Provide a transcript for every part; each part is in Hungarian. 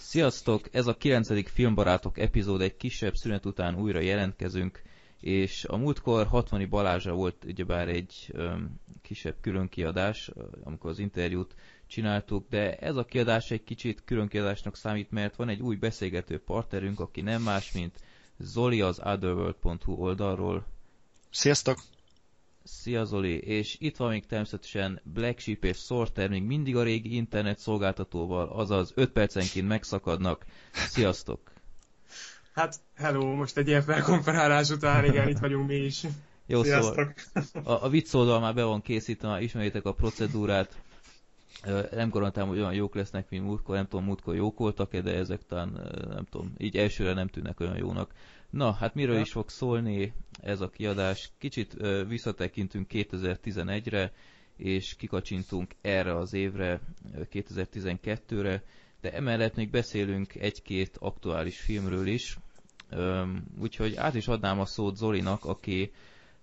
Sziasztok! Ez a 9. Filmbarátok epizód, egy kisebb szünet után újra jelentkezünk, és a múltkor 60 Balázsa volt ugyebár egy um, kisebb különkiadás, amikor az interjút csináltuk, de ez a kiadás egy kicsit különkiadásnak számít, mert van egy új beszélgető partnerünk, aki nem más, mint Zoli az otherworld.hu oldalról. Sziasztok! Szia Zoli, és itt van még természetesen Black Sheep és Sorter, még mindig a régi internet szolgáltatóval, azaz 5 percenként megszakadnak. Sziasztok! Hát, hello, most egy ilyen felkonferálás után, igen, itt vagyunk mi is. Jó, Sziasztok. szóval a, a vicc oldal már be van készítve, ismeritek a procedúrát. Nem garantálom, hogy olyan jók lesznek, mint múltkor, nem tudom, múltkor jók voltak de ezek talán, nem tudom, így elsőre nem tűnnek olyan jónak. Na, hát miről ja. is fog szólni ez a kiadás? Kicsit uh, visszatekintünk 2011-re, és kikacsintunk erre az évre, 2012-re, de emellett még beszélünk egy-két aktuális filmről is, um, úgyhogy át is adnám a szót Zolinak, aki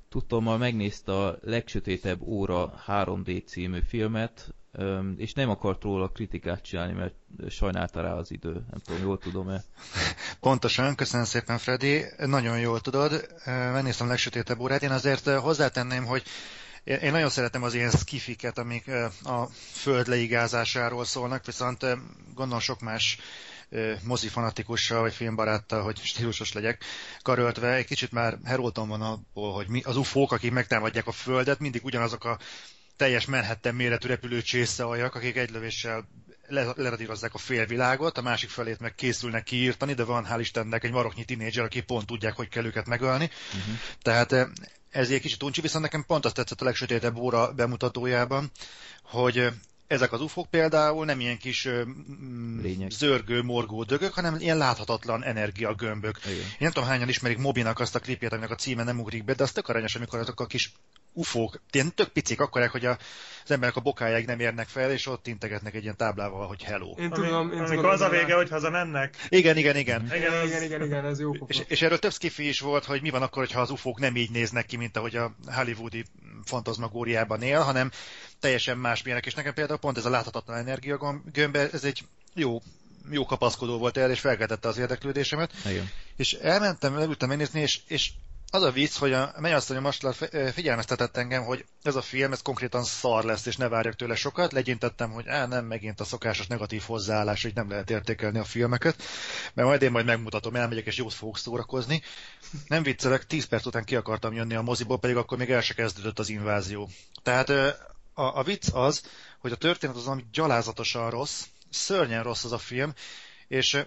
tudtommal megnézte a Legsötétebb óra 3D című filmet, és nem akart róla kritikát csinálni, mert sajnálta rá az idő. Nem tudom, jól tudom-e? Pontosan, köszönöm szépen, Freddy. Nagyon jól tudod. Megnéztem a legsötétebb órát. Én azért hozzátenném, hogy én nagyon szeretem az ilyen skifiket, amik a föld leigázásáról szólnak, viszont gondolom sok más mozifanatikussal vagy filmbaráttal, hogy stílusos legyek, karöltve egy kicsit már heroltam van abból, hogy mi, az ufók, akik megtámadják a Földet, mindig ugyanazok a teljes Manhattan méretű repülő csészealjak, akik egy lövéssel leradírozzák a félvilágot, a másik felét meg készülnek kiírtani, de van hál' Istennek egy maroknyi tinédzser, aki pont tudják, hogy kell őket megölni. Uh-huh. Tehát eh, ez egy kicsit uncsi, viszont nekem pont azt tetszett a legsötétebb óra bemutatójában, hogy ezek az ufok például nem ilyen kis mm, zörgő, morgó dögök, hanem ilyen láthatatlan energiagömbök. Igen. Én nem tudom, hányan ismerik Mobinak azt a klipjét, aminek a címe nem ugrik be, de az tök aranyos, amikor azok a kis ufók, ilyen tök picik, akkorák, hogy a, az emberek a bokájáig nem érnek fel, és ott integetnek egy ilyen táblával, hogy hello. Én tudom, én tudom, az a vége, hogy hazamennek. Igen, igen, igen. Igen, igen, igen, igen, igen ez jó és, és, erről több skifi is volt, hogy mi van akkor, ha az ufók nem így néznek ki, mint ahogy a hollywoodi fantazmagóriában él, hanem teljesen más milyenek, és nekem például pont ez a láthatatlan energia gömbbe, ez egy jó jó kapaszkodó volt erre, és felkeltette az érdeklődésemet. Igen. És elmentem, leültem megnézni, és, és az a vicc, hogy a mennyasszony most figyelmeztetett engem, hogy ez a film, ez konkrétan szar lesz, és ne várjak tőle sokat. Legyintettem, hogy á, nem, megint a szokásos negatív hozzáállás, hogy nem lehet értékelni a filmeket, mert majd én majd megmutatom, elmegyek és jót fogok szórakozni. Nem viccelek, 10 perc után ki akartam jönni a moziból, pedig akkor még el se kezdődött az invázió. Tehát a, a vicc az, hogy a történet az ami gyalázatosan rossz, szörnyen rossz az a film, és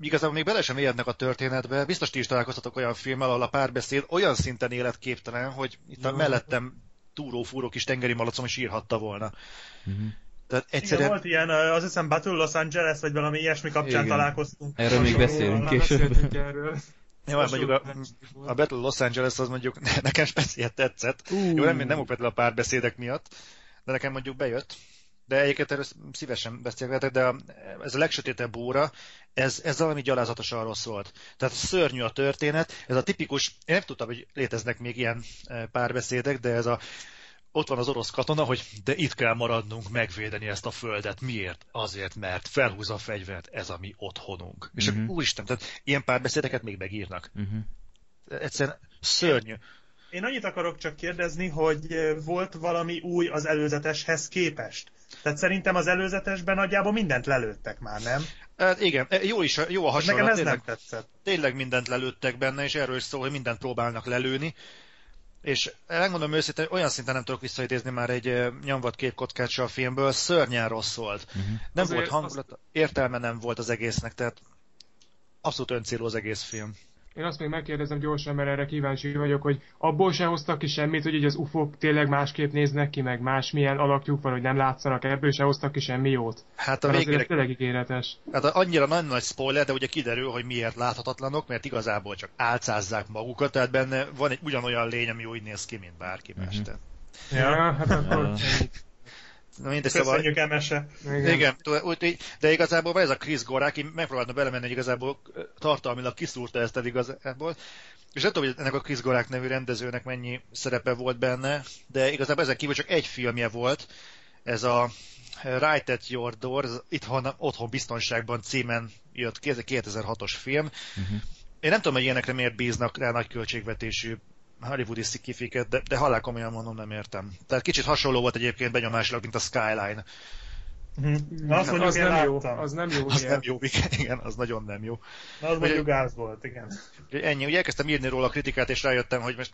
igazából még bele sem érnek a történetbe, biztos ti is találkoztatok olyan filmmel, ahol a párbeszéd olyan szinten életképtelen, hogy itt a mellettem túró-fúró kis tengeri malacom is írhatta volna. Uh-huh. Tehát egyszerűen... Igen, volt ilyen, azt hiszem Battle Los Angeles, vagy valami ilyesmi kapcsán Igen. találkoztunk. Erről még beszélünk később. Erről. Jó, hát mondjuk a, a Battle Los Angeles az mondjuk nekem speciál tetszett. Uh. Jó, nem, nem a párbeszédek miatt, de nekem mondjuk bejött de egyébként erről szívesen beszélgetek, de ez a legsötétebb óra, ez, ez valami gyalázatosan rossz volt. Tehát szörnyű a történet, ez a tipikus, én nem tudtam, hogy léteznek még ilyen e, párbeszédek, de ez a ott van az orosz katona, hogy de itt kell maradnunk, megvédeni ezt a földet. Miért? Azért, mert felhúz a fegyvert, ez a mi otthonunk. Uh-huh. És akkor mhm. úristen, tehát ilyen párbeszédeket még megírnak. Uh-huh. Egyszerűen szörnyű. Én annyit akarok csak kérdezni, hogy volt valami új az előzeteshez képest? Tehát szerintem az előzetesben nagyjából mindent lelőttek már, nem? Hát igen, e, jó, is, jó a hasonlat. Nekem ez tényleg, nem tetszett. Tényleg mindent lelőttek benne, és erről is szól, hogy mindent próbálnak lelőni. És megmondom őszintén, olyan szinten nem tudok visszaidézni már egy nyomvat képkockácsa a filmből, szörnyen rossz volt. Uh-huh. Nem Azért volt hangulat, az... értelme nem volt az egésznek, tehát abszolút öncélú az egész film. Én azt még megkérdezem gyorsan, mert erre kíváncsi vagyok, hogy abból se hoztak ki semmit, hogy így az ufok tényleg másképp néznek ki, meg másmilyen alakjuk van, hogy nem látszanak, ebből se hoztak ki semmi jót. Hát a végére... tényleg ígéretes. Hát annyira nagy nagy spoiler, de ugye kiderül, hogy miért láthatatlanok, mert igazából csak álcázzák magukat, tehát benne van egy ugyanolyan lény, ami úgy néz ki, mint bárki más. Mm-hmm. Ja, hát akkor... Na mindegy, szóval... emese. Igen. Igen, de igazából van ez a Chris Gore, aki megpróbálna belemenni, hogy igazából tartalmilag kiszúrta ezt el igazából. És nem tudom, hogy ennek a Chris Gorák nevű rendezőnek mennyi szerepe volt benne, de igazából ezen kívül csak egy filmje volt, ez a Right at Your Door, itthon, otthon biztonságban címen jött ki, ez egy 2006-os film. Uh-huh. Én nem tudom, hogy ilyenekre miért bíznak rá nagy költségvetésű hollywoodi szikifiket, de, de halál komolyan mondom, nem értem. Tehát kicsit hasonló volt egyébként benyomásilag, mint a Skyline. Mm-hmm. Azt mondjuk, az nem jó. Az nem jó. Az nem jó, igen, az nagyon nem jó. Na, az mondjuk gáz volt, igen. Ennyi, ugye elkezdtem írni róla a kritikát, és rájöttem, hogy most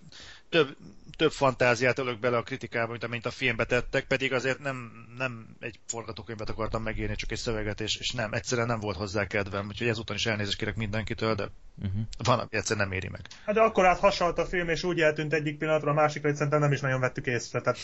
több, több fantáziát ölök bele a kritikába, mint amint a filmbe tettek, pedig azért nem, nem egy forgatókönyvet akartam megírni, csak egy szöveget, és, és nem, egyszerűen nem volt hozzá kedvem, úgyhogy ezúton is elnézést kérek mindenkitől, de uh-huh. van, ami egyszerűen nem éri meg. Hát de akkor át hasalt a film, és úgy eltűnt egyik pillanatra a másikra, hogy szerintem nem is nagyon vettük észre, tehát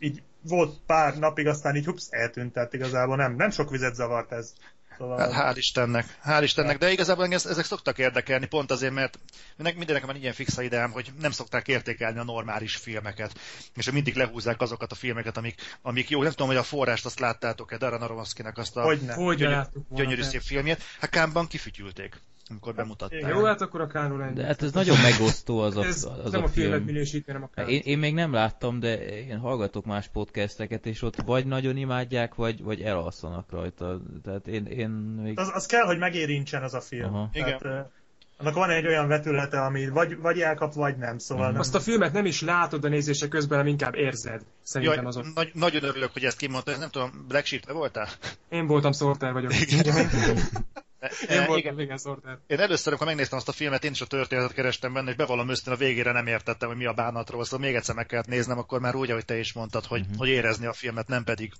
így volt pár napig, aztán így hups, eltűnt, tehát igazából nem, nem sok vizet zavart ez. Szóval... Hát, hál' Istennek, hál' Istennek, de igazából engem ezek szoktak érdekelni, pont azért, mert mindennek van ilyen fixa ideám, hogy nem szokták értékelni a normális filmeket, és hogy mindig lehúzzák azokat a filmeket, amik, amik jó. Nem tudom, hogy a forrást azt láttátok-e, Darren Aronofsky-nek azt a Hogyne. gyönyörű, gyönyörű szép filmjét. Hát Kámban kifütyülték amikor bemutatták. Jó, hát akkor a Kánul ennyi. De hát ez nagyon megosztó az a, ez az nem a, a film. minősít, hanem a Kánul. Én, én még nem láttam, de én hallgatok más podcasteket, és ott vagy nagyon imádják, vagy, vagy elalszanak rajta. Tehát én, én még... Az, az kell, hogy megérintsen az a film. Aha. Tehát, Igen. annak van egy olyan vetülete, ami vagy, vagy elkap, vagy nem, szóval mm. nem. Azt a filmet nem is látod a nézése közben, hanem inkább érzed. Szerintem Jaj, azok. Nagy, nagyon örülök, hogy ezt kimondta, nem tudom, Black Sheep, te voltál? Én voltam Sorter vagyok. Én voltam, igen, igen Sorter. Én először, amikor megnéztem azt a filmet, én is a történetet kerestem benne, és bevallom őszintén a végére nem értettem, hogy mi a bánatról, szóval még egyszer meg kellett néznem, akkor már úgy, ahogy te is mondtad, hogy, uh-huh. hogy érezni a filmet, nem pedig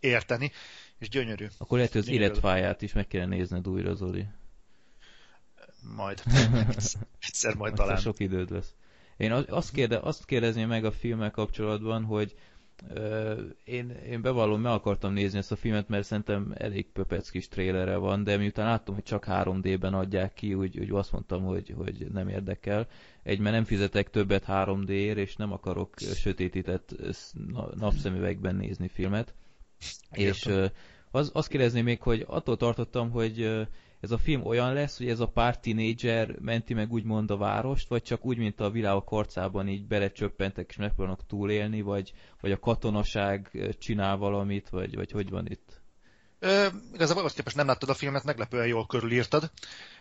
érteni, és gyönyörű. Akkor lehet, hogy az életfáját is meg kéne nézned újra, Zoli. Majd. Egyszer majd talán. sok időd lesz. Én azt, kérde, azt kérdezném meg a filmmel kapcsolatban, hogy én, én bevallom, meg akartam nézni ezt a filmet, mert szerintem elég pöpec kis trélere van, de miután láttam, hogy csak 3D-ben adják ki, úgy, úgy azt mondtam, hogy, hogy nem érdekel. Egy, mert nem fizetek többet 3D-ért, és nem akarok sötétített napszemüvegben nézni filmet. Értem. És az, azt kérdezni még, hogy attól tartottam, hogy ez a film olyan lesz, hogy ez a pár tínédzser menti meg úgymond a várost, vagy csak úgy, mint a világ korcában így belecsöppentek és megpróbálnak túlélni, vagy, vagy a katonaság csinál valamit, vagy, vagy hogy van itt? Ö, igazából azt képest nem láttad a filmet, meglepően jól körülírtad.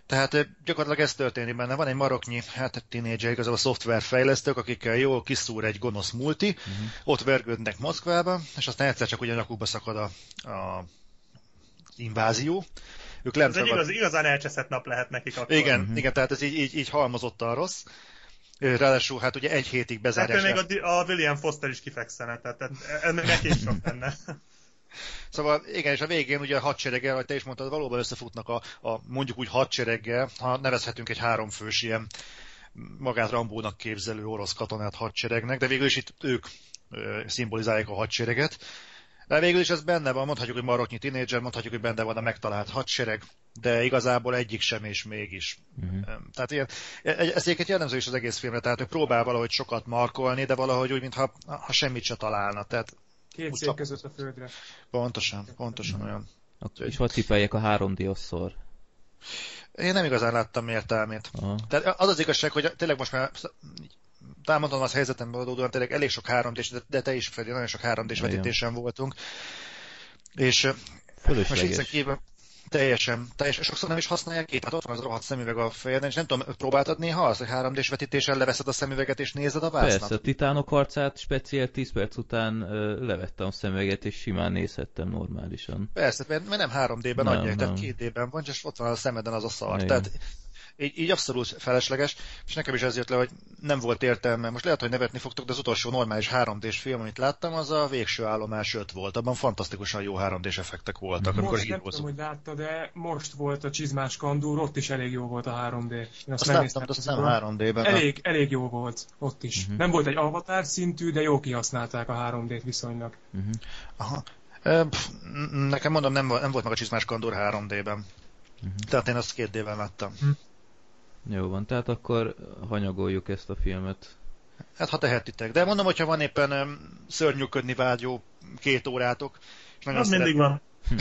Tehát gyakorlatilag ez történik benne. Van egy maroknyi, hát tínédzser, igazából szoftverfejlesztők, akikkel jól kiszúr egy gonosz multi, uh-huh. ott vergődnek Moszkvába, és aztán egyszer csak ugyan nyakukba szakad a, a invázió, ők lent Ez egy igaz, igazán elcseszett nap lehet nekik akkor. Igen, uh-huh. igen tehát ez így, így, így halmozott a rossz. Ráadásul hát ugye egy hétig bezárják. Hát még a, a William Foster is kifekszene, tehát, tehát ennek neki is sok lenne. Szóval igen, és a végén ugye a hadsereggel, vagy te is mondtad, valóban összefutnak a, a mondjuk úgy hadsereggel, ha nevezhetünk egy háromfős ilyen magát Rambónak képzelő orosz katonát hadseregnek, de végül is itt ők ö, szimbolizálják a hadsereget. De végül is ez benne van, mondhatjuk, hogy maroknyi tinédzser, mondhatjuk, hogy benne van a megtalált hadsereg, de igazából egyik sem és mégis. Uh-huh. Tehát ilyen, ez egyébként jellemző is az egész filmre, tehát ő próbál valahogy sokat markolni, de valahogy úgy, mintha ha semmit se találna. Tehát Két szék között a földre. Pontosan, pontosan olyan. Akkor, és hogy tippeljek a 3D-osszor? Én nem igazán láttam értelmét. Uh-huh. Tehát az az igazság, hogy tényleg most már talán mondom az helyzetemből adódóan tényleg elég sok 3 d de, te is, Freddy, nagyon sok 3 d vetítésen voltunk. És most kívül teljesen, teljesen, sokszor nem is használják ki, hát ott van az rohadt szemüveg a fejeden, és nem tudom, próbáltad néha azt, hogy 3D-s vetítésen leveszed a szemüveget és nézed a vásznat? Persze, a titánok harcát speciál 10 perc után ö, levettem a szemüveget, és simán nézhettem normálisan. Persze, mert, mert nem 3D-ben nem, adják, nem. tehát 2D-ben van, és ott van a szemeden az a szar. Igen. Tehát így, így abszolút felesleges, és nekem is ez jött le, hogy nem volt értelme. Most lehet, hogy nevetni fogtok, de az utolsó normális 3D-s film, amit láttam, az a végső állomás 5 volt. Abban fantasztikusan jó 3D-s effektek voltak. Most amikor nem tudom, hogy látta, de most volt a csizmás kandúr, ott is elég jó volt a 3D. Én azt, azt láttam, azt nem 3D-ben. Elég, elég jó volt ott is. Uh-huh. Nem volt egy avatar szintű, de jó kihasználták a 3D-t viszonylag. Uh-huh. Aha. Pff, nekem mondom, nem, nem volt meg a csizmás kandúr 3D-ben. Uh-huh. Tehát én azt két d láttam. Uh-huh. Jó van, tehát akkor hanyagoljuk ezt a filmet. Hát ha tehetitek. De mondom, hogyha van éppen um, szörnyűködni vágyó két órátok, és nagyon Az szeret... mindig van.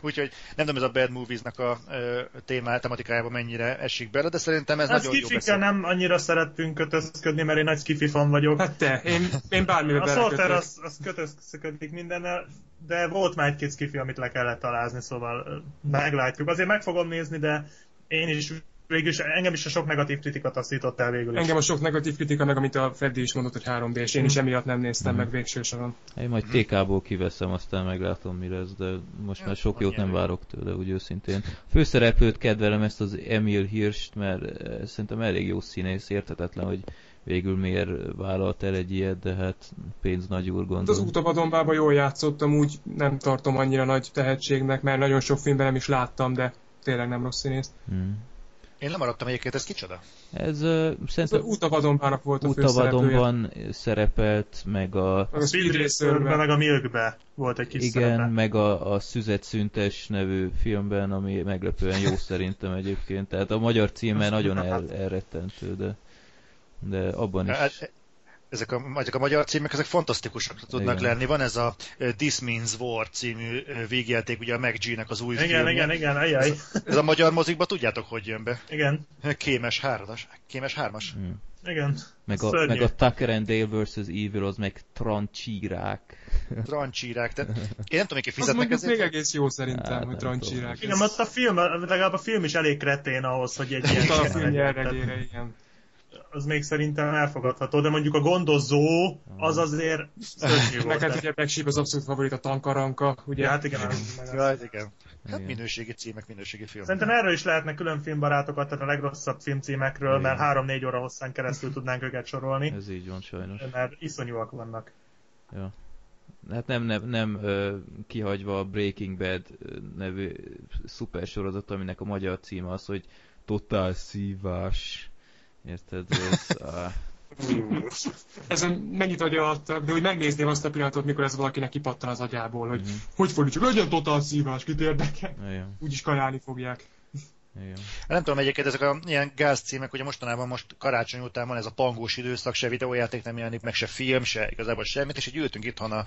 Úgyhogy nem tudom, ez a Bad Movies-nak a ö, témá, tematikájába mennyire esik bele, de szerintem ez Hát nagyon jó beszél. nem annyira szerettünk kötözködni, mert én nagy skifi fan vagyok. Hát te, én, én bármibe A belekötök. az, az kötözködik mindennel, de volt már egy-két skifi, amit le kellett talázni, szóval meglátjuk. Azért meg fogom nézni, de én is végülis engem is a sok negatív kritika taszított el végül is. Engem a sok negatív kritika, meg amit a Freddy is mondott, hogy 3B, és én is emiatt nem néztem Mhm. meg végső soron. Én majd TK-ból kiveszem, aztán meglátom mi lesz, de most már sok jót nem várok tőle, úgy őszintén. Főszereplőt kedvelem ezt az Emil Hirst, mert eh, szerintem elég jó színész, értetetlen, hogy végül miért vállalt el egy ilyet, de hát pénz nagy úr Hát az gondolom. Utabadombában jól játszottam, úgy nem tartom annyira nagy tehetségnek, mert nagyon sok filmben nem is láttam, de tényleg nem rossz színész. Hmm. Én lemaradtam egyébként, ez kicsoda? Ez uh, Ez szerintem Utabadombának volt a. Utavadonban szerepelt, meg a A Speed Racerben, Racerben. meg a Milkbe volt egy kis igen, szerepe. meg a, a Szüzet Szüntes nevű filmben, ami meglepően jó szerintem egyébként. Tehát a magyar címe nagyon el, elrettentő, de, de abban is. Hát, ezek a, ezek a magyar címek, ezek fantasztikusak tudnak Igen. lenni. Van ez a This Means War című végjáték, ugye a MacG-nek az új Igen, filmje. igen, igen, ajaj. Ez a magyar mozikba tudjátok, hogy jön be? Igen, Kémes hármas. Kémes hármas? Hmm. igen. Meg a, Szörnyű. meg a Tucker and Dale vs. Evil, az meg trancsírák. Trancsírák. Tehát én nem tudom, hogy Az fizetnek mondjuk ezért. még egész jó szerintem, Hát, hogy trancsírák. Igen, ott a film, legalább a film is elég kretén ahhoz, hogy egy ilyen Utal a film jellegére, igen. Az még szerintem elfogadható, de mondjuk a gondozó az azért szörnyű Meg hát ugye Black az abszolút favorit, a Tankaranka, ugye? Ja, hát igen, az- meg az- Ja, igen. Hát Igen. minőségi címek, minőségi film. Szerintem erről is lehetne külön filmbarátokat, tehát a legrosszabb filmcímekről, Igen. mert három-négy óra hosszán keresztül tudnánk őket sorolni, Ez így van sajnos. mert iszonyúak vannak. Ja. Hát nem, nem, nem ö, kihagyva a Breaking Bad nevű szuper sorozat, aminek a magyar címe az, hogy Totál szívás. Érted? Ez, á, Ezen mennyit agya adtak, de hogy megnézném azt a pillanatot, mikor ez valakinek kipattan az agyából, hogy Mhm. hogy fordítsuk, legyen totál szívás, kit érdekel. igen, Úgyis kajálni fogják. igen. Nem tudom, egyébként ezek a ilyen gázcímek, ugye mostanában most karácsony után van ez a pangós időszak, se videójáték nem jelenik, meg se film, se igazából semmit, és így ültünk itthon a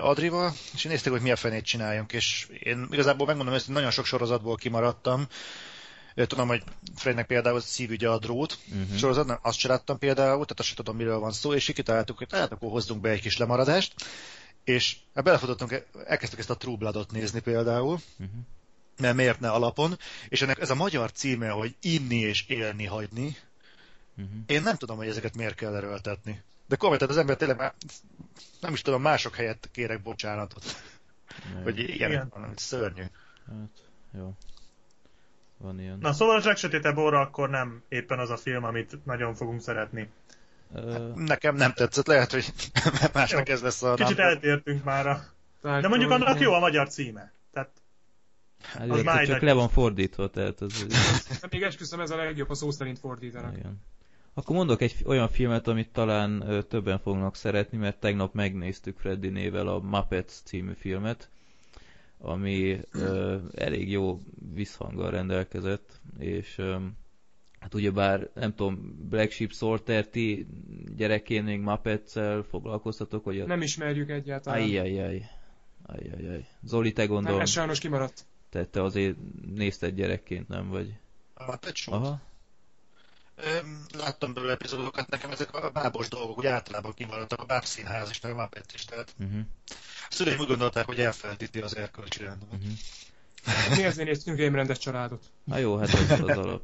Adrival, és néztük, hogy mi a fenét csináljunk, és én igazából megmondom, hogy nagyon sok sorozatból kimaradtam. Tudom, hogy Frednek például szívügye a drót Mhm. sorozat, nem, azt se láttam például, tehát azt sem tudom, miről van szó, és így kitaláltuk, hogy hát akkor hozzunk be egy kis lemaradást, és hát belefutottunk, elkezdtük ezt a True Bloodot nézni például, Mhm. mert miért ne alapon, és ennek ez a magyar címe, hogy inni és élni hagyni, Mhm. én nem tudom, hogy ezeket miért kell erőltetni. De komolyan, tehát az ember tényleg már, nem is tudom, mások helyett kérek bocsánatot. Igen. Hogy ilyen, Igen. van, hogy szörnyű. Hát, jó. Van ilyen. Na szóval a Jack Sötétebb óra akkor nem éppen az a film, amit nagyon fogunk szeretni. Ö, Nekem nem tetszett, lehet, hogy másnak Jó. ez lesz a Kicsit nem. eltértünk már a... De mondjuk annak jó a magyar címe. Tehát hát az csak- már csak le van fordítva, tehát az... De még esküszöm, ez a legjobb, a szó szerint fordítanak. Igen. Akkor mondok egy olyan filmet, amit talán ö, többen fognak szeretni, mert tegnap megnéztük Freddy nével a Muppets című filmet, ami ö, elég jó visszhanggal rendelkezett, és ö, hát ugyebár, nem tudom, Black Sheep Sorter, ti gyerekként még Muppets-szel foglalkoztatok, hogy a... Nem ismerjük egyáltalán. Ajjajjaj. Ajjajaj. Zoli, te Nem, gondolom, ez sajnos kimaradt. te, te azért nézted gyerekként, nem vagy? A Pecsó. Aha. Láttam belőle epizódokat, nekem ezek a bábos dolgok, úgy általában kimaradtak a bábszínház is, meg a Muppet is. Tehát Uh-huh. a szüleim úgy gondolták, hogy elfelejtíti az erkölcsi rendet. Uh-huh. Mi ezért néztünk rémrendes családot. Na jó, hát ez az alap.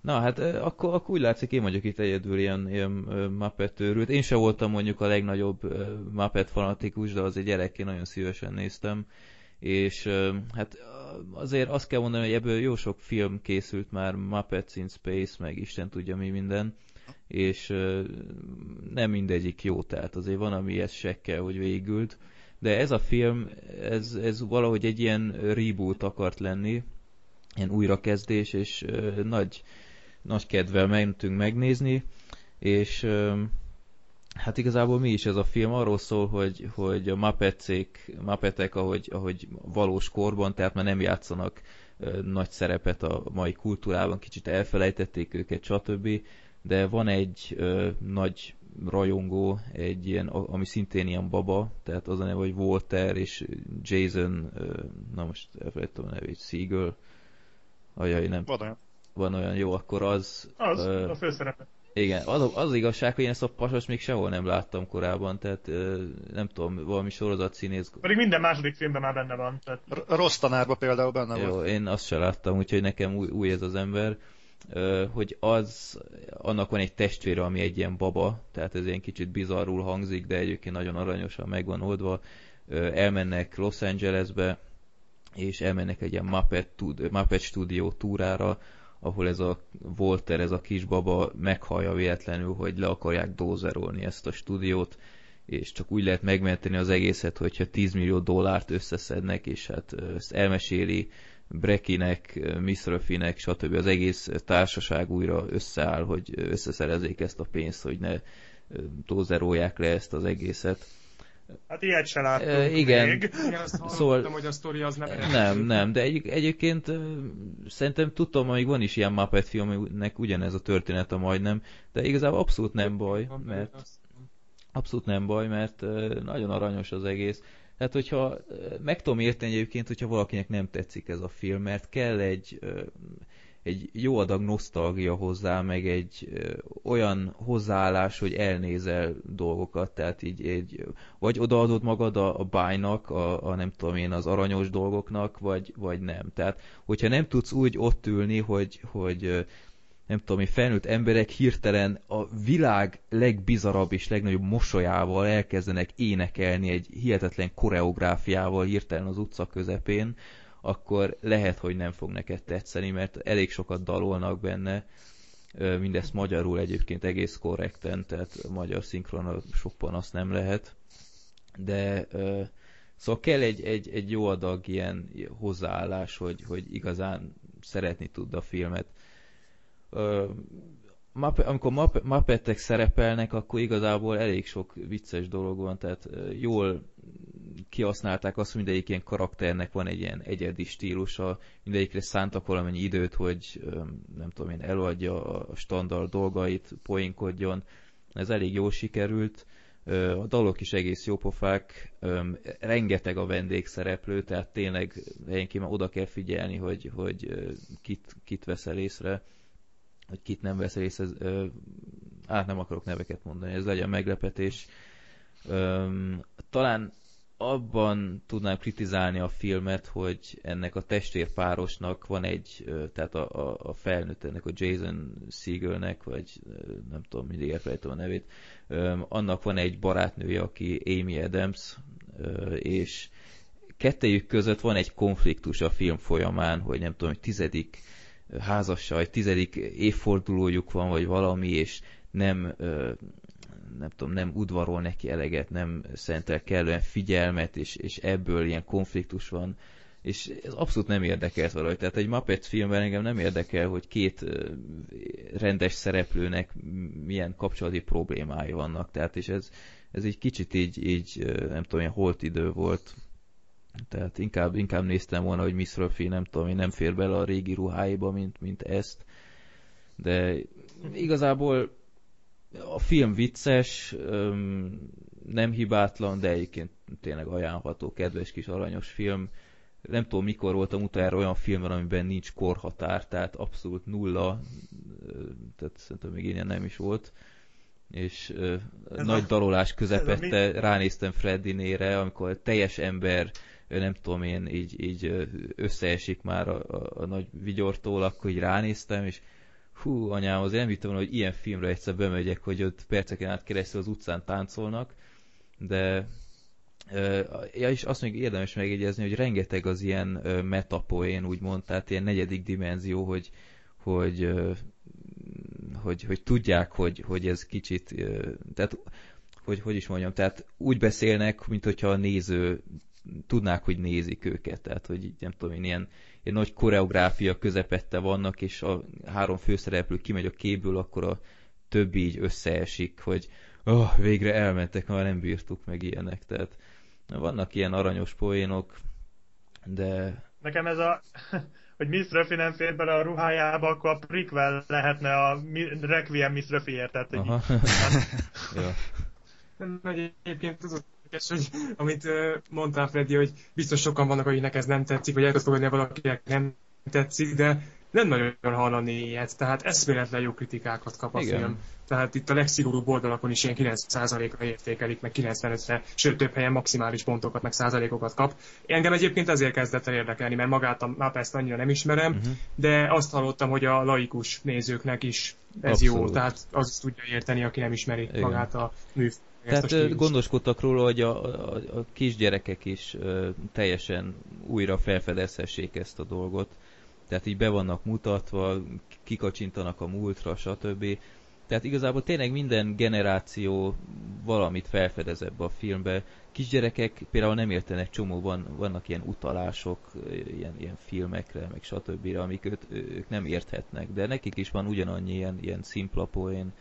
Na hát akkor, akkor úgy látszik, én vagyok itt egyedül ilyen, ilyen Muppet őrült. Én sem voltam mondjuk a legnagyobb Muppet fanatikus, de azért gyerekként nagyon szívesen néztem. És hát azért azt kell mondani, hogy ebből jó sok film készült már, Muppets in Space, meg Isten tudja mi minden. És nem mindegyik jó, tehát azért van, ami ezt sekkel, hogy végült. De ez a film, ez, ez valahogy egy ilyen reboot akart lenni, ilyen újrakezdés, és nagy, nagy kedvel mentünk megnézni, és hát igazából mi is ez a film? Arról szól, hogy, hogy a Muppetszék, Muppetek, ahogy, ahogy valós korban, tehát már nem játszanak ö, nagy szerepet a mai kultúrában, kicsit elfelejtették őket, stb. De van egy ö, nagy rajongó, egy ilyen, ami szintén ilyen baba, tehát az a neve, hogy Walter és Jason, na most elfelejtettem a nevét, Siegel, ajaj, nem. Van olyan. Van olyan, jó, akkor az... Az, uh, a főszerepe. Igen, az, az igazság, hogy én ezt a pasas még sehol nem láttam korábban, tehát nem tudom, valami sorozat színész. Pedig minden második filmben már benne van. Tehát... A rossz tanárba például benne Jó, volt. én azt sem láttam, úgyhogy nekem új, új ez az ember hogy az, annak van egy testvére, ami egy ilyen baba, tehát ez ilyen kicsit bizarrul hangzik, de egyébként nagyon aranyosan meg van oldva. Elmennek Los Angelesbe, és elmennek egy ilyen Muppet, Muppet Studio túrára, ahol ez a Walter, ez a kisbaba meghallja véletlenül, hogy le akarják dózerolni ezt a stúdiót, és csak úgy lehet megmenteni az egészet, hogyha 10 millió dollárt összeszednek, és hát ezt elmeséli Brekinek, Misrafinek, stb. az egész társaság újra összeáll, hogy összeszerezzék ezt a pénzt, hogy ne dózerolják le ezt az egészet. Hát ilyet se láttunk e, igen. még. Igen, azt szóval... hogy a sztori az nem Nem, nem, de egy, egyébként szerintem tudtam, hogy van is ilyen Muppet filmnek ugyanez a története majdnem, de igazából abszolút nem baj, mert abszolút nem baj, mert nagyon aranyos az egész. Tehát, hogyha meg tudom érteni egyébként, hogyha valakinek nem tetszik ez a film, mert kell egy, egy jó adag nosztalgia hozzá, meg egy olyan hozzáállás, hogy elnézel dolgokat, tehát így egy, vagy odaadod magad a, a bájnak, a, a nem tudom én, az aranyos dolgoknak, vagy, vagy nem. Tehát, hogyha nem tudsz úgy ott ülni, hogy, hogy nem tudom, hogy felnőtt emberek hirtelen a világ legbizarabb és legnagyobb mosolyával elkezdenek énekelni egy hihetetlen koreográfiával hirtelen az utca közepén, akkor lehet, hogy nem fog neked tetszeni, mert elég sokat dalolnak benne, mindezt magyarul egyébként egész korrekten, tehát magyar szinkron sok panasz nem lehet, de szóval kell egy, egy, egy jó adag ilyen hozzáállás, hogy, hogy igazán szeretni tud a filmet. Amikor Muppettek szerepelnek, akkor igazából elég sok vicces dolog van, tehát jól kihasználták azt, hogy mindegyik ilyen karakternek van egy ilyen egyedi stílusa, mindegyikre szántak valamennyi időt, hogy nem tudom én, eladja a standard dolgait, poénkodjon. Ez elég jól sikerült. A dalok is egész jópofák, rengeteg a vendégszereplő, tehát tényleg helyenként már oda kell figyelni, hogy, hogy kit, kit veszel észre hogy kit nem vesz részt, ez, ö, át nem akarok neveket mondani, ez legyen meglepetés. Talán abban tudnám kritizálni a filmet, hogy ennek a testvérpárosnak van egy, tehát a, a, a felnőtt ennek a Jason Siegelnek, vagy nem tudom, mindig elfelejtem a nevét, annak van egy barátnője, aki Amy Adams, és kettejük között van egy konfliktus a film folyamán, hogy nem tudom, hogy tizedik házassal, tizedik évfordulójuk van, vagy valami, és nem, nem tudom, nem udvarol neki eleget, nem szentel kellően figyelmet, és, és ebből ilyen konfliktus van, és ez abszolút nem érdekelt valahogy. Tehát egy Muppet filmben engem nem érdekel, hogy két rendes szereplőnek milyen kapcsolati problémái vannak. Tehát és ez, ez egy kicsit így, így nem tudom, ilyen holt idő volt. Tehát inkább, inkább néztem volna, hogy Miss Ruffy, nem tudom, én nem fér bele a régi ruháiba, mint, mint ezt. De igazából a film vicces, nem hibátlan, de egyébként tényleg ajánlható, kedves kis aranyos film. Nem tudom, mikor voltam utána olyan filmben, amiben nincs korhatár, tehát abszolút nulla, tehát szerintem még ilyen nem is volt. És ez nagy a, dalolás közepette ránéztem Freddy-nére, amikor teljes ember nem tudom én, így, így összeesik már a, a, a nagy vigyortól, akkor így ránéztem, és hú, anyám, azért nem hittem volna, hogy ilyen filmre egyszer bemegyek, hogy ott perceken át keresztül az utcán táncolnak, de ja, és azt még érdemes megjegyezni, hogy rengeteg az ilyen metapoén, úgymond, tehát ilyen negyedik dimenzió, hogy, hogy, hogy, hogy tudják, hogy, hogy ez kicsit, tehát hogy, hogy is mondjam, tehát úgy beszélnek, mint hogyha a néző tudnák, hogy nézik őket, tehát hogy nem tudom én, ilyen, ilyen nagy koreográfia közepette vannak, és a három főszereplő kimegy a képből, akkor a többi így összeesik, hogy oh, végre elmentek, már nem bírtuk meg ilyenek, tehát vannak ilyen aranyos poénok, de... Nekem ez a hogy Miss Ruffy nem fér bele a ruhájába, akkor a prequel lehetne a Requiem Miss Ruffy-ért. Tehát, hogy... ja. Nagy egyébként az érdekes, hogy amit mondtál, Freddy, hogy biztos sokan vannak, akiknek ez nem tetszik, vagy el tudsz fogadni, valakinek nem tetszik, de nem nagyon hallani ilyet, tehát eszméletlen jó kritikákat kap a Igen. film. Tehát itt a legszigorúbb oldalakon is ilyen 9%-ra értékelik, meg 95-re, sőt több helyen maximális pontokat, meg százalékokat kap. Engem egyébként ezért kezdett el érdekelni, mert magát a Mapest annyira nem ismerem, uh-huh. de azt hallottam, hogy a laikus nézőknek is ez Abszolút. jó, tehát az tudja érteni, aki nem ismeri Igen. magát a műfajt. Tehát gondoskodtak róla, hogy a, a, a kisgyerekek is ö, teljesen újra felfedezhessék ezt a dolgot tehát így be vannak mutatva, kikacsintanak a múltra, stb. Tehát igazából tényleg minden generáció valamit felfedez ebbe a filmbe. Kisgyerekek például nem értenek csomóban, vannak ilyen utalások, ilyen, ilyen filmekre, meg stb. amik őt, ők nem érthetnek, de nekik is van ugyanannyi ilyen, ilyen szimpla poén.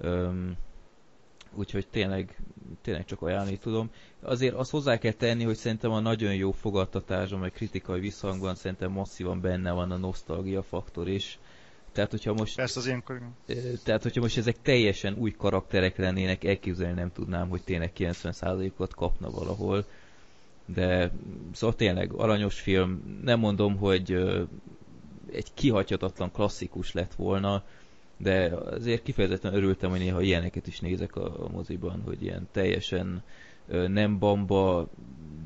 Öm, úgyhogy tényleg, tényleg csak ajánlani tudom. Azért azt hozzá kell tenni, hogy szerintem a nagyon jó fogadtatásban, meg kritikai visszhangban szerintem masszívan benne van a nosztalgia faktor is. Tehát, hogyha most... Persze az ilyenkor... Tehát, hogyha most ezek teljesen új karakterek lennének, elképzelni nem tudnám, hogy tényleg 90%-ot kapna valahol. De szóval tényleg aranyos film. Nem mondom, hogy egy kihagyhatatlan klasszikus lett volna, de azért kifejezetten örültem, hogy néha ilyeneket is nézek a, moziban, hogy ilyen teljesen nem bamba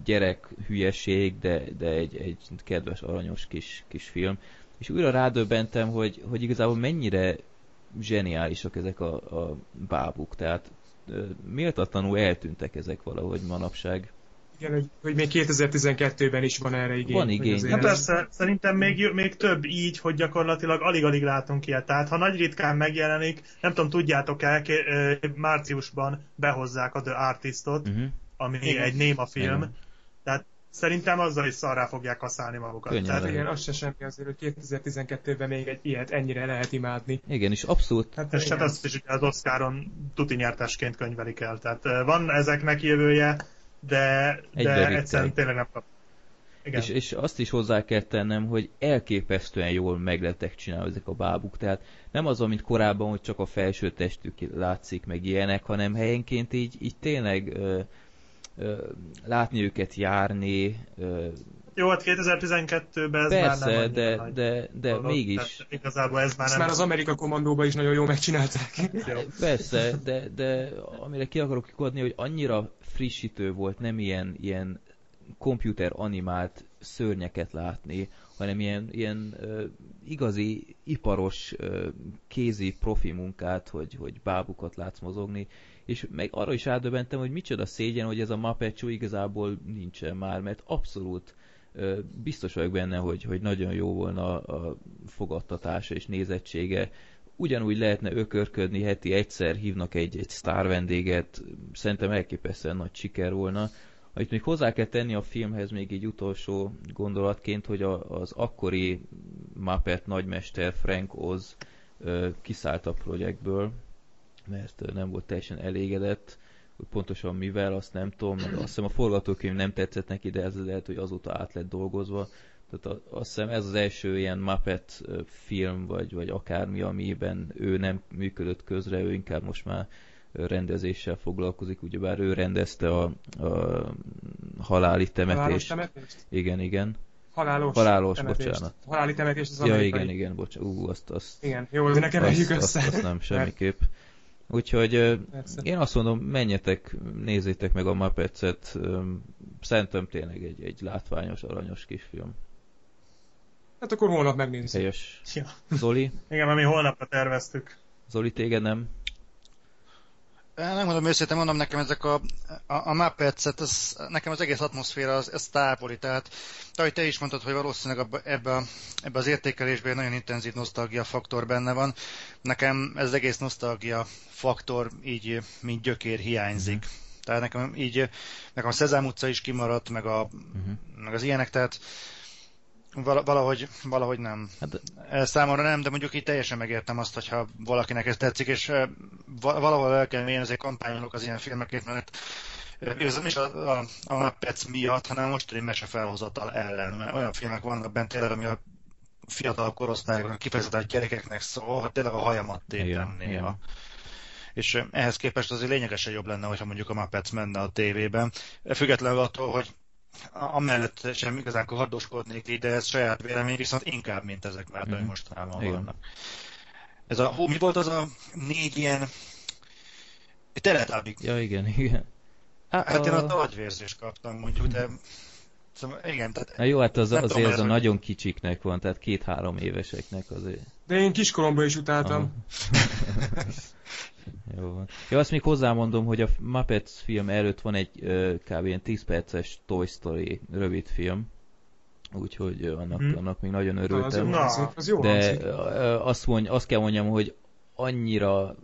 gyerek hülyeség, de, de egy, egy kedves, aranyos kis, kis film. És újra rádöbbentem, hogy, hogy igazából mennyire zseniálisak ezek a, a bábuk, tehát méltatlanul eltűntek ezek valahogy manapság. Igen, hogy, hogy még 2012-ben is van erre igény. Van igény. Hát persze, szerintem még, még több így, hogy gyakorlatilag alig-alig látunk ilyet. Tehát ha nagy ritkán megjelenik, nem tudom, tudjátok el, márciusban behozzák a The Artistot, uh-huh. ami igen. egy néma film. Igen. Tehát szerintem azzal is szarrá fogják kaszálni magukat. Könnyen Tehát igen, az se semmi azért, hogy 2012-ben még egy ilyet ennyire lehet imádni. Igen, és abszolút. Hát, és hát azt is ugye az Oscaron tuti nyertesként könyvelik el. Tehát van ezeknek jövője, de, de egyszerűen tényleg nem kap. Igen. És, és azt is hozzá kell tennem, hogy elképesztően jól meglettek csinálni ezek a bábuk. Tehát nem az, mint korábban, hogy csak a felső testük látszik, meg ilyenek, hanem helyenként így, így tényleg ö, ö, látni őket járni. Ö, jó, hát 2012-ben ez Persze, már nem de, de, de, de dolog, mégis. Igazából ez már nem... már az Amerika kommandóban is nagyon jól megcsinálták. Persze, de, de amire ki akarok kikodni, hogy annyira frissítő volt, nem ilyen, ilyen komputer animált szörnyeket látni, hanem ilyen, ilyen uh, igazi, iparos, uh, kézi profi munkát, hogy, hogy bábukat látsz mozogni, és meg arra is rádöbbentem, hogy micsoda szégyen, hogy ez a Show igazából nincsen már, mert abszolút biztos vagyok benne, hogy, hogy nagyon jó volna a fogadtatása és nézettsége, ugyanúgy lehetne ökörködni, heti egyszer hívnak egy, egy sztár vendéget, szerintem elképesztően nagy siker volna. Amit még hozzá kell tenni a filmhez még egy utolsó gondolatként, hogy a, az akkori Muppet nagymester Frank Oz kiszállt a projektből, mert nem volt teljesen elégedett, hogy pontosan mivel, azt nem tudom, meg azt hiszem a forgatókönyv nem tetszett neki, de ez lehet, hogy azóta át lett dolgozva, tehát azt hiszem ez az első ilyen Muppet film, vagy, vagy akármi, amiben ő nem működött közre, ő inkább most már rendezéssel foglalkozik, ugyebár ő rendezte a, a haláli temetést. Halálos temetést? Igen, igen. Halálos, Halálos temetést. bocsánat. Haláli temetést az Ja, amerikai. igen, igen, bocsánat. Ú, azt, azt, igen, jó, de ne keverjük össze. Azt, azt nem, semmiképp. Úgyhogy Persze. én azt mondom, menjetek, nézzétek meg a Muppets-et. Szerintem tényleg egy, egy látványos, aranyos kis film. Hát akkor holnap megnézzük. Helyes. Ja. Zoli? Igen, mert mi holnapra terveztük. Zoli, téged nem? Nem mondom őszintén, mondom nekem ezek a, a, a Muppets-et, ez, nekem az egész atmoszféra az, ez távoli, tehát ahogy te is mondtad, hogy valószínűleg ebbe, ebbe az értékelésben nagyon intenzív nosztalgia faktor benne van. Nekem ez az egész nosztalgia faktor így, mint gyökér hiányzik. Uh-huh. Tehát nekem így, nekem a Szezám utca is kimaradt, meg, a, uh-huh. meg az ilyenek, tehát Valahogy, valahogy nem. Hát, Számomra nem, de mondjuk így teljesen megértem azt, hogyha valakinek ez tetszik, és valahol el kell én azért kampányolok az ilyen filmekért, mert ez nem is a, a, a Muppets miatt, hanem mostani mese felhozatal ellen. Mert olyan filmek vannak bent tényleg, ami a fiatal korosztályokra, kifejezetten a gyerekeknek szól, hogy tényleg a hajamat tépem néha. És ehhez képest azért lényegesen jobb lenne, hogyha mondjuk a Muppets menne a tévében. Függetlenül attól, hogy amellett sem igazán kardoskodnék így, de ez saját vélemény, viszont inkább, mint ezek már, mm-hmm. mostanában Igen. vannak. Ez a, hú, mi volt az a négy ilyen teletábik? Ja, igen, igen. Hát, hát a... én a agyvérzést kaptam mondjuk, de Szóval igen, tehát... Na jó, hát az, azért tudom, az a nagyon kicsiknek van, tehát két-három éveseknek azért. De én kiskoromban is utáltam. jó van. Jó, azt még hozzámondom, hogy a Muppets film előtt van egy kb. ilyen 10 perces Toy Story rövid film. Úgyhogy annak, hmm. annak még nagyon örültem. Na, az, az jó De azt, mondj, azt kell mondjam, hogy annyira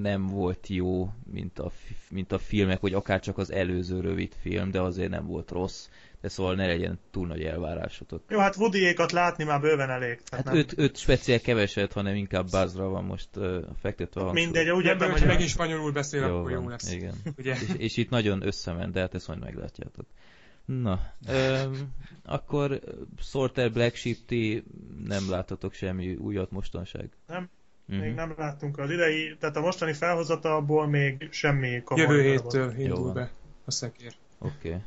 nem volt jó, mint a, mint a filmek, vagy akár csak az előző rövid film, de azért nem volt rossz de szóval ne legyen túl nagy elvárásotok. Jó, hát woody látni már bőven elég. Hát nem... öt, öt speciál keveset, hanem inkább Buzzra van most uh, fektetve. A Mindegy, úgy értem, hogy megint spanyolul beszél, jó akkor jó lesz. Igen. Ugye? És, és, itt nagyon összement, de hát ezt majd meglátjátok. Na, öm, akkor Sorter Black Sheep ti nem láttatok semmi újat mostanság? Nem, uh-huh. még nem láttunk az idei, tehát a mostani felhozatalból még semmi komoly. Jövő héttől indul be a szekér. Oké. Okay.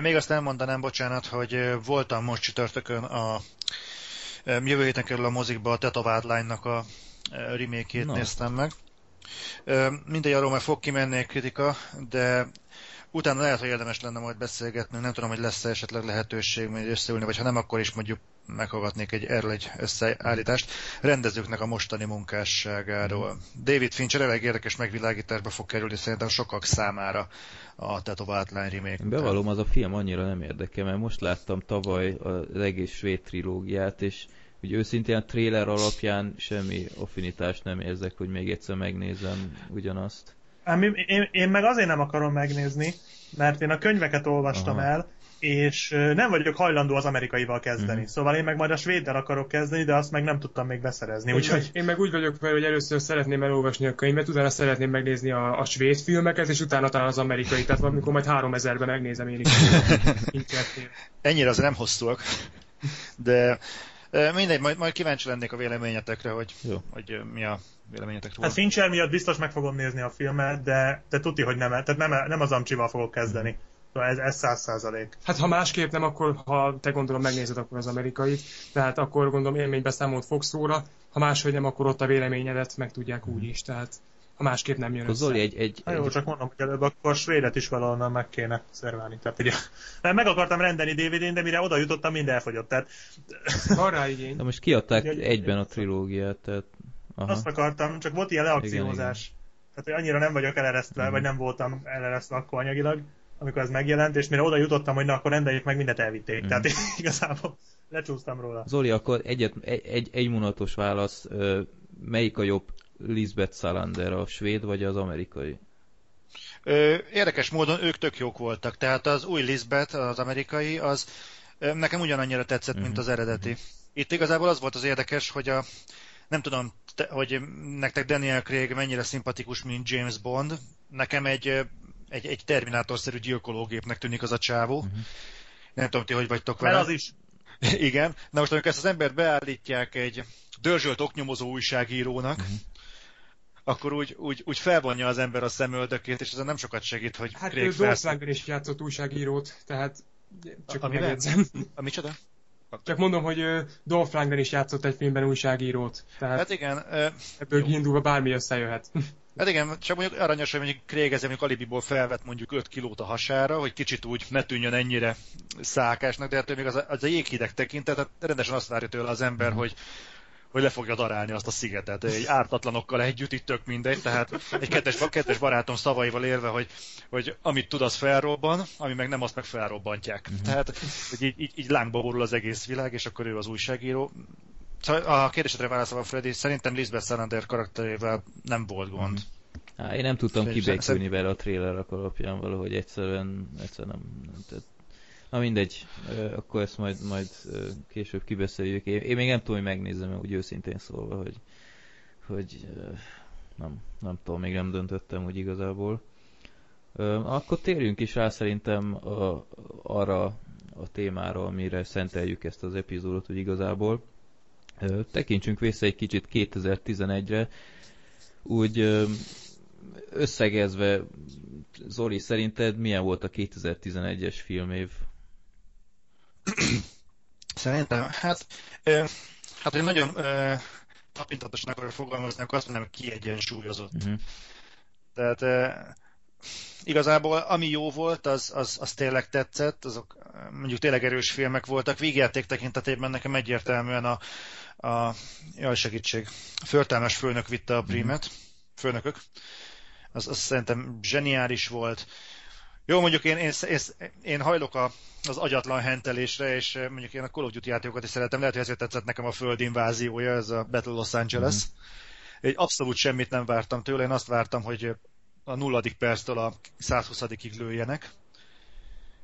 Még azt elmondanám, bocsánat, hogy voltam most csütörtökön a jövő héten kerül a mozikba a Tetovált Line-nak a remake-ét no. néztem meg. Mindegy, arról már fog kimenni egy kritika, de utána lehet, hogy érdemes lenne majd beszélgetni, nem tudom, hogy lesz-e esetleg lehetőség még összeülni, vagy ha nem, akkor is mondjuk meghallgatnék egy, erről egy összeállítást. Rendezőknek a mostani munkásságáról. David Fincher elég érdekes megvilágításba fog kerülni szerintem sokak számára a tetovált lány remake Bevallom, az a film annyira nem érdekel, mert most láttam tavaly az egész svéd trilógiát, és úgy őszintén a trailer alapján semmi affinitást nem érzek, hogy még egyszer megnézem ugyanazt. Én, én, én meg azért nem akarom megnézni, mert én a könyveket olvastam Aha. el, és nem vagyok hajlandó az amerikaival kezdeni. Mm. Szóval én meg majd a svéddel akarok kezdeni, de azt meg nem tudtam még beszerezni. Úgyhogy... Én meg úgy vagyok vele, hogy először szeretném elolvasni a könyvet, utána szeretném megnézni a, a svéd filmeket, és utána talán az amerikai. Tehát valamikor majd három ezerben megnézem én is. Ennyire az nem hosszúak. De mindegy, majd, majd kíváncsi lennék a véleményetekre, hogy, Jó. hogy mi a véleményetek róla. Hát Fincher miatt biztos meg fogom nézni a filmet, de, de tuti, hogy nem, tehát nem, nem az Amcsival fogok kezdeni. Mm. Ez, ez száz százalék. Hát ha másképp nem, akkor ha te gondolom megnézed akkor az amerikait, tehát akkor gondolom élménybeszámolt fogsz róla, ha máshogy nem, akkor ott a véleményedet meg tudják úgy is, tehát ha másképp nem jön össze. Zoli, egy, egy, egy... jó, csak mondom, hogy előbb akkor svédet is valahonnan meg kéne szerválni. Tehát ugye, mert meg akartam rendeni DVD-n, de mire oda jutottam, mind elfogyott. Tehát... Van rá igény. De most kiadták ugye, egyben a trilógiát, tehát... Aha. Azt akartam, csak volt ilyen leakciózás. Igen, igen. Tehát, hogy annyira nem vagyok eleresztve, mm. vagy nem voltam eleresztve akkor anyagilag, amikor ez megjelent, és mire oda jutottam, hogy na akkor rendeljék meg, mindent elvitték. Mm. Tehát igazából lecsúsztam róla. Zoli, akkor egyet, egy, egy, egy válasz, melyik a jobb Lisbeth Salander, a svéd vagy az amerikai? Ö, érdekes módon ők tök jók voltak, tehát az új Lisbeth, az amerikai, az nekem ugyanannyira tetszett, mm-hmm. mint az eredeti. Itt igazából az volt az érdekes, hogy a, nem tudom, te, hogy nektek Daniel Craig mennyire szimpatikus, mint James Bond. Nekem egy egy, egy terminátorszerű gyilkológépnek tűnik az a csávó. Uh-huh. Nem tudom, ti hogy vagytok vele. az is. Igen. Na most, amikor ezt az embert beállítják egy dörzsölt oknyomozó újságírónak, uh-huh. Akkor úgy, úgy, úgy felvonja az ember a szemöldökét, és ez nem sokat segít, hogy Hát ő Dolph is játszott újságírót, tehát csak a, megjegyzem. A micsoda? Csak mondom, hogy Dolph Lundgren is játszott egy filmben újságírót. Tehát hát igen. Ebből kiindulva bármi összejöhet. Hát igen, csak mondjuk aranyos, hogy mondjuk Craig ezzel mondjuk alibiból felvett mondjuk 5 kilót a hasára, hogy kicsit úgy ne tűnjön ennyire szákásnak, de hát még az a, az a jéghideg tekintet, tehát rendesen azt várja tőle az ember, hogy hogy le fogja darálni azt a szigetet. Egy ártatlanokkal együtt, itt tök mindegy, tehát egy kettes, kettes barátom szavaival élve, hogy, hogy amit tud, az felrobban, ami meg nem, azt meg felrobbantják. Mm-hmm. Tehát, hogy így, így, így lángba borul az egész világ, és akkor ő az újságíró. Szóval a kérdésedre válaszolva, Freddy, szerintem Lisbeth Salander karakterével nem volt gond. Há, én nem tudtam kibékülni vele a trailerek alapján valahogy egyszerűen, egyszerűen nem, nem tett. Na mindegy, akkor ezt majd, majd később kibeszéljük. Én, én még nem tudom, hogy megnézem, úgy őszintén szólva, hogy, hogy nem, nem tudom, még nem döntöttem úgy igazából. Akkor térjünk is rá szerintem a, arra a témára, amire szenteljük ezt az epizódot, hogy igazából. Tekintsünk vissza egy kicsit 2011-re, úgy összegezve, Zoli, szerinted milyen volt a 2011-es filmév? Szerintem, hát, hát hogy nagyon tapintatosan akarok fogalmazni, akkor azt mondom, hogy kiegyensúlyozott. Uh-huh. Tehát igazából ami jó volt, az, az, az tényleg tetszett, azok mondjuk tényleg erős filmek voltak. Vígjáték tekintetében nekem egyértelműen a, a jaj segítség, a förtelmes főnök vitte a prímet, mm. főnökök. Az, az szerintem zseniális volt. Jó, mondjuk én, én, én, én hajlok a, az agyatlan hentelésre, és mondjuk én a Call of Duty játékokat is szeretem, lehet, hogy ezért tetszett nekem a föld inváziója, ez a Battle Los Angeles. Mm. Egy abszolút semmit nem vártam tőle, én azt vártam, hogy a nulladik perctől a 120-ig lőjenek.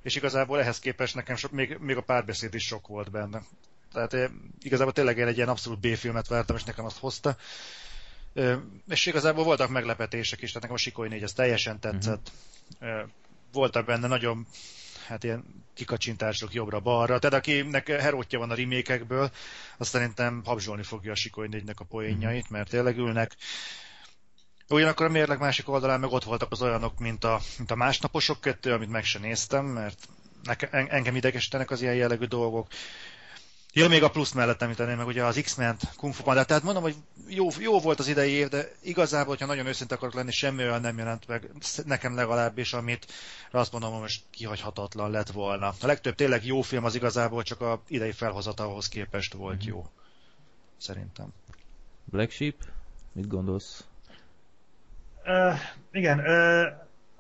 És igazából ehhez képest nekem sok, még, még a párbeszéd is sok volt benne. Tehát eh, igazából tényleg én egy ilyen abszolút B-filmet vártam, és nekem azt hozta. Eh, és igazából voltak meglepetések is, tehát nekem a Sikoly 4 ez teljesen tetszett. Uh-huh. Voltak benne nagyon hát ilyen kikacsintások jobbra-balra. Tehát akinek herótja van a remékekből, azt szerintem habzsolni fogja a Sikoly 4-nek a poénjait, uh-huh. mert tényleg ülnek. Ugyanakkor a mérleg másik oldalán meg ott voltak az olyanok, mint a, mint a másnaposok kettő, amit meg sem néztem, mert nekem, engem idegesítenek az ilyen jellegű dolgok. Ja, még a plusz mellett említeném meg ugye az X-Men Kung Fu Panda. Tehát mondom, hogy jó, jó volt az idei év, de igazából, hogyha nagyon őszinte akarok lenni, semmi olyan nem jelent meg, nekem legalábbis, amit azt mondom, hogy most kihagyhatatlan lett volna. A legtöbb tényleg jó film az igazából csak a idei felhozatalhoz képest volt mm-hmm. jó. Szerintem. Black Sheep, mit gondolsz? Uh, igen, uh,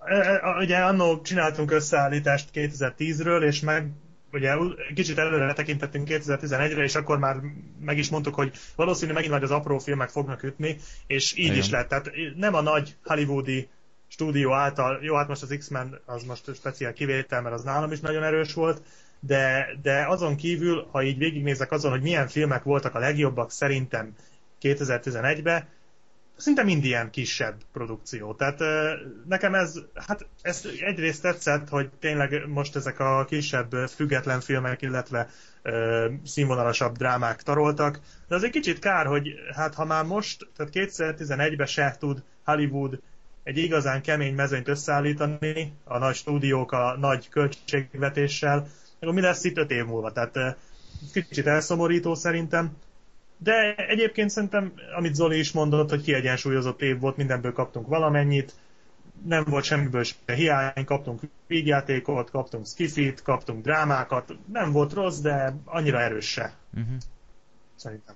uh, ugye annó csináltunk összeállítást 2010-ről, és meg ugye kicsit előre tekintettünk 2011-re, és akkor már meg is mondtuk, hogy valószínű megint majd az apró filmek fognak ütni, és így Igen. is lett. Tehát nem a nagy hollywoodi stúdió által, jó, hát most az X-Men az most speciál kivétel, mert az nálam is nagyon erős volt, de, de azon kívül, ha így végignézek azon, hogy milyen filmek voltak a legjobbak szerintem 2011-ben, szinte mind ilyen kisebb produkció. Tehát nekem ez, hát ez egyrészt tetszett, hogy tényleg most ezek a kisebb független filmek, illetve színvonalasabb drámák taroltak, de az egy kicsit kár, hogy hát ha már most, tehát 2011-ben se tud Hollywood egy igazán kemény mezőnyt összeállítani, a nagy stúdiók a nagy költségvetéssel, akkor mi lesz itt öt év múlva? Tehát kicsit elszomorító szerintem. De egyébként szerintem, amit Zoli is mondott, hogy kiegyensúlyozott év volt, mindenből kaptunk valamennyit, nem volt semmiből se hiány, kaptunk vígjátékot, kaptunk skifit, kaptunk drámákat, nem volt rossz, de annyira erős se. Uh-huh. Szerintem.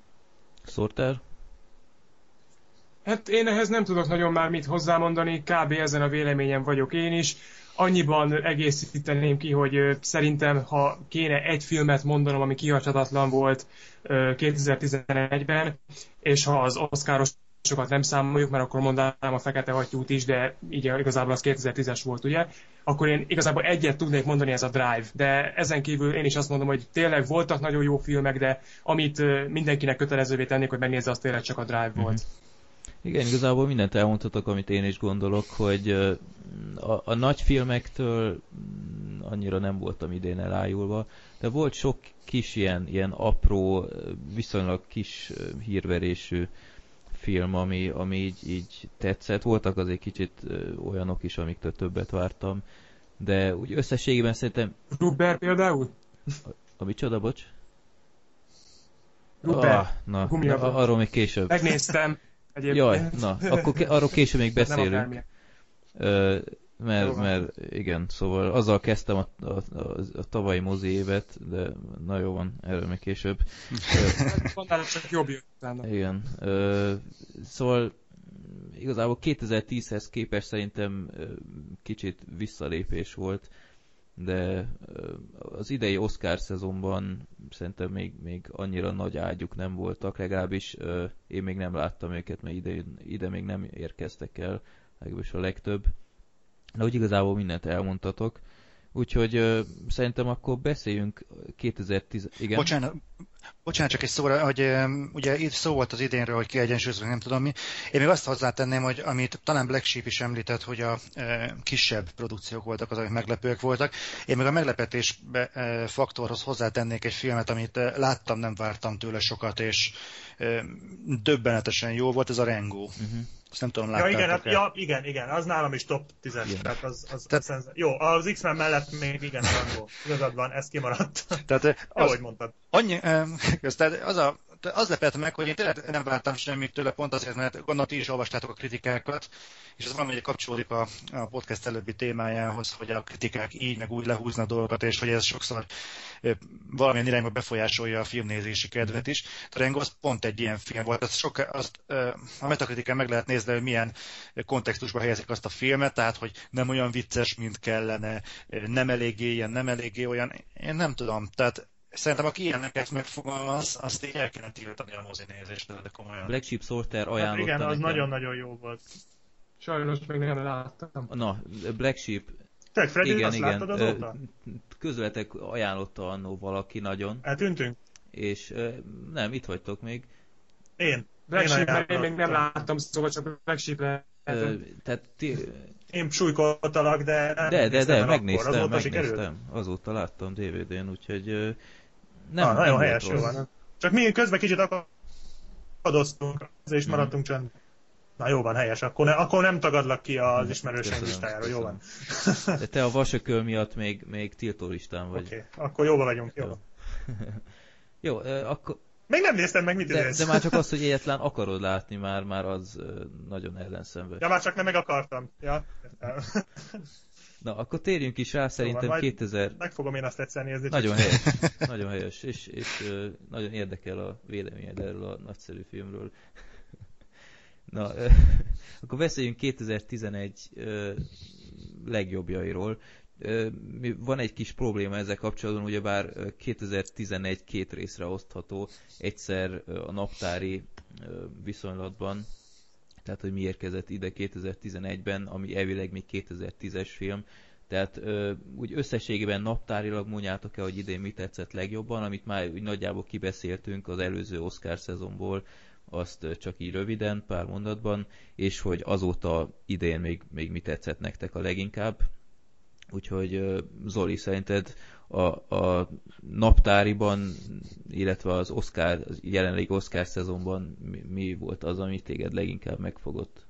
Sorter? Hát én ehhez nem tudok nagyon már mit hozzámondani, kb. ezen a véleményen vagyok én is. Annyiban egészíteném ki, hogy szerintem, ha kéne egy filmet mondanom, ami kihagyhatatlan volt 2011-ben, és ha az oszkáros sokat nem számoljuk, mert akkor mondanám a Fekete Hattyút is, de így igazából az 2010-es volt, ugye? Akkor én igazából egyet tudnék mondani, ez a Drive. De ezen kívül én is azt mondom, hogy tényleg voltak nagyon jó filmek, de amit mindenkinek kötelezővé tennék, hogy megnézze, az tényleg csak a Drive volt. Mm-hmm. Igen, igazából mindent elmondhatok, amit én is gondolok, hogy a, a nagy filmektől mm, annyira nem voltam idén elájulva, de volt sok kis ilyen, ilyen apró, viszonylag kis hírverésű film, ami, ami így, így tetszett. Voltak azért kicsit olyanok is, amiktől többet vártam, de úgy összességében szerintem... Rubber például? A, a micsoda, bocs? Rubber. Ah, na, na, arról még később. Megnéztem. Egyébként. Jaj, na, akkor ke- arról később még beszélünk. Ö, mert, mert igen, szóval azzal kezdtem a, a, a, a tavalyi mozi évet, de na jó van, erről még később. Annál csak jobb jött Igen. Ö, szóval igazából 2010-hez képest szerintem kicsit visszalépés volt, de az idei Oscar szezonban szerintem még, még annyira nagy ágyuk nem voltak, legalábbis én még nem láttam őket, mert ide, ide még nem érkeztek el, legalábbis a legtöbb. De úgy igazából mindent elmondtatok. Úgyhogy uh, szerintem akkor beszéljünk 2010... Igen? Bocsánat, Bocsánat, csak egy szóra, hogy ugye itt szó volt az idénről, hogy kiegyensúlyozunk, nem tudom mi. Én még azt hozzátenném, hogy amit talán Black Sheep is említett, hogy a e, kisebb produkciók voltak az, amik meglepőek voltak. Én még a meglepetés e, faktorhoz hozzátennék egy filmet, amit e, láttam, nem vártam tőle sokat, és e, döbbenetesen jó volt, ez a Rengo. Uh-huh. Azt nem tudom, ja, igen, hát, ja, igen, igen, az nálam is top 10-es. Igen. Tehát az, az, tehát, az, jó, az X-Men mellett még igen, a. Igazad van, ez kimaradt. Tehát, az, ahogy mondtad. Annyi, tehát az a az lepett meg, hogy én tényleg nem vártam semmit tőle, pont azért, mert gondolom ti is olvastátok a kritikákat, és ez valami kapcsolódik a, a podcast előbbi témájához, hogy a kritikák így meg úgy lehúznak dolgokat, és hogy ez sokszor valamilyen irányba befolyásolja a filmnézési kedvet is. Rengo az pont egy ilyen film volt. Az sok, azt, a metakritikán meg lehet nézni, hogy milyen kontextusba helyezik azt a filmet, tehát hogy nem olyan vicces, mint kellene, nem eléggé ilyen, nem eléggé olyan. Én nem tudom. Tehát Szerintem, aki ilyeneket megfogalmaz, azt így el kellene tiltani a mozinézést, de komolyan. Black Sheep Sorter ajánlotta hát Igen, az nagyon-nagyon jó volt. Sajnos még nem láttam. Na, Black Sheep te, Freddy, igen, azt igen. láttad azóta? Közületek ajánlotta annó valaki nagyon. Eltűntünk? És nem, itt vagytok még. Én. Black én, Sheep, én még nem láttam, szóval csak Black Sheep tehát ti... Én súlykoltalak, de nem De, de, de, megnéztem, azóta megnéztem. Sikerült? Azóta láttam DVD-n, úgyhogy nem, ah, nagyon helyes, jó van. Csak mi közben kicsit akadoztunk, és mhm. maradtunk csend. Na jó van, helyes, akkor, ne, akkor nem tagadlak ki az ismerőseim listájáról, jó van. De te a vasököl miatt még, még tiltó listán vagy. Oké, okay, akkor jóba vagyunk, jó. Jó, jó akkor... Még nem néztem meg, mit de, de már csak az, hogy egyetlen akarod látni, már, már az nagyon ellenszenves. Ja, már csak nem meg akartam. Ja, Na, akkor térjünk is rá, szerintem szóval 2000... Meg fogom én azt egyszer nézni. Nagyon helyes, nagyon helyes, és, és nagyon érdekel a véleményed erről a nagyszerű filmről. Na, akkor beszéljünk 2011 legjobbjairól. Van egy kis probléma ezzel kapcsolatban, ugyebár 2011 két részre osztható, egyszer a naptári viszonylatban, tehát hogy mi érkezett ide 2011-ben, ami elvileg még 2010-es film, tehát úgy összességében naptárilag mondjátok el, hogy idén mi tetszett legjobban, amit már úgy nagyjából kibeszéltünk az előző Oscar szezonból, azt csak így röviden, pár mondatban, és hogy azóta idén még, még mi tetszett nektek a leginkább. Úgyhogy Zoli, szerinted a, a naptáriban, illetve az Oscar, az jelenlegi Oscar szezonban mi, mi volt az, ami téged leginkább megfogott?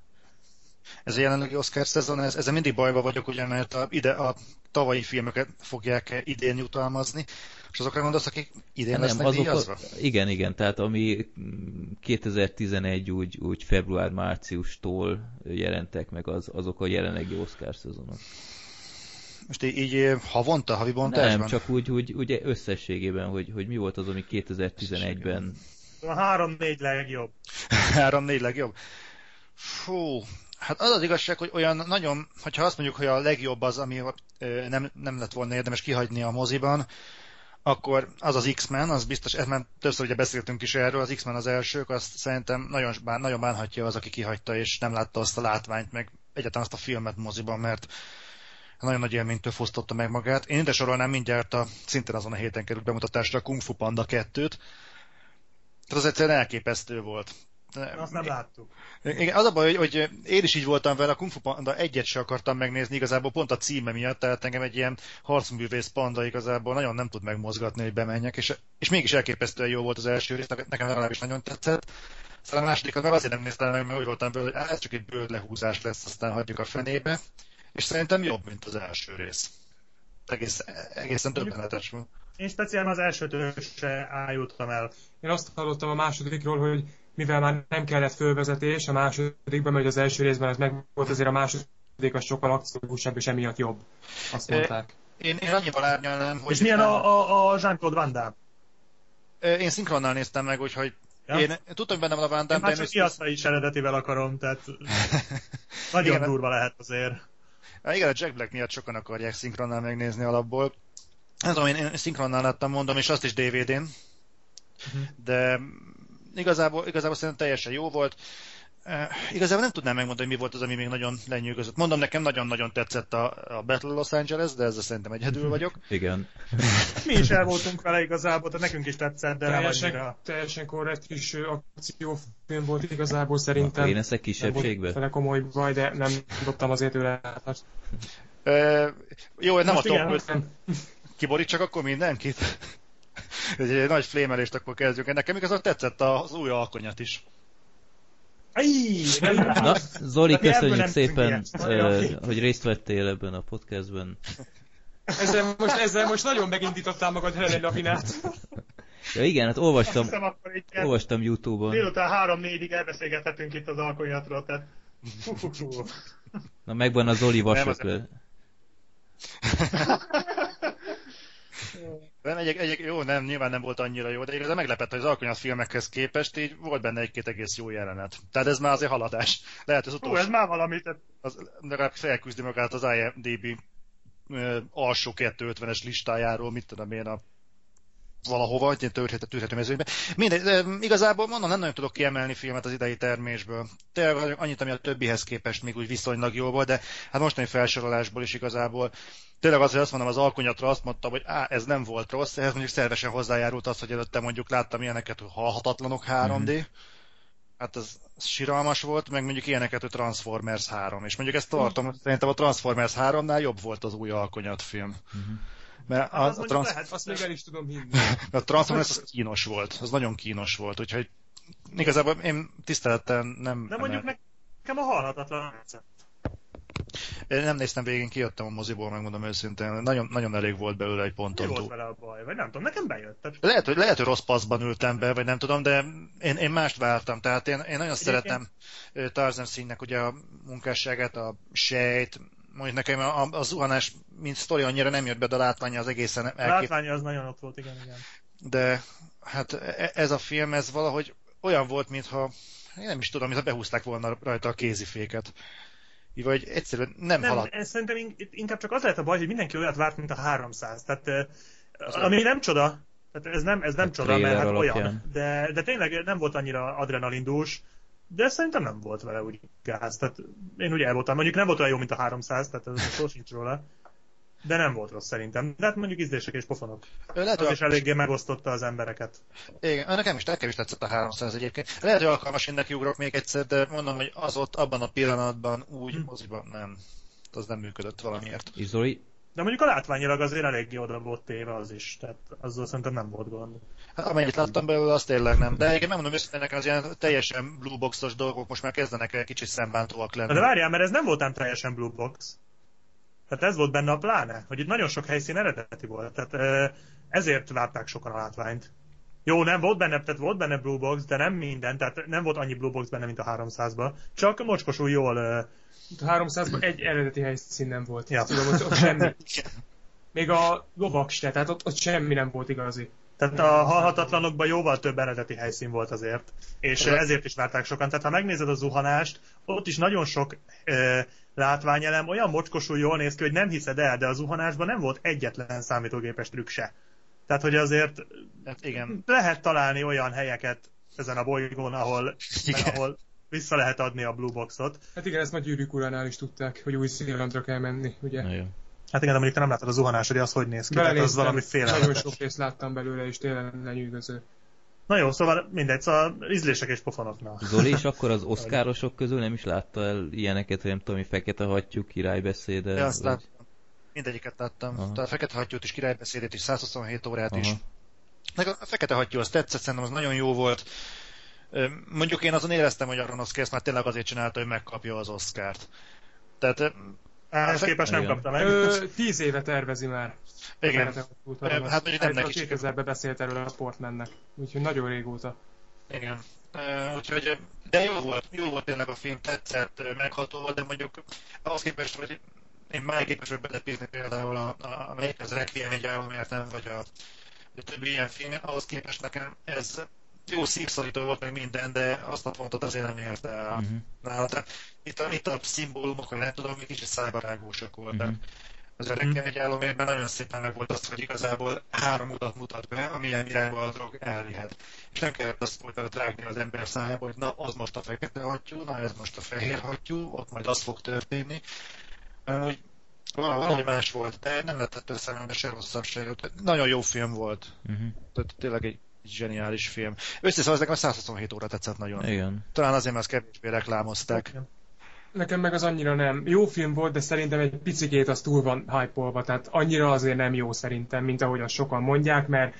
Ez a jelenlegi Oscar szezon, ez, ezzel mindig bajba vagyok, ugye, mert a, ide a tavalyi filmeket fogják idén jutalmazni, és azokra gondolsz, akik idén nem, lesznek azok igen, igen, tehát ami 2011 úgy, úgy február-márciustól jelentek meg, az, azok a jelenlegi Oscar szezonok. Most így, így havonta, havi bontásban? Nem, csak úgy, úgy, úgy összességében, hogy, hogy mi volt az, ami 2011-ben... A három-négy legjobb. három-négy legjobb? Fú, Hát az az igazság, hogy olyan nagyon, hogyha azt mondjuk, hogy a legjobb az, ami nem, nem lett volna érdemes kihagyni a moziban, akkor az az X-Men, az biztos, ez már többször ugye beszéltünk is erről, az X-Men az elsők, azt szerintem nagyon, bán, nagyon bánhatja az, aki kihagyta, és nem látta azt a látványt, meg egyáltalán azt a filmet moziban, mert nagyon nagy élménytől fosztotta meg magát. Én ide sorolnám mindjárt a, szintén azon a héten került bemutatásra a Kung Fu Panda 2-t. Tehát az egyszerűen elképesztő volt. Azt nem láttuk. Igen, az a baj, hogy, hogy én is így voltam vele, a Kung Fu Panda egyet se akartam megnézni, igazából pont a címe miatt, tehát engem egy ilyen harcművész panda igazából nagyon nem tud megmozgatni, hogy bemenjek, és, és mégis elképesztően jó volt az első rész, nekem legalábbis nagyon tetszett. Aztán a másodikat meg azért nem néztem meg, mert úgy voltam vele, hogy ez csak egy bőd lehúzás lesz, aztán hagyjuk a fenébe, és szerintem jobb, mint az első rész. Egész, egészen döbbenetes volt. Én speciál az elsőtől se ájultam el. Én azt hallottam a másodikról, hogy mivel már nem kellett fölvezetés a másodikban, mert az első részben ez meg volt, azért a második az sokkal akciókusabb, és emiatt jobb. Azt mondták. Én, én annyival árnyalnám, hogy... És milyen a, a, a Jean-Claude Van Damme? Én szinkronnal néztem meg, úgyhogy ja? én tudtam, benne van a Van Damme, én de... Én már csak is eredetivel akarom, tehát nagyon igen, durva lehet azért. Hát igen, a Jack Black miatt sokan akarják szinkronnal megnézni alapból. Nem tudom, én, én szinkronnal láttam, mondom, és azt is DVD-n. Uh-huh. De igazából, igazából szerintem teljesen jó volt. Uh, igazából nem tudnám megmondani, mi volt az, ami még nagyon lenyűgözött. Mondom, nekem nagyon-nagyon tetszett a, a Battle Los Angeles, de ezzel szerintem egyedül vagyok. Igen. Mi is el voltunk vele igazából, de nekünk is tetszett, de teljesen, nem annyira. Teljesen korrekt kis akciófilm volt igazából szerintem. Akkor én ezek kisebbségbe? Nem komoly baj, de nem dobtam azért őle uh, Jó, nem Most a top Kiborítsak akkor mindenkit? egy nagy flémelést akkor kezdjük. Nekem igazán tetszett az új alkonyat is. Na, Zoli, köszönjük szépen, uh, hogy részt vettél ebben a podcastben. Ezzel most, ezzel most nagyon megindítottál magad Helen Lavinát. Ja igen, hát olvastam, olvastam Youtube-on. Délután három-négyig elbeszélgethetünk itt az alkonyatról, tehát... Na megvan a Zoli vasökle. Nem, egy, egy, jó, nem, nyilván nem volt annyira jó, de igazán meglepett, hogy az alkonyat filmekhez képest így volt benne egy-két egész jó jelenet. Tehát ez már azért haladás. Lehet az utolsó... Ó, ez már valami. Tehát... Az, legalább felküzdi magát az IMDb ö, alsó 250-es listájáról, mit tudom én, a valahova, egy törhető, törhető mezőnybe. Mindegy, de igazából mondom, nem nagyon tudok kiemelni filmet az idei termésből. Tényleg annyit, ami a többihez képest még úgy viszonylag jó volt, de hát mostani felsorolásból is igazából tényleg az, hogy azt mondom, az alkonyatra azt mondtam, hogy á, ez nem volt rossz, ehhez mondjuk szervesen hozzájárult az, hogy előtte mondjuk láttam ilyeneket, hogy halhatatlanok 3D, mm-hmm. hát az, az siralmas volt, meg mondjuk ilyeneket, hogy Transformers 3, és mondjuk ezt tartom, mm. szerintem a Transformers 3-nál jobb volt az új alkonyat film. Mm-hmm. Mert hát az, a, trans... lehet, azt még el is tudom hinni. A Transformers az kínos volt, az nagyon kínos volt, úgyhogy igazából én tisztelettel nem... De mondjuk nekem a halhatatlan én nem néztem végén, kijöttem a moziból, megmondom őszintén. Nagyon, nagyon elég volt belőle egy ponton Mi volt vele a baj? Vagy nem tudom, nekem bejött. Tehát... Lehet, hogy, lehet, hogy rossz passzban ültem be, vagy nem tudom, de én, én mást vártam. Tehát én, én nagyon Egyébként... szeretem Tarzan színnek ugye a munkásságát, a sejt, mondjuk nekem a, a, zuhanás, mint sztori annyira nem jött be, de a látványa az egészen elkép... A látványa az nagyon ott volt, igen, igen. De hát e, ez a film, ez valahogy olyan volt, mintha én nem is tudom, mintha behúzták volna rajta a kéziféket. Vagy egyszerűen nem, nem halad. Ez szerintem inkább csak az lehet a baj, hogy mindenki olyat várt, mint a 300. Tehát, ami nem csoda, tehát ez nem, ez nem csoda, mert hát olyan. De, de tényleg nem volt annyira adrenalindús, de szerintem nem volt vele úgy gáz. Tehát én ugye el voltam. Mondjuk nem volt olyan jó, mint a 300, tehát ez szó sincs róla. De nem volt rossz szerintem. De hát mondjuk ízlések és pofonok. Lehet, az is eléggé megosztotta az embereket. Igen, nekem is, nekem is tetszett a 300 egyébként. Lehet, hogy alkalmas, én neki ugrok még egyszer, de mondom, hogy az ott abban a pillanatban úgy hm. moziban nem. Az nem működött valamiért. Izoli, de mondjuk a látványilag azért eléggé oda volt téve az is, tehát azzal szerintem nem volt gond. Hát amennyit láttam belőle, azt tényleg nem. De egyébként megmondom őszintén, az ilyen teljesen blue boxos dolgok most már kezdenek el kicsit szembántóak lenni. De várjál, mert ez nem volt ám teljesen blue box. Tehát ez volt benne a pláne, hogy itt nagyon sok helyszín eredeti volt. Tehát ezért várták sokan a látványt. Jó, nem volt benne, tehát volt benne Blue Box, de nem minden, tehát nem volt annyi Blue Box benne, mint a 300-ban. Csak mocskosul jól... A 300-ban egy eredeti helyszín nem volt. Ja. Tudom, ott, ott semmi. Még a lovak se, tehát ott, ott semmi nem volt igazi. Tehát a halhatatlanokban jóval több eredeti helyszín volt azért, és ezért is várták sokan. Tehát ha megnézed a zuhanást, ott is nagyon sok e, látványelem olyan mocskosul jól néz ki, hogy nem hiszed el, de a zuhanásban nem volt egyetlen számítógépes trükk se. Tehát, hogy azért hát igen. lehet találni olyan helyeket ezen a bolygón, ahol, ahol vissza lehet adni a Blue Boxot. Hát igen, ezt majd Gyűrűk uránál is tudták, hogy új Zélandra kell menni, ugye? Na jó. Hát igen, de mondjuk te nem láttad a zuhanás, hogy az hogy néz ki, tehát az valami féle. Nagyon sok részt láttam belőle, és tényleg lenyűgöző. Na jó, szóval mindegy, szóval ízlések és pofonoknak. Zoli is akkor az oszkárosok közül nem is látta el ilyeneket, hogy nem tudom, hogy fekete hattyú, királybeszéde? Ja, azt vagy... Mindegyiket láttam. Aha. Tehát a fekete hattyút is, királybeszédét is, 127 órát Aha. is. Meg a fekete hattyú az tetszett, szerintem az nagyon jó volt. Mondjuk én azon éreztem, hogy Aronofsky ezt már tényleg azért csinálta, hogy megkapja az Oscárt. Tehát ehhez képest nem kapta meg. Ö, tíz éve tervezi már. Igen. Hát, hát mondjuk nem neki 2000-ben beszélt erről a Portmannek, úgyhogy nagyon régóta. Igen. Uh, úgyhogy, de jó volt, jó volt tényleg a film, tetszett, megható de mondjuk ahhoz képest, hogy én már képes vagyok belepítni például a, a, a melyik az Requiem egy államért nem, vagy a, a többi ilyen film, ahhoz képest nekem ez jó szívszorító volt meg minden, de azt a pontot azért nem érte el uh-huh. nála. Tehát itt a, itt a szimbólumok, vagy nem tudom, még kicsit szájbarágósak voltak. Uh-huh. Az öreg egy álomérben nagyon szépen meg volt az, hogy igazából három utat mutat be, amilyen irányba a drog elvihet. És nem kellett azt volt rágni az ember szájába, hogy na, az most a fekete hattyú, na, ez most a fehér hattyú, ott majd az fog történni. Hogy valahogy más volt, de nem lehetett összemenni se rosszabb se. Nagyon jó film volt. Uh-huh. Tehát tényleg egy zseniális film. Összeszóval nekem a 127 óra tetszett nagyon. Igen. Talán azért, mert ezt kevésbé reklámozták. Okay. Nekem meg az annyira nem. Jó film volt, de szerintem egy picikét az túl van hype tehát annyira azért nem jó szerintem, mint ahogy azt sokan mondják, mert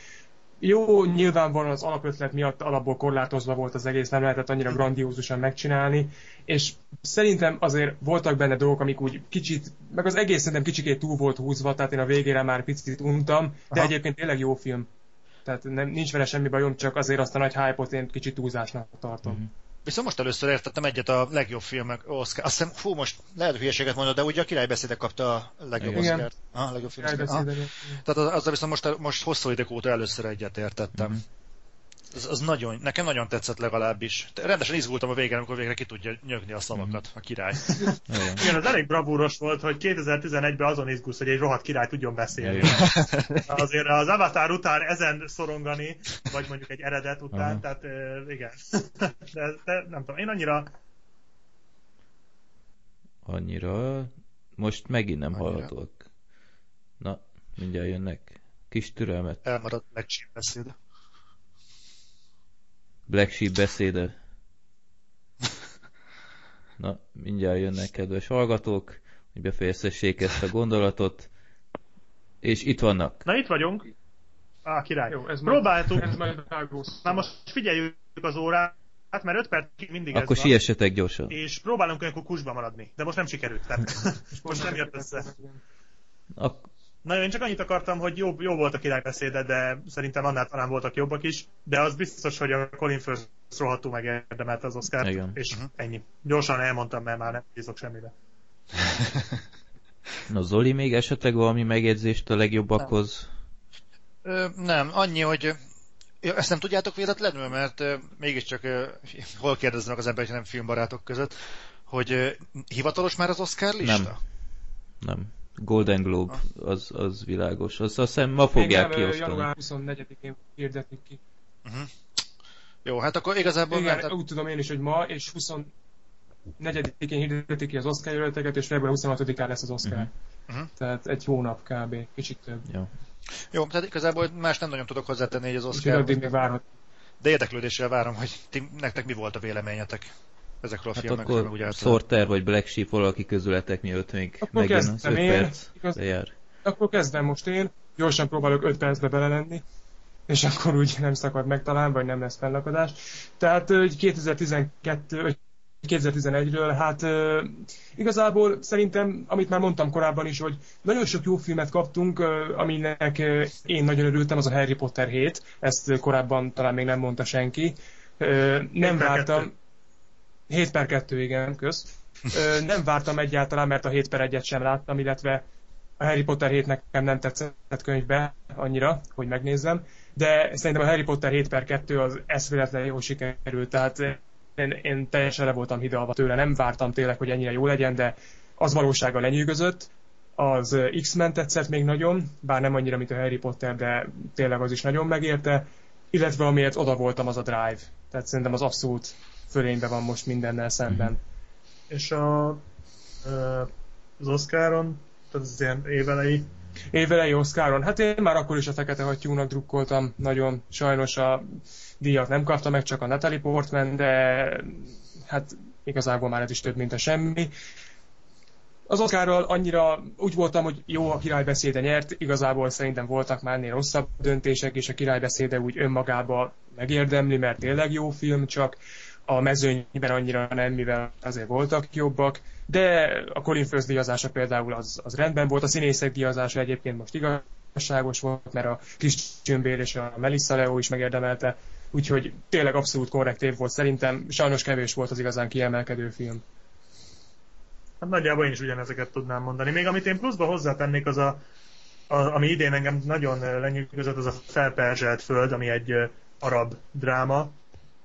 jó, nyilvánvalóan az alapötlet miatt alapból korlátozva volt az egész, nem lehetett annyira grandiózusan megcsinálni, és szerintem azért voltak benne dolgok, amik úgy kicsit, meg az egész szerintem kicsikét túl volt húzva, tehát én a végére már picit untam, de Aha. egyébként tényleg jó film. Tehát nem, nincs vele semmi bajom, csak azért azt a nagy hype-ot én kicsit túlzásnak tartom. Mm-hmm. Viszont most először értettem egyet a legjobb filmek Oscar. Azt hiszem, fú, most lehet hülyeséget mondani, de ugye a királybeszédek kapta a legjobb Igen. Oscar-t. Ah, a legjobb film Oscar. Tehát azzal viszont most, most hosszú idők óta először egyet értettem. Mm-hmm az, az nagyon, nekem nagyon tetszett legalábbis. Rendesen izgultam a végén, amikor végre ki tudja nyögni a szavakat, a király. Igen, az elég bravúros volt, hogy 2011-ben azon izgulsz, hogy egy rohadt király tudjon beszélni. Azért az Avatar után ezen szorongani, vagy mondjuk egy eredet után, tehát igen. De, de nem tudom, én annyira... Annyira... Most megint nem hallhatók. Na, mindjárt jönnek. Kis türelmet. Elmaradt beszéd. Black Sheep beszéde. Na, mindjárt jönnek kedves hallgatók, hogy befejezhessék ezt a gondolatot. És itt vannak. Na itt vagyunk. Á, király. Jó, ez Próbáltuk. Ez majd Na most figyeljük az órát, Hát mert 5 perc mindig Akkor ez siessetek gyorsan. És próbálunk olyankor kusba maradni, de most nem sikerült, tehát most nem jött össze. Ak- Na én csak annyit akartam, hogy jó, jó volt a királybeszéde, de szerintem annál talán voltak jobbak is, de az biztos, hogy a Colin Firth rohadtul megérdemelt az Oscar, Igen. és uh-huh. ennyi. Gyorsan elmondtam, mert már nem bízok semmibe. Na Zoli, még esetleg valami megjegyzést a legjobbakhoz? Nem, Ö, nem annyi, hogy Ja, ezt nem tudjátok véletlenül, mert uh, mégiscsak uh, hol kérdeznek az emberek, nem filmbarátok között, hogy uh, hivatalos már az Oscar lista? Nem. Nem. Golden Globe, az, az világos. Azt, hiszem ma fogják ki kiosztani. január 24-én hirdetik ki. Uh-huh. Jó, hát akkor igazából... Igen, mert... úgy tudom én is, hogy ma, és 24-én hirdetik ki az Oscar jelölteket, és február 26-án lesz az Oscar. Uh-huh. Tehát egy hónap kb. Kicsit több. Jó. Jó, tehát igazából más nem nagyon tudok hozzátenni, hogy az Oscar... Úgyhogy még várhat. De érdeklődéssel várom, hogy ti, nektek mi volt a véleményetek ezekről a hát filmekről. Akkor úgy Sorter vagy Black Sheep valaki közületek, mielőtt még akkor megjön az 5 perc igaz... lejár. Akkor kezdem most én, gyorsan próbálok 5 percbe belelenni, és akkor úgy nem szakad meg talán, vagy nem lesz fennakadás. Tehát 2012, 2011-ről, hát igazából szerintem, amit már mondtam korábban is, hogy nagyon sok jó filmet kaptunk, aminek én nagyon örültem, az a Harry Potter 7, ezt korábban talán még nem mondta senki. Nem vártam, 7 per 2, igen, köz. Nem vártam egyáltalán, mert a 7 per 1-et sem láttam, illetve a Harry Potter 7 nekem nem tetszett könyvbe annyira, hogy megnézzem, de szerintem a Harry Potter 7 per 2 az eszméletlen jól sikerült, tehát én, én teljesen le voltam hidalva tőle, nem vártam tényleg, hogy ennyire jó legyen, de az valósága lenyűgözött, az X-Men tetszett még nagyon, bár nem annyira, mint a Harry Potter, de tényleg az is nagyon megérte, illetve amiért oda voltam, az a Drive. Tehát szerintem az abszolút fölényben van most mindennel szemben. Mm-hmm. És a, az Oscaron, tehát az ilyen évelei évelei Oscaron. Hát én már akkor is a Fekete Hattyúnak drukkoltam, nagyon sajnos a díjat nem kapta meg, csak a Natalie Portman, de hát igazából már ez is több, mint a semmi. Az Oscarral annyira úgy voltam, hogy jó a királybeszéde nyert, igazából szerintem voltak már ennél rosszabb döntések, és a királybeszéde úgy önmagában megérdemli, mert tényleg jó film, csak a mezőnyben annyira nem, mivel azért voltak jobbak, de a Colin Firth díjazása például az, az rendben volt, a színészek díjazása egyébként most igazságos volt, mert a Christian Bale és a Melissa Leo is megérdemelte, úgyhogy tényleg abszolút korrekt év volt szerintem, sajnos kevés volt az igazán kiemelkedő film. Hát nagyjából én is ugyanezeket tudnám mondani. Még amit én pluszba hozzátennék, az a, a ami idén engem nagyon lenyűgözött, az a Felperzselt Föld, ami egy arab dráma,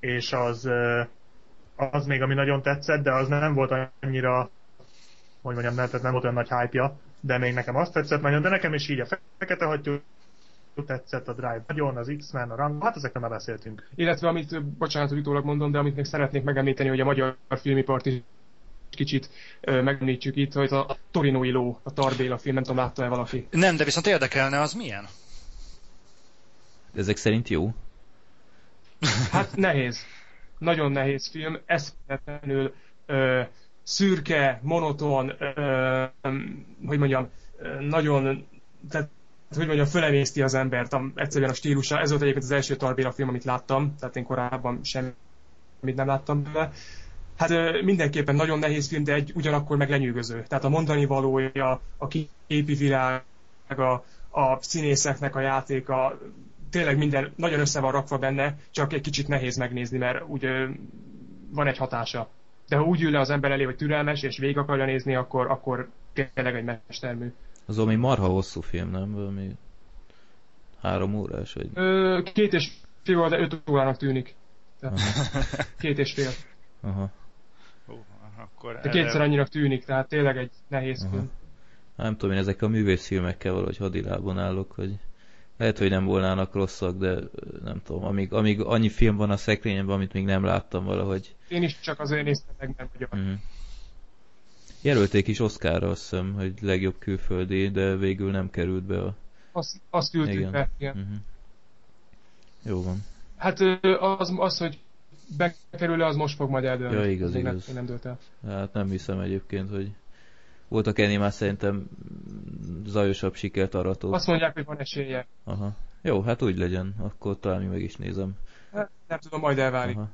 és az, az még, ami nagyon tetszett, de az nem volt annyira, hogy mondjam, nem, tehát nem volt olyan nagy hype-ja, de még nekem azt tetszett nagyon, de nekem is így a fekete hagyjuk tetszett, a Drive nagyon, az X-Men, a Rang, hát ezekről már beszéltünk. Illetve amit, bocsánat, hogy utólag mondom, de amit még szeretnék megemlíteni, hogy a magyar filmipart is kicsit ö, megemlítsük itt, hogy a Torinoi ló, a Tarbéla film, nem tudom, látta-e valaki? Nem, de viszont érdekelne, az milyen? Ezek szerint jó? Hát nehéz. Nagyon nehéz film, eszméletlenül ö, szürke, monoton, ö, hogy mondjam, nagyon, tehát hogy mondjam, fölemészti az embert, a, egyszerűen a stílusa. Ez volt egyébként az első Tarbéla film, amit láttam, tehát én korábban semmit nem láttam bele. Hát ö, mindenképpen nagyon nehéz film, de egy ugyanakkor meg lenyűgöző. Tehát a mondani valója, a képi világ, a, a színészeknek a játéka, tényleg minden nagyon össze van rakva benne, csak egy kicsit nehéz megnézni, mert úgy ö, van egy hatása. De ha úgy ül le az ember elé, hogy türelmes, és végig akarja nézni, akkor, akkor tényleg egy mestermű. Az valami marha hosszú film, nem? Valami három órás, vagy? Ö, két és fél óra, de öt órának tűnik. Tehát, két és fél. Aha. Ó, akkor De kétszer annyinak tűnik, tehát tényleg egy nehéz Aha. film. Nem tudom, én ezek a művészfilmekkel valahogy hadilábon állok, hogy lehet, hogy nem volnának rosszak, de nem tudom, amíg, amíg annyi film van a szekrényemben, amit még nem láttam valahogy. Én is csak azért néztem meg, mert vagyok. Uh-huh. Jelölték is Oscarra, azt hiszem, hogy legjobb külföldi, de végül nem került be a... Azt, azt ültük Igen. be, igen. Uh-huh. Jó van. Hát az, az, hogy bekerül-e, az most fog majd eldőlni. Ja, igaz, igaz. Nem, nem dőlt el. Hát nem hiszem egyébként, hogy voltak ennél már szerintem zajosabb sikert aratók. Azt mondják, hogy van esélye. Aha. Jó, hát úgy legyen, akkor talán még meg is nézem. Hát, nem tudom, majd elválik. Aha.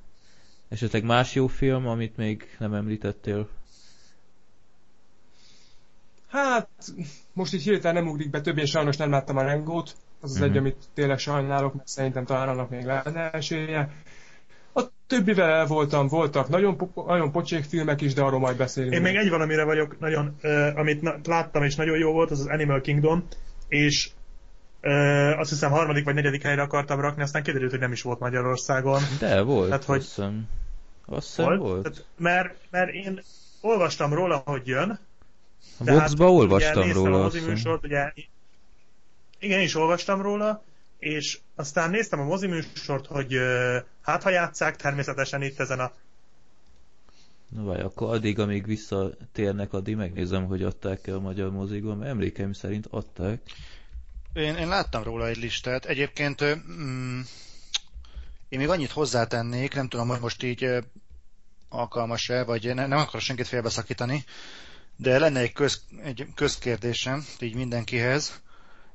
Esetleg más jó film, amit még nem említettél? Hát, most így hirtelen nem ugrik be, több én sajnos nem láttam a Rengót. Az az Mhm. egy, amit tényleg sajnálok, mert szerintem talán annak még lenne esélye. A többivel el voltam, voltak nagyon, po- nagyon pocsék filmek is, de arról majd beszélünk. Én még egy valamire vagyok nagyon, uh, amit na- láttam és nagyon jó volt, az az Animal Kingdom, és uh, azt hiszem harmadik vagy negyedik helyre akartam rakni, aztán kiderült, hogy nem is volt Magyarországon. De volt, Tehát, hogy- azt hiszem. Azt hiszem volt. Tehát, mert, mert én olvastam róla, hogy jön. A de boxba olvastam ugye, róla, a moziműsort, ugye, igen, én is olvastam róla, és aztán néztem a moziműsort, hogy hát ha játszák, természetesen itt ezen a Na várj, akkor addig, amíg visszatérnek, addig megnézem, hogy adták-e a magyar mozikban, mert emlékeim szerint adták. Én, én láttam róla egy listát. Egyébként mm, én még annyit hozzátennék, nem tudom, hogy most így alkalmas-e, vagy ne, nem akarok senkit félbeszakítani, de lenne egy, köz, egy közkérdésem így mindenkihez.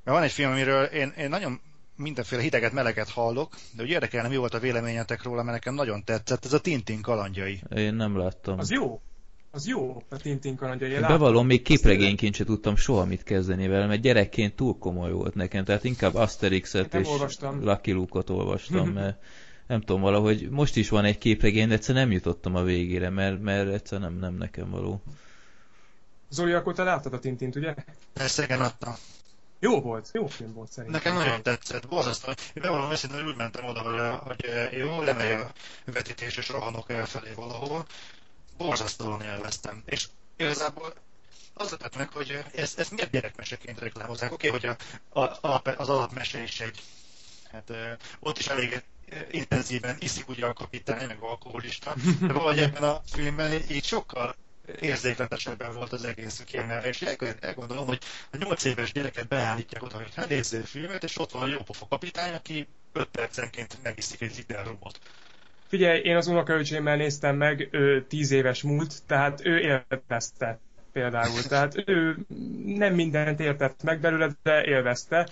Mert van egy film, amiről én, én nagyon mindenféle hideget, meleget hallok, de úgy érdekelne, mi volt a véleményetek róla, mert nekem nagyon tetszett. Ez a Tintin kalandjai. Én nem láttam. Az jó. Az jó, a Tintin kalandjai. Én bevallom, még képregényként se tudtam soha mit kezdeni vele, mert gyerekként túl komoly volt nekem, tehát inkább Asterixet és olvastam. Lucky Luke-ot olvastam, mert nem tudom, valahogy most is van egy képregény, de egyszer nem jutottam a végére, mert, mert egyszer nem, nem nekem való. Zoli, akkor te láttad a Tintint, ugye? Persze, igen, adtam. Jó volt, jó film volt szerintem. Nekem nagyon tetszett, borzasztó. Én bevallom őszintén, úgy mentem oda, hogy, hogy jó, lemegy a vetítés, és rohanok elfelé valahol. Borzasztóan élveztem. És igazából az lett meg, hogy ezt, ezt miért gyerekmeseként reklámozzák. Oké, okay, hogy a, a, az alapmese is egy, hát ott is elég intenzíven iszik ugye a kapitány, meg alkoholista, de valahogy ebben a filmben így sokkal érzékletesebben volt az egész kiemelve, és el- elgondolom, hogy a 8 éves gyereket beállítják oda, hogy hát nézzél filmet, és ott van a jópofa kapitány, aki 5 percenként megiszik egy liter robot. Figyelj, én az unokaöcsémmel néztem meg, ő 10 éves múlt, tehát ő élvezte például. Tehát ő nem mindent értett meg belőle, de élvezte.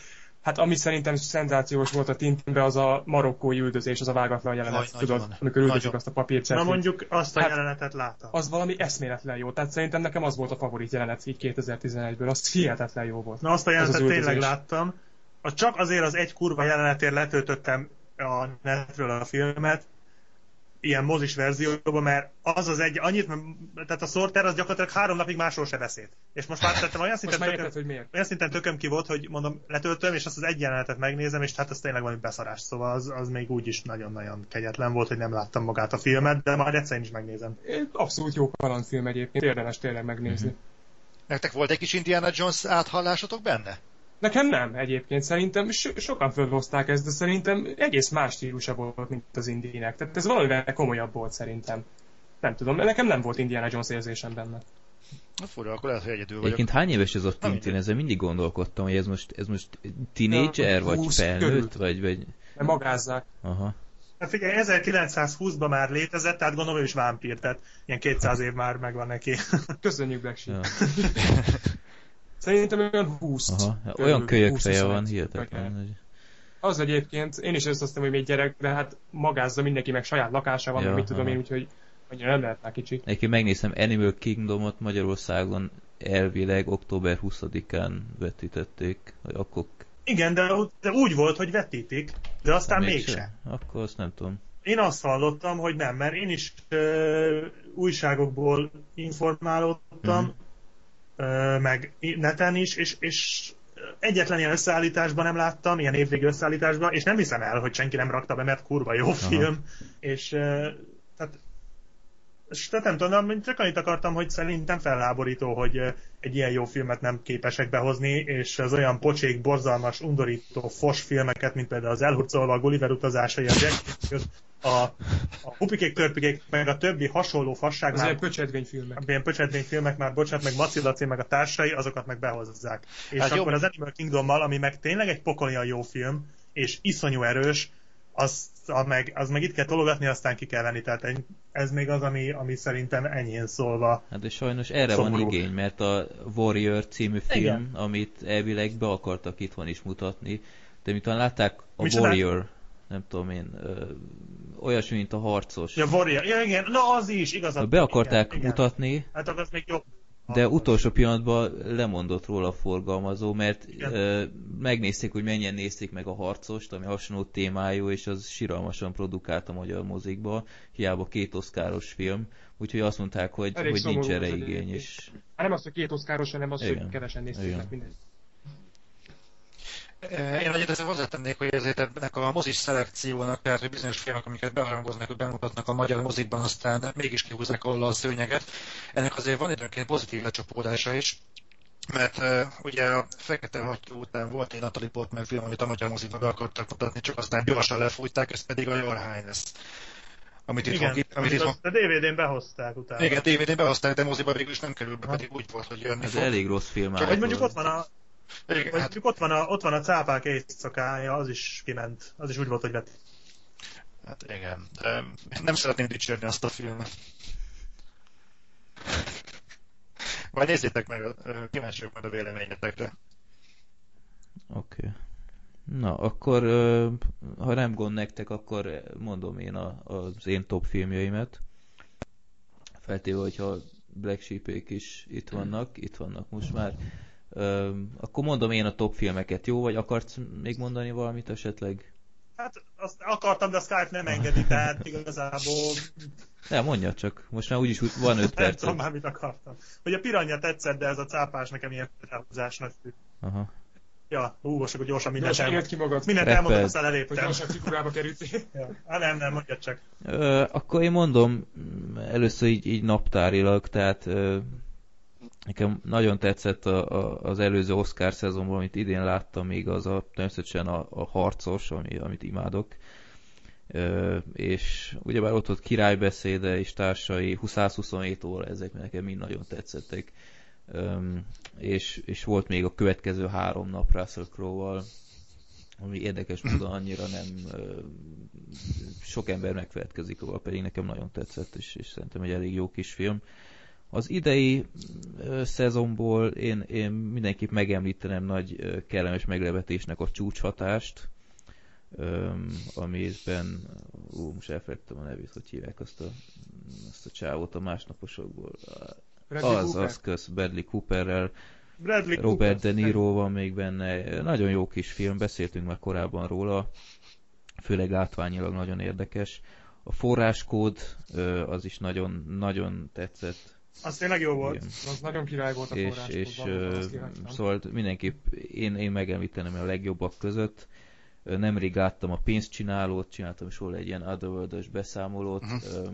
Hát ami szerintem szenzációs volt a Tintinben, az a marokkói üldözés, az a vágatlan jelenet, Aj, tudod, nagyon. amikor üldözik Nagyon. azt a papírcserfit. Na mondjuk azt a Hát- jelenetet láttam. Az valami eszméletlen jó. Tehát szerintem nekem az volt a favorit jelenet így 2011-ből. Az hihetetlen jó volt. Na azt a az jelenetet az tényleg üldözés. láttam. A csak azért az egy kurva jelenetért letöltöttem a netről a filmet, ilyen mozis verzióban, mert az az egy, annyit, tehát a Sorter az gyakorlatilag három napig másról se beszélt. És most már tettem olyan szinten, tököm, érted, hogy miért? olyan szinten tököm ki volt, hogy mondom, letöltöm, és azt az egy jelenetet megnézem, és hát az tényleg valami beszarás, szóval az, az még úgy is nagyon-nagyon kegyetlen volt, hogy nem láttam magát a filmet, de majd egyszer én is megnézem. Abszolút jó kalandfilm egyébként, érdemes tényleg megnézni. Nektek volt egy kis Indiana Jones áthallásotok benne? Nekem nem egyébként, szerintem so- sokan fölhozták ezt, de szerintem egész más stílusa volt, mint az Indinek. Tehát ez valamivel komolyabb volt szerintem. Nem tudom, nekem nem volt Indiana Jones érzésem benne. Na fura, akkor lehet, hogy egyedül vagyok. Egyébként hány éves ez a Tintin? Ezzel mindig gondolkodtam, hogy ez most, ez most teenager, vagy felnőtt, vagy, vagy... De magázzák. Aha. Hát figyelj, 1920-ban már létezett, tehát gondolom ő is vámpír, tehát ilyen 200 év már megvan neki. Köszönjük, Black Sheep. Ja. Szerintem olyan 20. Aha. Olyan kölyök feje van, hihetetlen. Hogy... Az egyébként, én is ezt azt hogy még gyerek, de hát magázza mindenki, meg saját lakása van, ja, mit tudom aha. én, úgyhogy annyira nem lehet már kicsi. Egyébként megnézem Animal Kingdomot Magyarországon elvileg október 20-án vetítették, vagy akkor... Igen, de, de úgy volt, hogy vetítik, de aztán mégsem. Akkor azt nem tudom. Én azt hallottam, hogy nem, mert én is ö, újságokból informálódtam, mm meg neten is, és, és egyetlen ilyen összeállításban nem láttam, ilyen évvégi összeállításban, és nem hiszem el, hogy senki nem rakta be, mert kurva jó Aha. film, és tehát és tehát nem tudom, csak annyit akartam, hogy szerintem felláborító, hogy egy ilyen jó filmet nem képesek behozni, és az olyan pocsék, borzalmas, undorító, fos filmeket, mint például az elhurcolva a Gulliver utazásai, a Jack a, a hupikék, törpikék, meg a többi hasonló fasság az már... ilyen pöcsetvényfilmek. Ilyen pöcsetvényfilmek már, bocsánat, meg Maci Laci, meg a társai, azokat meg behozzák. És hát akkor jó. az Animal Kingdommal, ami meg tényleg egy pokolian jó film, és iszonyú erős, az, az, meg, az meg itt kell tologatni, aztán ki kell venni. Tehát ez még az, ami, ami szerintem enyhén szólva. Hát de sajnos erre szomorú. van igény, mert a Warrior című film, Igen. amit elvileg be akartak itthon is mutatni, de miután látták a Mi Warrior, nem tudom én, olyasmi, mint a harcos. Ja, Warrior, ja igen, na az is, igazad. Be akarták igen, mutatni, igen. Hát az még jobb. De utolsó pillanatban lemondott róla a forgalmazó, mert ö, megnézték, hogy mennyien nézték meg a harcost, ami hasonló témájú, és az siralmasan produkált a magyar mozikba, hiába két oszkáros film, úgyhogy azt mondták, hogy, hogy nincs erre igény. És... Hát nem az, hogy két oszkáros, hanem az, Igen. hogy kevesen nézték meg mindent. Én egyébként hozzátennék, hogy ezért ennek a mozis szelekciónak, tehát hogy bizonyos filmek, amiket beharangoznak, hogy bemutatnak a magyar mozikban, aztán mégis kihúznak alól a szőnyeget. Ennek azért van időnként pozitív lecsapódása is, mert uh, ugye a Fekete Hattyú után volt egy Natalie Portman film, amit a magyar mozikban be akartak mutatni, csak aztán gyorsan lefújták, ez pedig a Your Highness. Amit Igen, itt, amit itt, a DVD-n behozták utána. Igen, DVD-n behozták, de moziba végül is nem került be, pedig úgy volt, hogy jönni Ez fog. elég rossz film. Csak hogy mondjuk ott van a igen, Vagy hát... ott van, a, ott van a cápák éjszakája, az is kiment. Az is úgy volt, hogy vett. Hát igen. De nem szeretném dicsérni azt a filmet. Vagy nézzétek meg, kíváncsiak majd a véleményetekre. Oké. Okay. Na, akkor ha nem gond nektek, akkor mondom én a, az én top filmjeimet. Feltéve, hogyha Black sheep is itt vannak, itt vannak most már. Akkor mondom én a top filmeket, jó? Vagy akarsz még mondani valamit esetleg? Hát azt akartam, de a Skype nem engedi, tehát igazából... Nem, mondja csak. Most már úgyis van 5 perc. Nem tudom már, mit akartam. Hogy a piranya tetszett, de ez a cápás nekem ilyen felhúzásnak Aha. Ja, hú, most akkor gyorsan mindent Gyorsan elmondod. ki magad. Mindent elmondod, aztán eléptem. Hogy gyorsan figurába kerültél. ja. Hát nem, nem, mondjad csak. Ö, akkor én mondom, először így, így naptárilag, tehát ö, Nekem nagyon tetszett a, a, az előző Oscar szezonban, amit idén láttam még, az a, természetesen a, a harcos, ami, amit imádok. Ö, és ugyebár ott ott királybeszéde és társai 127 óra, ezek nekem mind nagyon tetszettek. Ö, és, és volt még a következő három nap Russell Crowe-val, ami érdekes módon annyira nem ö, sok ember megfeledkezik, ahol pedig nekem nagyon tetszett, és, és szerintem egy elég jó kis film. Az idei szezonból én, én mindenképp megemlítenem nagy kellemes meglevetésnek a csúcshatást, amiben, ú, most elfelejtettem a nevét, hogy hívják azt a, azt a csávót a másnaposokból. Bradley az, Cooper. az kösz, Bradley Cooperrel. Bradley Robert Cooper. De Niro van még benne. Nagyon jó kis film, beszéltünk már korábban róla. Főleg látványilag nagyon érdekes. A forráskód az is nagyon, nagyon tetszett az tényleg jó volt. Igen. Az nagyon király volt a forrás. És, és szóval mindenképp én, én megemlítenem a legjobbak között. nemrég láttam a pénzcsinálót, csináltam is róla egy ilyen otherworld beszámolót. Uh-huh.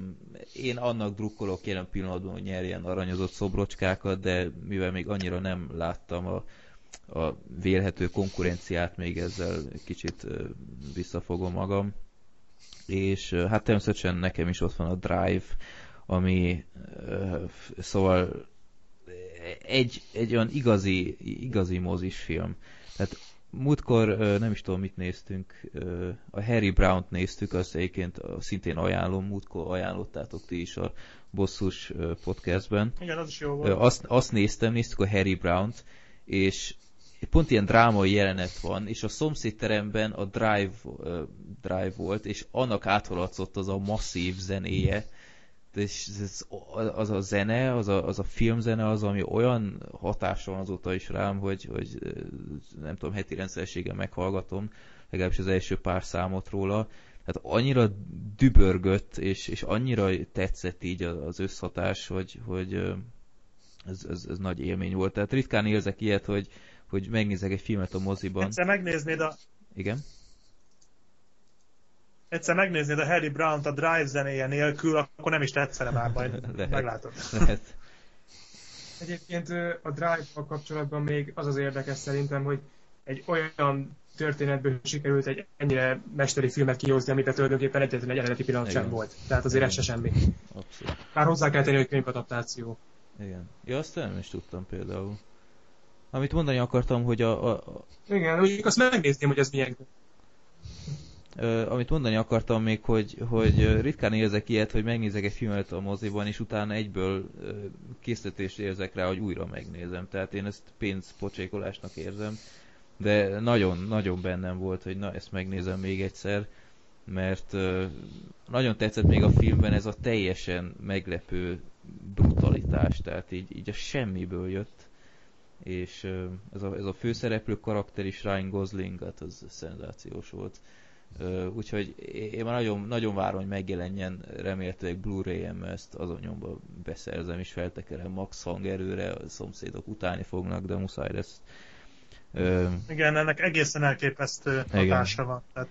Én annak drukkolok jelen pillanatban, hogy nyerjen aranyozott szobrocskákat, de mivel még annyira nem láttam a, a vélhető konkurenciát, még ezzel kicsit visszafogom magam. És hát természetesen nekem is ott van a Drive, ami szóval egy, egy olyan igazi, igazi mozisfilm. Tehát múltkor nem is tudom mit néztünk, a Harry Brown-t néztük, azt egyébként szintén ajánlom, múltkor ajánlottátok ti is a bosszus podcastben. Igen, az is jó volt. Azt, azt néztem, néztük a Harry Brown-t, és pont ilyen drámai jelenet van, és a szomszédteremben a Drive, Drive volt, és annak áthaladszott az a masszív zenéje, és ez, az a zene, az a, az a filmzene az, ami olyan hatással azóta is rám, hogy, hogy nem tudom, heti rendszerességgel meghallgatom, legalábbis az első pár számot róla. Tehát annyira dübörgött, és, és annyira tetszett így az összhatás, hogy, hogy ez, ez, ez nagy élmény volt. Tehát ritkán érzek ilyet, hogy, hogy megnézek egy filmet a moziban. Egyszer megnéznéd a... Igen? Egyszer megnéznéd a Harry Brown-t a Drive zenéje nélkül, akkor nem is tetszene már, majd Lehet. meglátod. Lehet. Egyébként a Drive-val kapcsolatban még az az érdekes szerintem, hogy egy olyan történetből sikerült egy ennyire mesteri filmet kihozni, amiben tulajdonképpen egyetlen egy eredeti pillanat sem volt. Tehát azért ez se semmi. Abszolút. Már hozzá kell tenni, hogy könyvadaptáció. Igen. Ja, azt nem is tudtam például. Amit mondani akartam, hogy a... a, a... Igen, úgy azt megnézném, hogy ez milyen Uh, amit mondani akartam még, hogy, hogy ritkán érzek ilyet, hogy megnézek egy filmet a moziban, és utána egyből uh, készítést érzek rá, hogy újra megnézem. Tehát én ezt pénzpocsékolásnak érzem, de nagyon-nagyon bennem volt, hogy na, ezt megnézem még egyszer, mert uh, nagyon tetszett még a filmben ez a teljesen meglepő brutalitás, tehát így, így a semmiből jött, és uh, ez, a, ez a főszereplő karakter is, Ryan Gosling, hát az szenzációs volt. Úgyhogy én már nagyon, nagyon várom, hogy megjelenjen remélhetőleg Blu-ray-en, ezt azon nyomba beszerzem és feltekerem max hangerőre, a szomszédok utálni fognak, de muszáj lesz. Igen, ennek egészen elképesztő hatása van. Tehát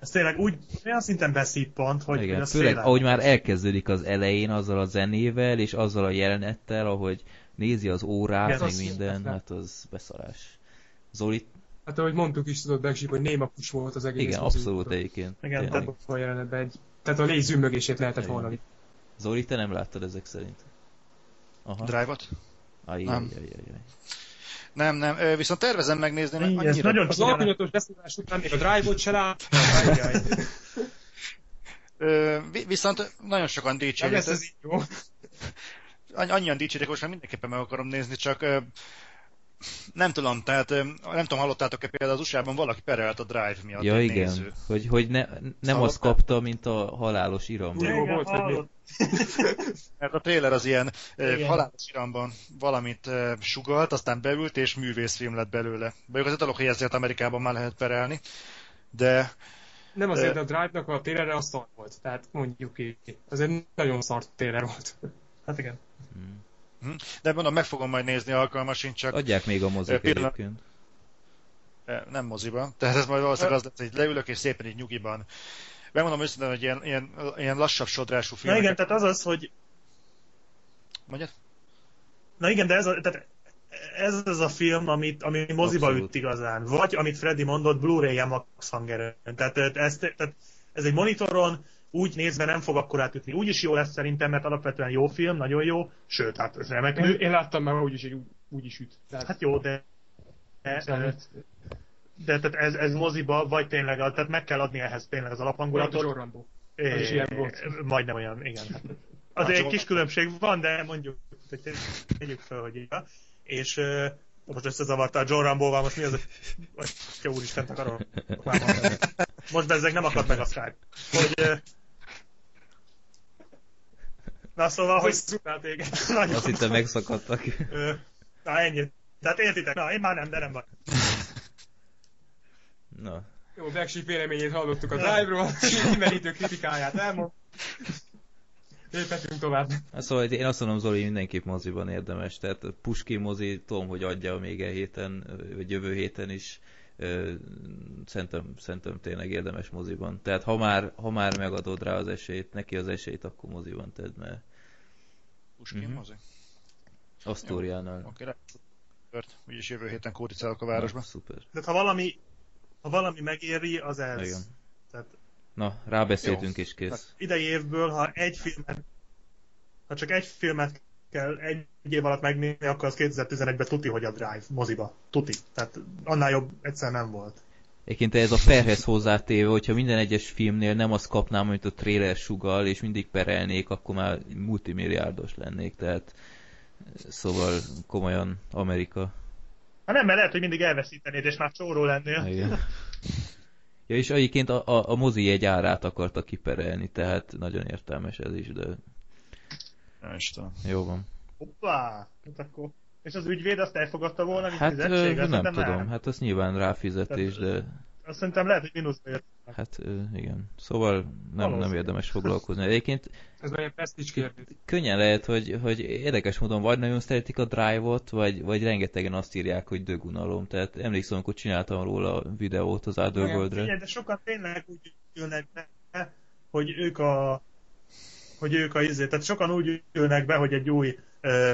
ez tényleg úgy, olyan szinten beszippant, hogy, Igen, hogy főleg ahogy már elkezdődik az elején azzal a zenével, és azzal a jelenettel, ahogy nézi az órát, Igen, meg minden, hát az beszarás. Zoli, Hát ahogy mondtuk is, tudod, Begsip, hogy néma pus volt az egész. Igen, abszolút egyébként. Igen, tehát a jelenetben egy... Tehát a légy zümmögését lehetett hallani. Zoli, te nem láttad ezek szerint? Aha. Drive-ot? Ajj, nem. Ajj, ajj, ajj. Nem, nem, viszont tervezem megnézni, mert annyira... Nagyon az alapillanatos beszélás után még a Drive-ot se lát. viszont nagyon sokan dicsérik. Nem lesz ez így jó. Annyian dicsérik, most már mindenképpen meg akarom nézni, csak nem tudom, tehát nem tudom, hallottátok-e például az USA-ban valaki perelt a Drive miatt Ja, igen, néző. hogy, hogy ne, nem azt kapta, mint a halálos iramban. Jó, volt, hogy Mert a trailer az ilyen igen. halálos iramban valamit sugalt, aztán beült, és művészfilm lett belőle. Vagyok az dolog, hogy ezért Amerikában már lehet perelni, de... Nem azért, de a Drive-nak a trailerre az szar volt, tehát mondjuk így. Az egy nagyon szar trailer volt. Hát igen. Hmm. Hm? De mondom, meg fogom majd nézni alkalmasint, csak... Adják még a mozik pillanat... egyébként. Nem moziban. Tehát ez majd valószínűleg az lesz, hogy leülök és szépen így nyugiban. Megmondom őszintén, hogy ilyen, ilyen, ilyen lassabb sodrású film. Na igen, tehát az az, hogy... Mondjad? Na igen, de ez, a, tehát ez az a film, amit, ami moziba Abszolút. üt igazán. Vagy, amit Freddy mondott, Blu-ray-en max hangerőn. Tehát, ez, tehát ez egy monitoron, úgy nézve nem fog akkor átütni. Úgy is jó lesz szerintem, mert alapvetően jó film, nagyon jó, sőt, hát ez remek. Én, én láttam már, úgy is, úgy, úgy is üt. Tehát... Hát jó, de... de, de tehát ez, ez moziba, vagy tényleg, tehát meg kell adni ehhez tényleg az alaphangulatot. Olyan Rambo. É, ilyen volt. Majdnem olyan, igen. Azért egy kis különbség van, de mondjuk, hogy tegyük fel, hogy igen. És most összezavarta a John Rambo-val, most mi az, hogy úristen, akarom. Most bezzeg nem akad meg a Skype. Hogy, Na szóval, hogy szutál téged. Nagyon Azt hittem megszakadtak. Na ennyi. Tehát értitek, na én már nem, de nem vagy. Na. Jó, Black véleményét hallottuk a Drive-ról, kimerítő kritikáját elmond. Léphetünk tovább. Hát szóval én azt mondom, Zoli, mindenképp moziban érdemes. Tehát Puski mozi, tudom, hogy adja még e héten, vagy jövő héten is szerintem, szerintem tényleg érdemes moziban. Tehát ha már, ha már megadod rá az esélyt, neki az esélyt, akkor moziban tedd, mert... Puskin mm-hmm. mozi? Asztóriánál. Oké, okay, úgyis jövő héten kódicálok a városba. szuper. De ha valami, ha valami megéri, az ez. Igen. Tehát... Na, rábeszéltünk Jó. és kész. Hát idei évből, ha egy filmet, ha csak egy filmet kell egy év alatt megnézni, akkor az 2011-ben tuti, hogy a Drive moziba. Tuti. Tehát annál jobb egyszer nem volt. Egyébként ez a perhez hozzátéve, hogyha minden egyes filmnél nem azt kapnám, amit a trailer sugal, és mindig perelnék, akkor már multimilliárdos lennék, tehát szóval komolyan Amerika. Hát nem, mert lehet, hogy mindig elveszítenéd, és már csóró lennél. Igen. Ja, és egyébként a, a, a mozi egy árát akarta kiperelni, tehát nagyon értelmes ez is, de nem is tudom. Jó van. Hoppá! Hát akkor... És az ügyvéd azt elfogadta volna, mint hát, fizetség? Nem, nem tudom, nem. hát az nyilván ráfizetés, de... Azt szerintem lehet, hogy mínuszba jött. Hát igen. Szóval nem, nem érdemes foglalkozni. Egyébként... Ez olyan presztícs kérdés. Könnyen lehet, hogy, hogy érdekes módon vagy nagyon szeretik a Drive-ot, vagy, vagy rengetegen azt írják, hogy dögunalom. Tehát emlékszem, amikor csináltam róla a videót az Otherworld-re. De sokan tényleg úgy ülnek be, hogy ők a hogy ők a izé, tehát sokan úgy ülnek be, hogy egy új ö,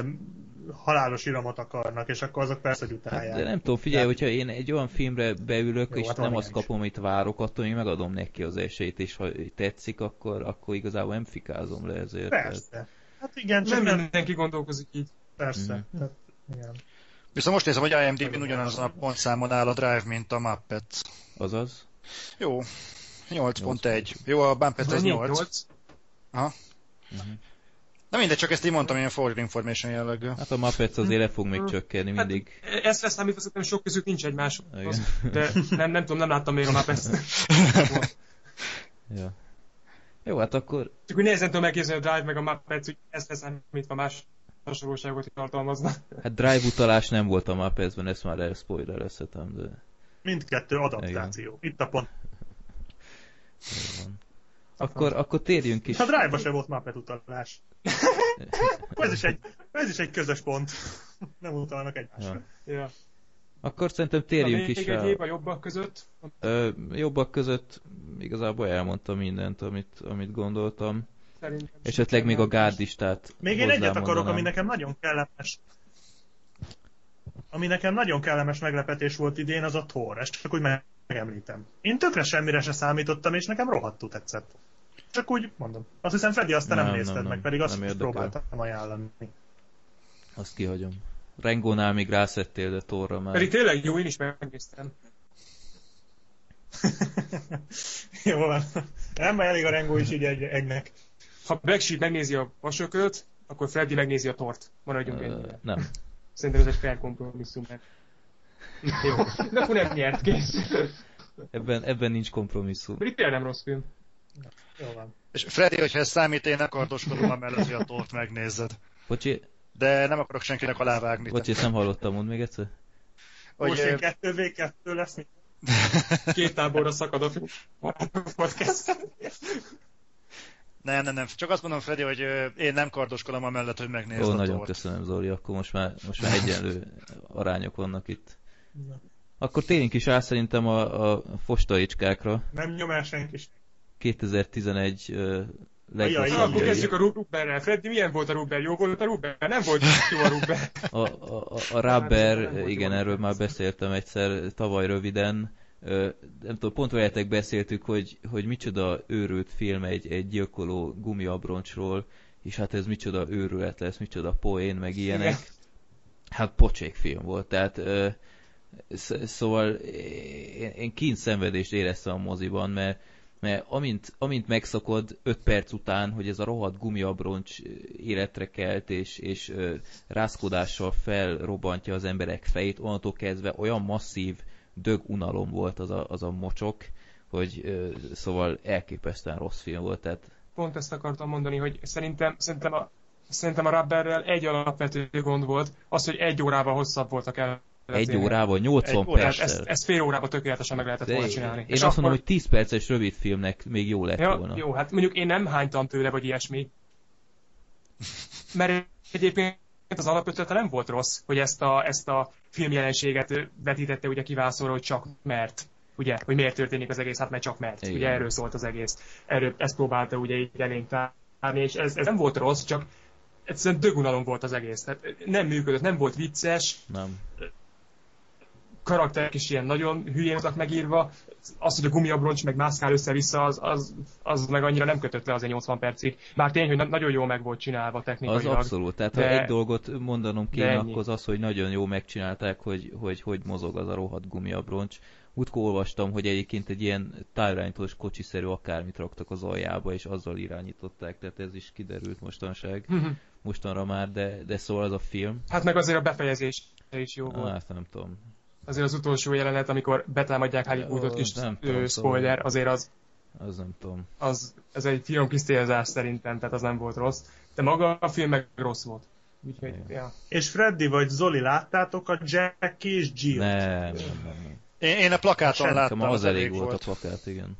halálos iramot akarnak, és akkor azok persze, hogy utálják. Hát, de nem tudom, figyelj, tehát... hogyha én egy olyan filmre beülök, Jó, és hát nem azt kapom, amit várok, attól én megadom neki az esélyt, és ha tetszik, akkor, akkor igazából nem fikázom le ezért. Persze. Tehát... Hát igen, csak nem, nem mindenki gondolkozik így. Persze. Mm. Tehát, igen. Viszont most nézem, hogy IMDb-n ugyanazon a pontszámon áll a Drive, mint a Muppet. Azaz? Jó. 8.1. Jó, a Muppet az 8. 8. Aha. Uh-huh. Na mindegy, csak ezt így mondtam, ilyen forward information jellegű. Hát a Muppets azért le fog még mhm. csökkenni hát mindig. Hát, ezt leszámítva szerintem sok közük nincs egymás. De nem, nem tudom, nem láttam még a Muppets. ja. Jó, hát akkor... Csak úgy nehezen tudom megképzelni a Drive meg a Muppets, hogy ezt leszámítva más hasonlóságot tartalmazna. Hát Drive utalás nem volt a Muppetsben, ezt már elspoilerezhetem, de... Mindkettő adaptáció. Igen. Itt a pont. Akkor, akkor térjünk is. A Drive-ba sem volt Muppet utalás. ez, is egy, ez is egy közös pont. Nem utalnak egymásra. Ja. ja. Akkor szerintem térjünk is egy év a jobbak között? Ö, jobbak között igazából elmondtam mindent, amit, amit gondoltam. Szerintem Esetleg még a gárdistát Még én egyet akarok, ami nekem nagyon kellemes. Ami nekem nagyon kellemes meglepetés volt idén, az a Thor. Ezt csak úgy megemlítem. Én tökre semmire se számítottam, és nekem rohadtul tetszett. Csak úgy mondom. Azt hiszem, Freddy azt nem, nem nézted nem, meg, pedig azt nem próbáltam ajánlani. Azt kihagyom. Rengónál még rászettél, de Torra már... Pedig tényleg jó, én is megnéztem. jó van. Nem elég a Rengó is így egy, egynek. Ha Backstreet megnézi a vasököt, akkor Freddy megnézi a tort. Maradjunk uh, ennyire. Nem. Szerintem ez egy fair kompromisszum. Mert... Jó. De akkor nem nyert, kész. Ebben, ebben nincs kompromisszum. Pedig tényleg nem rossz film. Jó van. És Freddy, hogyha ez számít, én kardoskodom amellett, hogy a tort megnézed. Bocsi. De nem akarok senkinek alávágni. Bocsi, ezt nem hallottam, mondd még egyszer. Hogy, Most én 2v2 lesz, Két táborra szakad a podcast. Nem, nem, nem. Csak azt mondom, Freddy, hogy én nem kardoskodom amellett, hogy megnézd Ó, a nagyon tort. köszönöm, Zoli. Akkor most már, most már egyenlő arányok vannak itt. Akkor térjünk is rá szerintem a, a fostaicskákra. Nem nyomál senki 2011 uh, legrosszabb. Ja, akkor kezdjük a Rubberrel. Freddy, milyen volt a Rubber? Jó volt a Rubber? Nem volt jó a Rubber. A, a, a Rubber, igen, erről már beszéltem egyszer tavaly röviden. Nem tudom, pont veletek beszéltük, hogy, hogy micsoda őrült film egy, egy gyilkoló gumiabroncsról, és hát ez micsoda őrület lesz, micsoda poén, meg ilyenek. Hát pocsék film volt, tehát szóval én, én kín szenvedést éreztem a moziban, mert mert amint, amint megszakod 5 perc után, hogy ez a rohadt gumiabroncs életre kelt, és, és ö, rázkodással felrobbantja az emberek fejét, onnantól kezdve olyan masszív dög unalom volt az a, az a mocsok, hogy ö, szóval elképesztően rossz film volt. Tehát... Pont ezt akartam mondani, hogy szerintem, szerintem a Szerintem a Rubberrel egy alapvető gond volt, az, hogy egy órával hosszabb voltak el egy órával, 80 perccel. Ezt, ezt fél órában tökéletesen meg lehetett volna csinálni. Én, én azt akkor... mondom, hogy 10 perces rövid filmnek még jó lett ja, volna. Jó, hát mondjuk én nem hánytam tőle, vagy ilyesmi. Mert egyébként az alapötlete nem volt rossz, hogy ezt a, ezt a filmjelenséget vetítette ugye kiválaszolva, hogy csak mert. Ugye, hogy miért történik az egész, hát mert csak mert. Igen. Ugye erről szólt az egész. Erről ezt próbálta ugye így elénk tárni, és ez, ez nem volt rossz, csak egyszerűen dögunalom volt az egész. Tehát nem működött, nem volt vicces. Nem karakterek is ilyen nagyon hülyén voltak megírva, az, hogy a gumiabroncs meg mászkál össze-vissza, az, az, az meg annyira nem kötött le azért 80 percig. Bár tény, hogy nagyon jó meg volt csinálva technikailag. Az abszolút, tehát de, ha egy dolgot mondanom kéne, akkor az az, hogy nagyon jó megcsinálták, hogy hogy, hogy mozog az a rohadt gumiabroncs. Útkor olvastam, hogy egyébként egy ilyen távirányítós kocsiszerű akármit raktak az aljába, és azzal irányították, tehát ez is kiderült mostanság, mhm. mostanra már, de, de szóval az a film. Hát meg azért a befejezés is jó volt. Hát nem tudom azért az utolsó jelenet, amikor betámadják Hollywoodot kis nem tudom, spoiler, szóval azért az... Az nem tudom. Az, ez egy finom kis célzás szerintem, tehát az nem volt rossz. De maga a film meg rossz volt. Úgyhogy, ja. És Freddy vagy Zoli láttátok a Jack és Jill-t? Nem, nem, nem. Én, én a plakáton Sem. láttam. Az elég volt, volt a plakát, igen.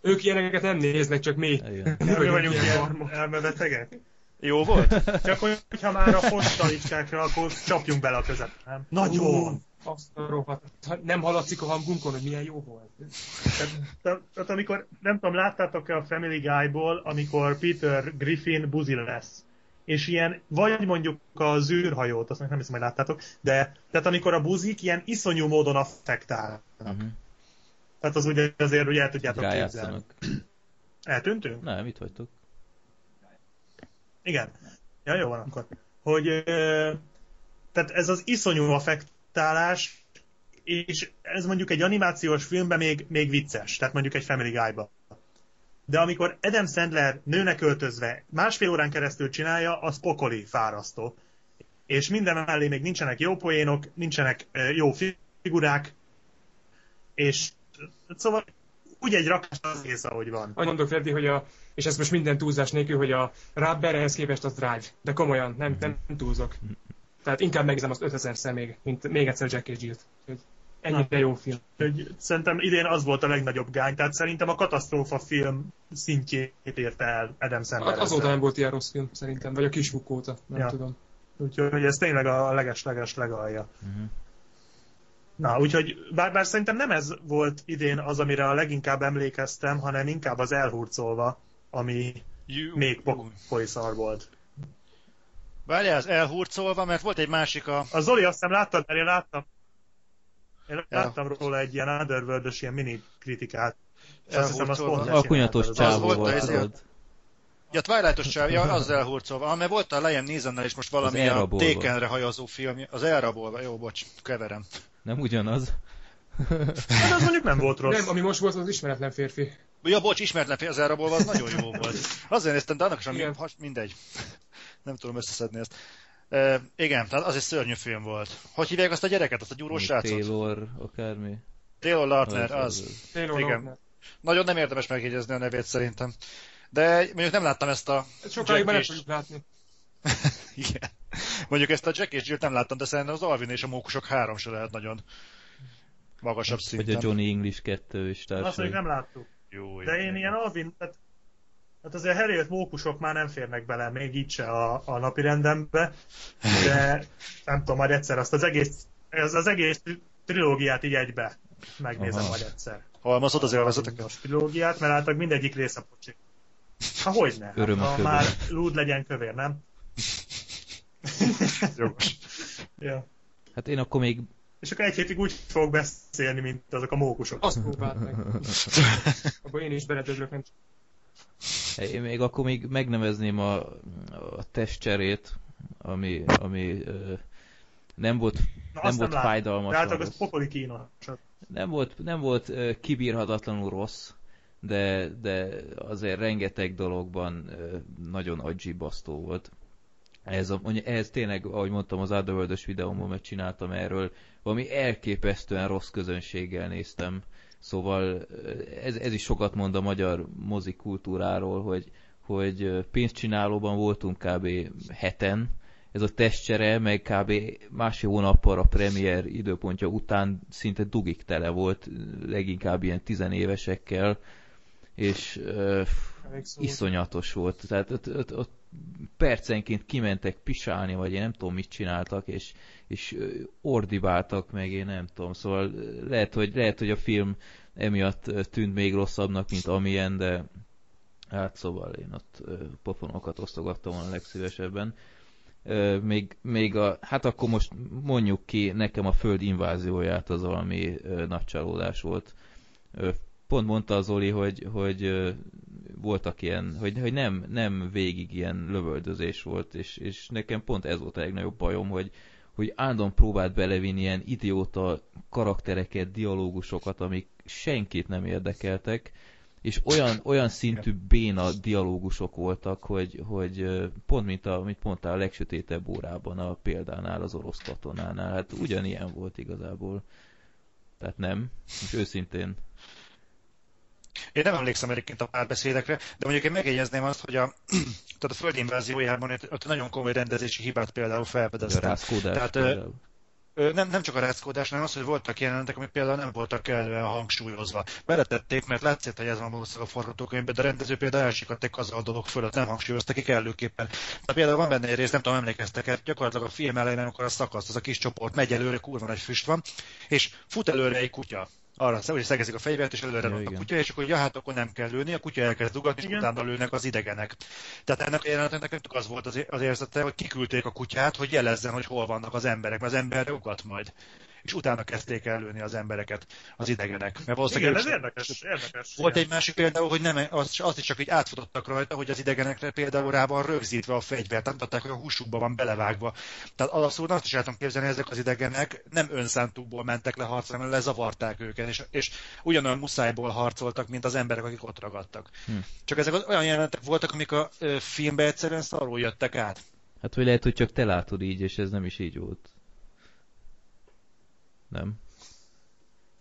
Ők ilyeneket nem néznek, csak mi. Mi vagyunk ilyen elmebetegek? Jó volt? Csak hogyha már a postalicskákra, akkor csapjunk bele a közep, nem? Nagyon! Azt a rohadt. Nem hallatszik a hangunkon, hogy milyen jó volt. Tehát, tehát amikor, nem tudom, láttátok-e a Family Guy-ból, amikor Peter Griffin buzi lesz. És ilyen, vagy mondjuk a zűrhajót, azt nem hiszem, hogy láttátok, de tehát amikor a buzik ilyen iszonyú módon affektálnak. Uh-huh. Tehát az ugye azért ugye el tudjátok képzelni. Eltűntünk? Nem, itt vagytok. Igen. Ja, jó van akkor. Hogy, tehát ez az iszonyú affektálás, és ez mondjuk egy animációs filmben még, még vicces, tehát mondjuk egy Family Guy-ba. De amikor Adam Sandler nőnek öltözve másfél órán keresztül csinálja, az pokoli fárasztó. És minden mellé még nincsenek jó poénok, nincsenek jó figurák, és szóval úgy egy rakás az ész, ahogy van. Ahogy mondok, Freddy, hogy a, és ez most minden túlzás nélkül, hogy a Rubber ehhez képest az drive. De komolyan, nem, nem túlzok. Tehát inkább megnézem azt 5000 szer még, mint még egyszer Jack és Jill-t. Ennyire jó film. Hogy szerintem idén az volt a legnagyobb gány, tehát szerintem a katasztrófa film szintjét érte el Adam Sandler. Hát azóta nem volt ilyen rossz film, szerintem, vagy a kisbuk óta, nem ja. tudom. Úgyhogy ez tényleg a leges-leges legalja. Uh-huh. Na, úgyhogy bár, bár szerintem nem ez volt idén az, amire a leginkább emlékeztem, hanem inkább az elhurcolva, ami you, még pokoly szar volt. Várjál, az elhurcolva, mert volt egy másik a... A Zoli azt hiszem láttad, mert én láttam. Én láttam róla egy ilyen underworld ilyen mini kritikát. Azt hiszem, az pont a kunyatos csávó volt. volt az Ja, Twilight-os csáv, ja, az elhurcolva. Ah, mert volt a Liam neezen is most valami a Tékenre hajazó film. Az elrabolva, jó, bocs, keverem. Nem ugyanaz. hát az mondjuk nem volt rossz. Nem, ami most volt, az ismeretlen férfi. Ja, bocs, ismeretlen férfi, az elrabolva, az nagyon jó volt. Azért néztem, de annak sem mindegy. Nem tudom összeszedni ezt. E, igen, tehát az egy szörnyű film volt. Hogy hívják azt a gyereket, azt a gyúrós srácot? Taylor, akármi. Taylor Lautner, az. az. Taylor igen. Lautner. Nagyon nem érdemes megjegyezni a nevét szerintem. De mondjuk nem láttam ezt a... Sokáig már nem fogjuk látni. Igen. Mondjuk ezt a Jack és Jill nem láttam, de szerintem az Alvin és a Mókusok három se lehet nagyon magasabb szinten. Vagy a Johnny English 2 is társai. Azt még nem láttuk. Jó, de én ilyen Alvin, tehát, hát azért herélt mókusok már nem férnek bele, még így se a, a napi rendembe, de nem tudom, majd egyszer azt az egész, ez az egész trilógiát így egybe megnézem Aha. majd egyszer. Halmazod az élvezeteket? A trilógiát, mert hát mindegyik része pocsik. Ha hogyne. Öröm hát, ha már lúd legyen kövér, nem? Jogos. ja. Hát én akkor még... És akkor egy hétig úgy fogok beszélni, mint azok a mókusok. Azt próbáld meg. Abba én is beledöglök, nem én még akkor még megnevezném a, a testcserét, ami, ami ö, nem volt, Na, nem volt nem fájdalmas. De hát az pokoli kínos. Nem volt, nem volt ö, kibírhatatlanul rossz, de, de azért rengeteg dologban nagyon agybasztó volt. Ez, a, ehhez tényleg, ahogy mondtam, az Otherworld-ös videómban megcsináltam erről, valami elképesztően rossz közönséggel néztem. Szóval ez, ez is sokat mond a magyar mozik kultúráról, hogy, hogy pénzcsinálóban voltunk kb. heten, ez a testcsere, meg kb. másfél hónappal a premier időpontja után szinte dugik tele volt, leginkább ilyen tizenévesekkel, és uh, iszonyatos volt. Tehát ott, ott, ott percenként kimentek pisálni, vagy én nem tudom mit csináltak, és, és ordibáltak meg, én nem tudom. Szóval lehet, hogy, lehet, hogy a film emiatt tűnt még rosszabbnak, mint amilyen, de hát szóval én ott pofonokat osztogattam volna legszívesebben. Még, még a, hát akkor most mondjuk ki, nekem a föld invázióját az valami nagy csalódás volt. Pont mondta az Oli, hogy, hogy voltak ilyen, hogy, hogy nem, nem végig ilyen lövöldözés volt, és, és nekem pont ez volt a legnagyobb bajom, hogy, hogy állandóan próbált belevinni ilyen idióta karaktereket, dialógusokat, amik senkit nem érdekeltek, és olyan, olyan szintű béna dialógusok voltak, hogy, hogy pont mint a, mint mondtál, a legsötétebb órában a példánál, az orosz katonánál, hát ugyanilyen volt igazából. Tehát nem, és őszintén. Én nem emlékszem egyébként a párbeszédekre, de mondjuk én megjegyezném azt, hogy a, tehát a föld inváziójában ott nagyon komoly rendezési hibát például felfedeztem. Tehát, például nem, nem csak a ráckódás, hanem az, hogy voltak jelenetek, amik például nem voltak kellően hangsúlyozva. Beletették, mert látszott, hogy ez van valószínűleg a forgatókönyvben, de a rendező például elsikadték az a dolog fölött, nem hangsúlyoztak ki kellőképpen. De például van benne egy rész, nem tudom, emlékeztek el, gyakorlatilag a film elején, amikor a szakasz, az a kis csoport megy előre, kurva nagy füst van, és fut előre egy kutya arra hogy szegezik a fegyvert, és előre ja, a kutya, és akkor, ja, hát akkor nem kell lőni, a kutya elkezd dugatni, és utána lőnek az idegenek. Tehát ennek a jelenetnek az volt az, az érzete, hogy kiküldték a kutyát, hogy jelezzen, hogy hol vannak az emberek, mert az ember ugat majd és utána kezdték el lőni az embereket, az idegenek. Mert Igen, ez érdekes, érdekes. Volt igen. egy másik például, hogy nem, az, azt is csak így átfutottak rajta, hogy az idegenekre például rá van rögzítve a fegyvert, nem tudták, hogy a húsukba van belevágva. Tehát alapszóban azt is el tudom képzelni, ezek az idegenek nem önszántukból mentek le harcra, mert lezavarták őket, és, és ugyanolyan muszájból harcoltak, mint az emberek, akik ott ragadtak. Hm. Csak ezek olyan jelenetek voltak, amik a filmbe egyszerűen szarul jöttek át. Hát, hogy lehet, hogy csak te látod így, és ez nem is így volt. Nem?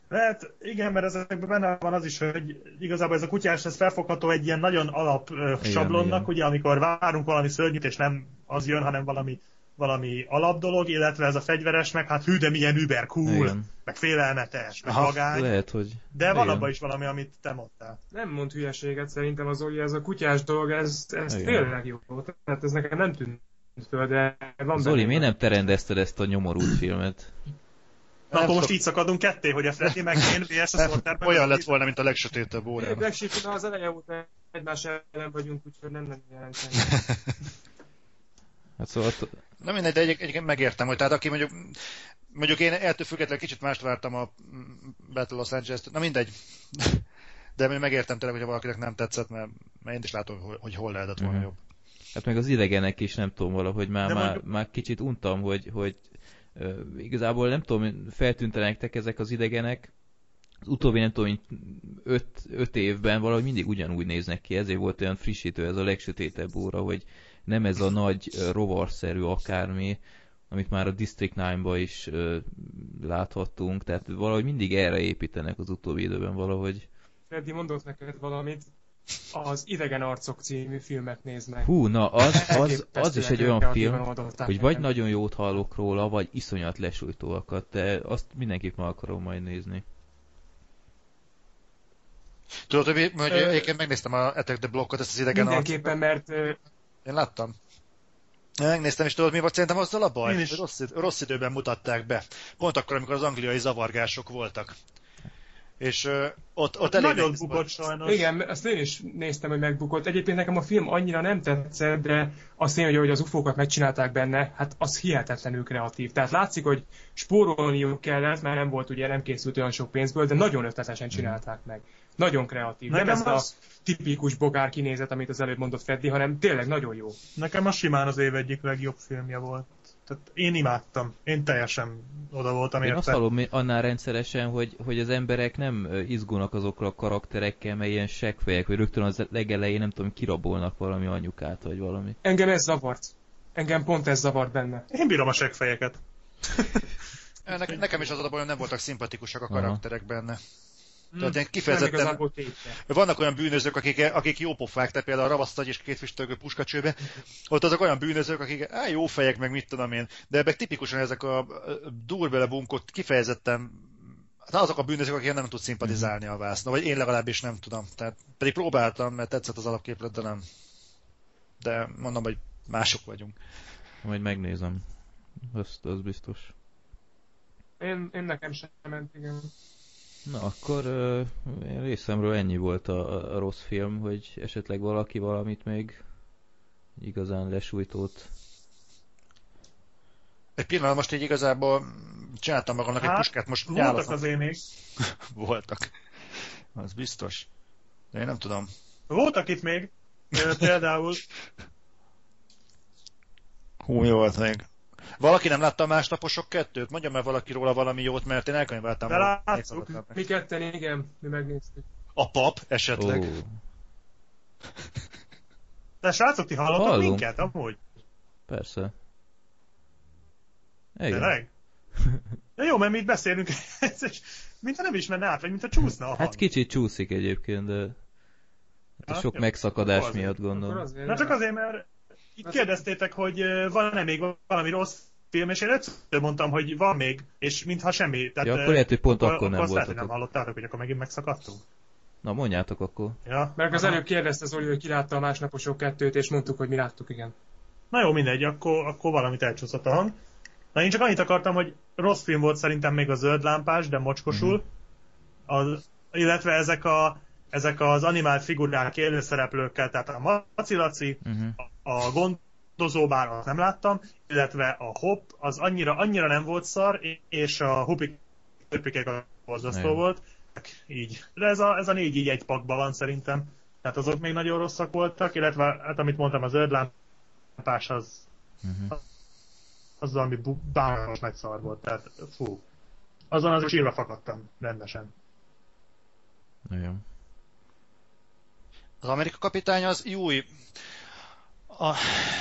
Lehet, igen, mert ezekben benne van az is, hogy igazából ez a kutyás, ez felfogható egy ilyen nagyon alap igen, sablonnak, igen. ugye, amikor várunk valami szörnyűt, és nem az jön, hanem valami, valami alap dolog, illetve ez a fegyveres, meg hát hű, de milyen über cool, igen. meg félelmetes, meg magány. Lehet, hogy... De igen. van abban is valami, amit te mondtál. Nem mond hülyeséget szerintem az Oli, ez a kutyás dolog, ez, ez tényleg jó. Tehát ez nekem nem tűnt föl, de van Zoli, miért nem te rendezted ezt a nyomorult filmet? Na, akkor most így szakadunk ketté, hogy a Freddy meg én vs. a Sorterben. Olyan lett volna, mint a legsötétebb órában. Megsítjük, az eleje óta egymás ellen vagyunk, úgyhogy nem nem jelenteni. hát szóval... Na mindegy, de egyébként megértem, hogy tehát aki mondjuk, mondjuk én ettől függetlenül kicsit mást vártam a Battle Los angeles na mindegy. De megértem tényleg, hogy valakinek nem tetszett, mert, mert én is látom, hogy, hogy hol lehetett volna mm-hmm. jobb. Hát meg az idegenek is nem tudom valahogy már, már, mondjuk... már kicsit untam, hogy, hogy igazából nem tudom, feltűntenek ezek az idegenek, az utóbbi nem tudom, öt, öt évben valahogy mindig ugyanúgy néznek ki, ezért volt olyan frissítő ez a legsötétebb óra, hogy nem ez a nagy rovarszerű akármi, amit már a District 9-ba is ö, láthattunk, tehát valahogy mindig erre építenek az utóbbi időben valahogy. Freddy mondott neked valamit, az Idegen Arcok című filmet nézd meg. Hú, na az, az, az is egy olyan film, hogy vagy nagyon jót hallok róla, vagy iszonyat lesújtóakat, de azt mindenképp meg akarom majd nézni. Tudod, hogy, hogy Ö... egyébként megnéztem a Attack the Blockot, ezt az idegen Mindenképpen, mert... Én láttam. Megnéztem, és tudod, mi volt szerintem azzal a baj? Rossz, rossz időben mutatták be. Pont akkor, amikor az angliai zavargások voltak és uh, ott, ott elég Nagyon bukott sajnos. Igen, azt én is néztem, hogy megbukott. Egyébként nekem a film annyira nem tetszett, de azt én, hogy az ufókat megcsinálták benne, hát az hihetetlenül kreatív. Tehát látszik, hogy spórolniuk kellett, mert nem volt ugye, nem készült olyan sok pénzből, de nagyon ötletesen csinálták meg. Nagyon kreatív. Nekem nem ez az... a tipikus bogár kinézet, amit az előbb mondott Freddy, hanem tényleg nagyon jó. Nekem a simán az év egyik legjobb filmje volt. Tehát én imádtam. Én teljesen oda voltam Én érte. azt hallom annál rendszeresen, hogy, hogy az emberek nem izgulnak azokra a karakterekkel, mert ilyen seggfejek, vagy rögtön az legelején nem tudom, kirabolnak valami anyukát, vagy valami. Engem ez zavart. Engem pont ez zavart benne. Én bírom a seggfejeket. ne, nekem is az a baj, hogy nem voltak szimpatikusak a karakterek Aha. benne. Hmm. Tehát ilyen kifejezetten... Vannak olyan bűnözők, akik, akik jó pofák, tehát például a ravasztagy és két füstölgő puskacsőbe. Ott azok olyan bűnözők, akik á, jó fejek, meg mit tudom én. De ebben tipikusan ezek a durbele bunkot kifejezetten azok a bűnözők, akik nem tud szimpatizálni a vászna, vagy én legalábbis nem tudom. Tehát pedig próbáltam, mert tetszett az alapképlet, de nem. De mondom, hogy mások vagyunk. Majd megnézem. Azt, az biztos. Én, én nekem sem ment, igen. Na akkor uh, részemről ennyi volt a, a rossz film, hogy esetleg valaki valamit még igazán lesújtót. Egy pillanat, most így igazából csináltam magamnak hát, egy puskát, most Voltak az én még. voltak. Az biztos. De én nem tudom. Voltak itt még. Például. Hú, jó volt még. Valaki nem látta a másnaposok kettőt? Mondja meg valaki róla valami jót, mert én elkönyveltem. De látszuk. Mi ketten, igen, mi megnéztük. A pap esetleg? Oh. De srácok, ti hallottak minket amúgy? Persze. Igen. Tényleg? Ja, jó, mert mi itt beszélünk, mintha nem ismerne át, vagy mintha csúszna a hát hang. Hát kicsit csúszik egyébként, de hát a sok jó. megszakadás miatt gondolom. Na csak azért, mert itt kérdeztétek, hogy van-e még valami rossz film, és én egyszer mondtam, hogy van még, és mintha semmi. Tehát, ja, akkor lehet, hogy pont akkor, akkor nem volt. nem hallottátok, hogy akkor megint megszakadtunk. Na, mondjátok akkor. Ja. Mert az előbb kérdezte Zoli, hogy ki látta a másnaposok kettőt, és mondtuk, hogy mi láttuk, igen. Na jó, mindegy, akkor, akkor valamit elcsúszott a hang. Na én csak annyit akartam, hogy rossz film volt szerintem még a zöld lámpás, de mocskosul. Mm-hmm. Az, illetve ezek, a, ezek az animált figurák élőszereplőkkel, tehát a Macilaci, mm-hmm. a gondozó, bár azt nem láttam, illetve a Hop, az annyira, annyira nem volt szar, és a Hupik a borzasztó volt. Így. De ez a, ez a négy így egy pakban van szerintem. Tehát azok még nagyon rosszak voltak, illetve hát amit mondtam, az zöld lámpás az, uh-huh az valami bánatos nagy szar volt, tehát fú. Azon az sírva fakadtam rendesen. Igen. Az Amerika kapitány az új. A...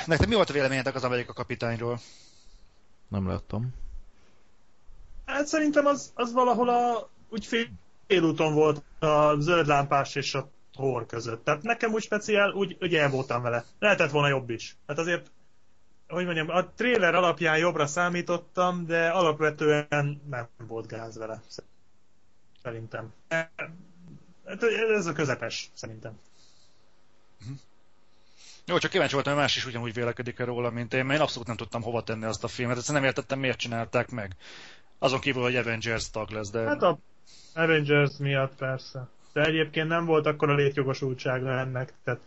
Nektek mi volt a véleményetek az Amerika kapitányról? Nem láttam. Hát szerintem az, az valahol a, úgy fél, félúton volt a zöld lámpás és a hor között. Tehát nekem úgy speciál, úgy, úgy el voltam vele. Lehetett volna jobb is. Hát azért hogy mondjam, a trailer alapján jobbra számítottam, de alapvetően nem volt gáz vele. Szerintem. Hát ez a közepes, szerintem. Jó, csak kíváncsi voltam, hogy más is ugyanúgy vélekedik róla, mint én, mert én abszolút nem tudtam hova tenni azt a filmet. Egyszerűen nem értettem, miért csinálták meg. Azon kívül, hogy Avengers tag lesz, de... Hát a Avengers miatt persze. De egyébként nem volt akkor a létjogosultsága ennek, tehát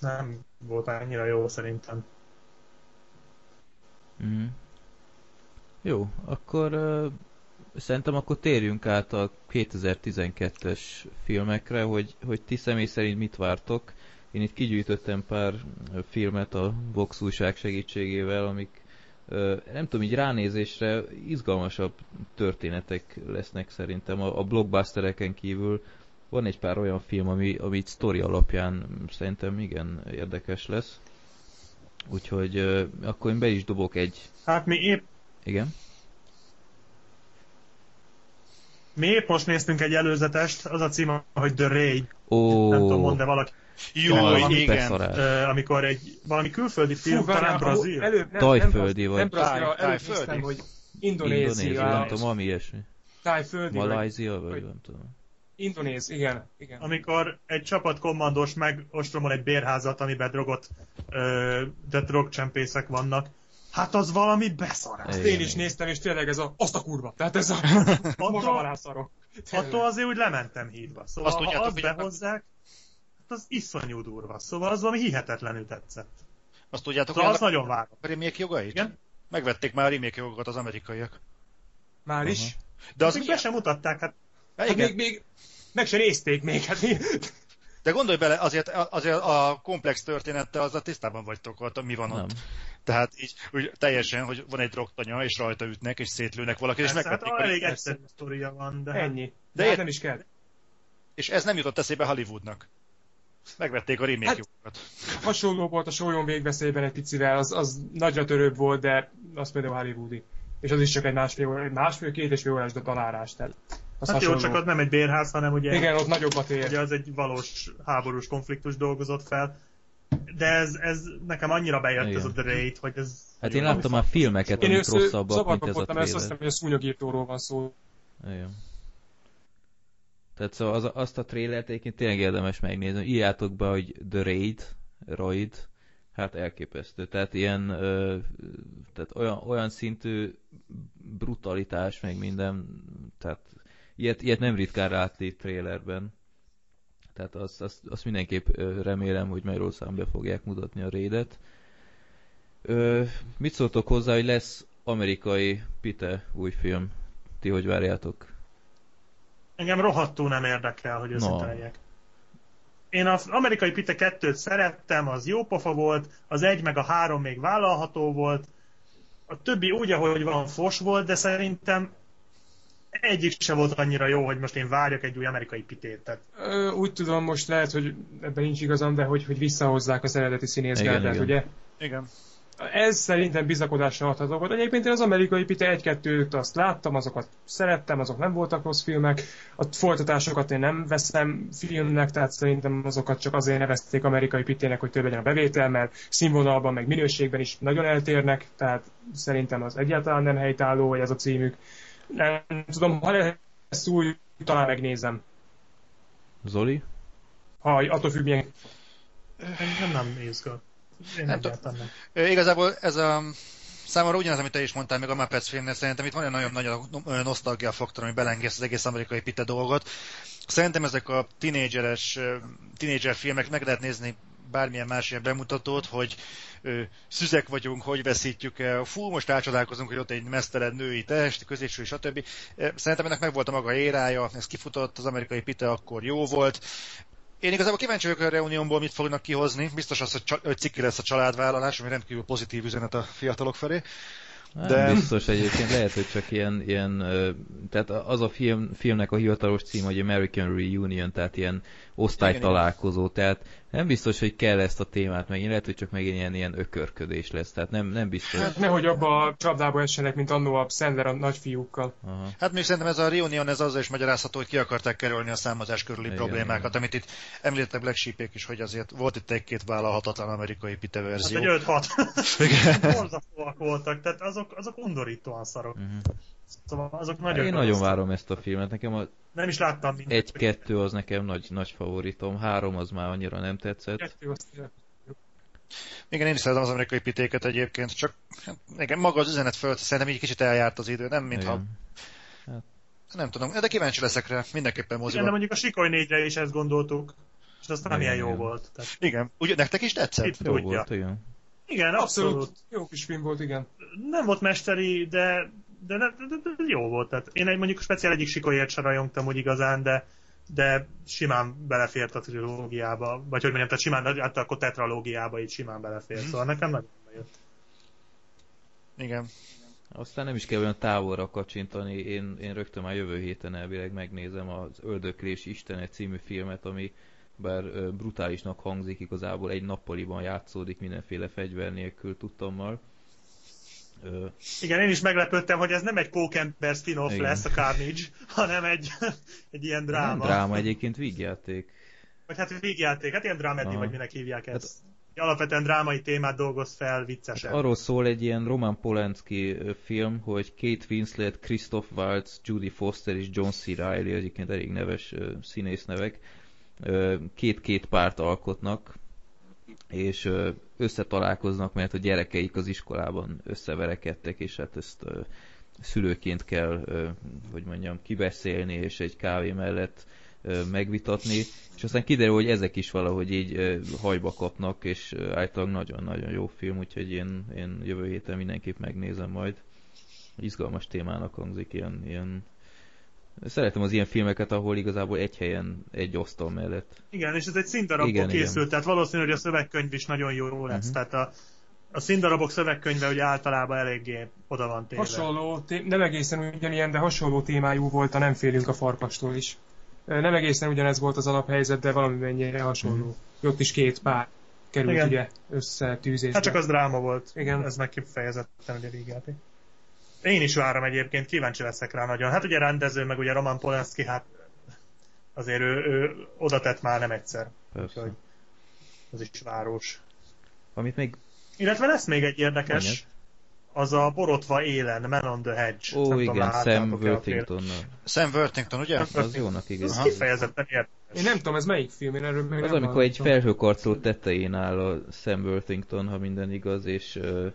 nem volt annyira jó szerintem. Mm. Jó, akkor uh, szerintem akkor térjünk át a 2012-es filmekre, hogy, hogy ti személy szerint mit vártok. Én itt kigyűjtöttem pár filmet a Vox újság segítségével, amik nem tudom, így ránézésre izgalmasabb történetek lesznek szerintem. A, a blockbustereken kívül van egy pár olyan film, ami, ami itt sztori alapján szerintem igen érdekes lesz. Úgyhogy akkor én be is dobok egy... Hát mi épp... Igen? Mi épp most néztünk egy előzetest, az a címe, hogy The Raid. Ó. Nem tudom, mond de valaki. Jó, valami, igen. Uh, amikor egy valami külföldi film, Fú, talán brazil. Előbb, nem, Tajföldi vagy. Nem brazil, előbb néztem, hogy Indonézia. Indonézia, nem tudom, ami ilyesmi. Tájföldi. Malajzia, vagy, vagy nem tudom. Indonéz, igen, igen. Amikor egy csapat kommandós megostromol egy bérházat, amiben drogot, ö, de drogcsempészek vannak, Hát az valami beszarás. Ezt én is néztem, és tényleg ez a, azt a kurva. Tehát ez a maga Attól azért úgy lementem hídba. Szóval azt ha azt behozzák, hát az iszonyú durva. Szóval az valami hihetetlenül tetszett. Azt tudjátok, szóval hogy azt nagyon várom. A remake jogait? Igen? Megvették már a remake jogokat az amerikaiak. Már is? Uh-huh. De azt be sem mutatták, hát Hát még, még meg se nézték még. Hát De gondolj bele, azért, azért a komplex története az a tisztában vagytok, hogy mi van nem. ott. Tehát így úgy teljesen, hogy van egy droktanya, és rajta ütnek, és szétlőnek valakit, és megvették. Hát elég egyszerű sztoria van, de... Ennyi. De, de hát nem is kell. És ez nem jutott eszébe Hollywoodnak. Megvették a remake hát, Hasonló volt a sólyom végveszélyben egy picivel, az, az nagyra törőbb volt, de az például Hollywoodi. És az is csak egy másfél, másfél két és fél órás találás. Tehát az hát hasonló. jó, csak az nem egy bérház, hanem ugye... Igen, ott nagyobbat ér. Ugye az egy valós háborús konfliktus dolgozott fel. De ez, ez nekem annyira bejött Igen. ez a The Raid, hogy ez... Hát én láttam már filmeket, amik rosszabbak, mint ez a trailer. Én azt hiszem, hogy a szúnyogírtóról van szó. Igen. Tehát szóval az, azt a trailert egyébként tényleg érdemes megnézni. Írjátok be, hogy The Raid, Raid, hát elképesztő. Tehát ilyen, ö, tehát olyan, olyan szintű brutalitás, meg minden, tehát ilyet, ilyet nem ritkán látni trailerben. Tehát azt, azt, azt mindenképp remélem, hogy Magyarországon be fogják mutatni a Raidet. Ö, mit szóltok hozzá, hogy lesz amerikai Pite új film? Ti hogy várjátok? Engem rohadtul nem érdekel, hogy őszinte no. Én az amerikai Pite 2-t szerettem, az jó pofa volt, az egy meg a három még vállalható volt, a többi úgy, ahogy van, fos volt, de szerintem egyik se volt annyira jó, hogy most én várjak egy új amerikai pitét. Tehát... Ö, úgy tudom, most lehet, hogy ebben nincs igazam, de hogy, hogy visszahozzák az eredeti színészgárdát, ugye? Igen ez szerintem bizakodásra adható volt. Egyébként én az amerikai Pite 1-2-t azt láttam, azokat szerettem, azok nem voltak rossz filmek. A folytatásokat én nem veszem filmnek, tehát szerintem azokat csak azért nevezték amerikai Pitének, hogy több legyen a bevétel, mert színvonalban, meg minőségben is nagyon eltérnek, tehát szerintem az egyáltalán nem helytálló, hogy ez a címük. Nem tudom, ha lesz új, talán megnézem. Zoli? Ha attól függ, milyen... Engem nem izgat. Én nem, nem nem. Igazából ez a Számomra ugyanaz, amit te is mondtál még a Muppets filmnél, szerintem itt van egy nagyon nagy nosztalgia faktor, ami belengész az egész amerikai pite dolgot. Szerintem ezek a tinédzseres, tinédzser filmek meg lehet nézni bármilyen más ilyen bemutatót, hogy ö, szüzek vagyunk, hogy veszítjük el, fú, most rácsodálkozunk, hogy ott egy mesztelen női test, középső, stb. Szerintem ennek meg volt a maga érája, ez kifutott, az amerikai pite akkor jó volt, én igazából kíváncsi vagyok a reuniónból, mit fognak kihozni. Biztos az, hogy, hogy cikki lesz a családvállalás, ami rendkívül pozitív üzenet a fiatalok felé. De... Nem biztos egyébként, lehet, hogy csak ilyen, ilyen tehát az a film, filmnek a hivatalos cím, hogy American Reunion, tehát ilyen osztálytalálkozó, tehát nem biztos, hogy kell ezt a témát megint, lehet, hogy csak megint ilyen, ilyen ökörködés lesz, tehát nem, nem biztos. Hát nehogy abba a csapdába essenek, mint annó a Sandler a nagyfiúkkal. Aha. Hát még szerintem ez a Reunion, ez azzal is magyarázható, hogy ki akarták kerülni a számozás körüli igen, problémákat, igen. amit itt említettek Black Sheep és hogy azért volt itt egy-két vállalhatatlan amerikai pite verzió. Hát egy 5-6. Borzasztóak voltak, tehát azok, azok undorítóan szarok. Uh-huh. Szóval azok nagyon Én nagyon várom ezt a filmet, nekem a nem is láttam mindent. Egy-kettő az nekem nagy, nagy favoritom, három az már annyira nem tetszett. Kettő igen, én is szeretem az amerikai pitéket egyébként, csak igen, maga az üzenet föl, szerintem így kicsit eljárt az idő, nem mintha... Hát... Nem tudom, de kíváncsi leszek rá, mindenképpen moziban. Igen, de mondjuk a Sikoly négyre is ezt gondoltuk, és aztán nem ilyen jó volt. Tehát... Igen, ugye nektek is tetszett? Itt jó volt, igen. Igen, abszolút. abszolút. Jó kis film volt, igen. Nem volt mesteri, de de, de, de, de, de jó volt. Tehát én egy mondjuk speciál egyik sikolyért sem rajongtam úgy igazán, de, de simán belefért a trilógiába, vagy hogy mondjam, tehát simán, hát akkor tetralógiába így simán belefért, mm. szóval nekem nagyon jött. Igen. Aztán nem is kell olyan távolra kacsintani, én, én rögtön már jövő héten elvileg megnézem az Öldöklés Istene című filmet, ami bár brutálisnak hangzik, igazából egy nappaliban játszódik mindenféle fegyver nélkül tudtommal. Ö... Igen, én is meglepődtem, hogy ez nem egy Pókember spin-off Igen. lesz a Carnage, hanem egy, egy ilyen dráma. Nem dráma, egyébként vígjáték. Vagy hát vígjáték, hát ilyen drámedi, vagy minek hívják ezt. Hát, Alapvetően drámai témát dolgoz fel viccesen. Hát arról szól egy ilyen Roman Polanski film, hogy Kate Winslet, Christoph Waltz, Judy Foster és John C. Reilly, egyébként elég neves színésznevek, két-két párt alkotnak, és összetalálkoznak, mert a gyerekeik az iskolában összeverekedtek, és hát ezt szülőként kell, hogy mondjam, kibeszélni, és egy kávé mellett megvitatni, és aztán kiderül, hogy ezek is valahogy így hajba kapnak, és általában nagyon-nagyon jó film, úgyhogy én, én jövő héten mindenképp megnézem majd. Izgalmas témának hangzik, ilyen, ilyen Szeretem az ilyen filmeket, ahol igazából egy helyen, egy asztal mellett. Igen, és ez egy színdarabból készült, igen. tehát valószínű, hogy a szövegkönyv is nagyon jó lesz. Uh-huh. Tehát a, a színdarabok szövegkönyve ugye általában eléggé oda van téve. Hasonló, té- nem egészen ugyanilyen, de hasonló témájú volt a Nem félünk a farkastól is. Nem egészen ugyanez volt az alaphelyzet, de valami mennyire hasonló. Uh-huh. Ott is két pár került Igen. ugye összetűzésbe. Hát csak az dráma volt. Igen. Ez meg kifejezetten ugye vígjáték. Én is várom egyébként, kíváncsi leszek rá nagyon. Hát ugye rendező, meg ugye Roman Polanski, hát azért ő, ő oda tett már nem egyszer. Úgyhogy az is város. Amit még... Illetve lesz még egy érdekes, Az a borotva élen, Man on the Hedge. Ó, oh, igen, Sam worthington Sam Worthington, ugye? Az jónak, igen. Ez kifejezetten érdekes. Én nem tudom, ez melyik film, én erről még Az, nem amikor egy felhőkarcoló tetején áll a Sam Worthington, ha minden igaz, és... Uh,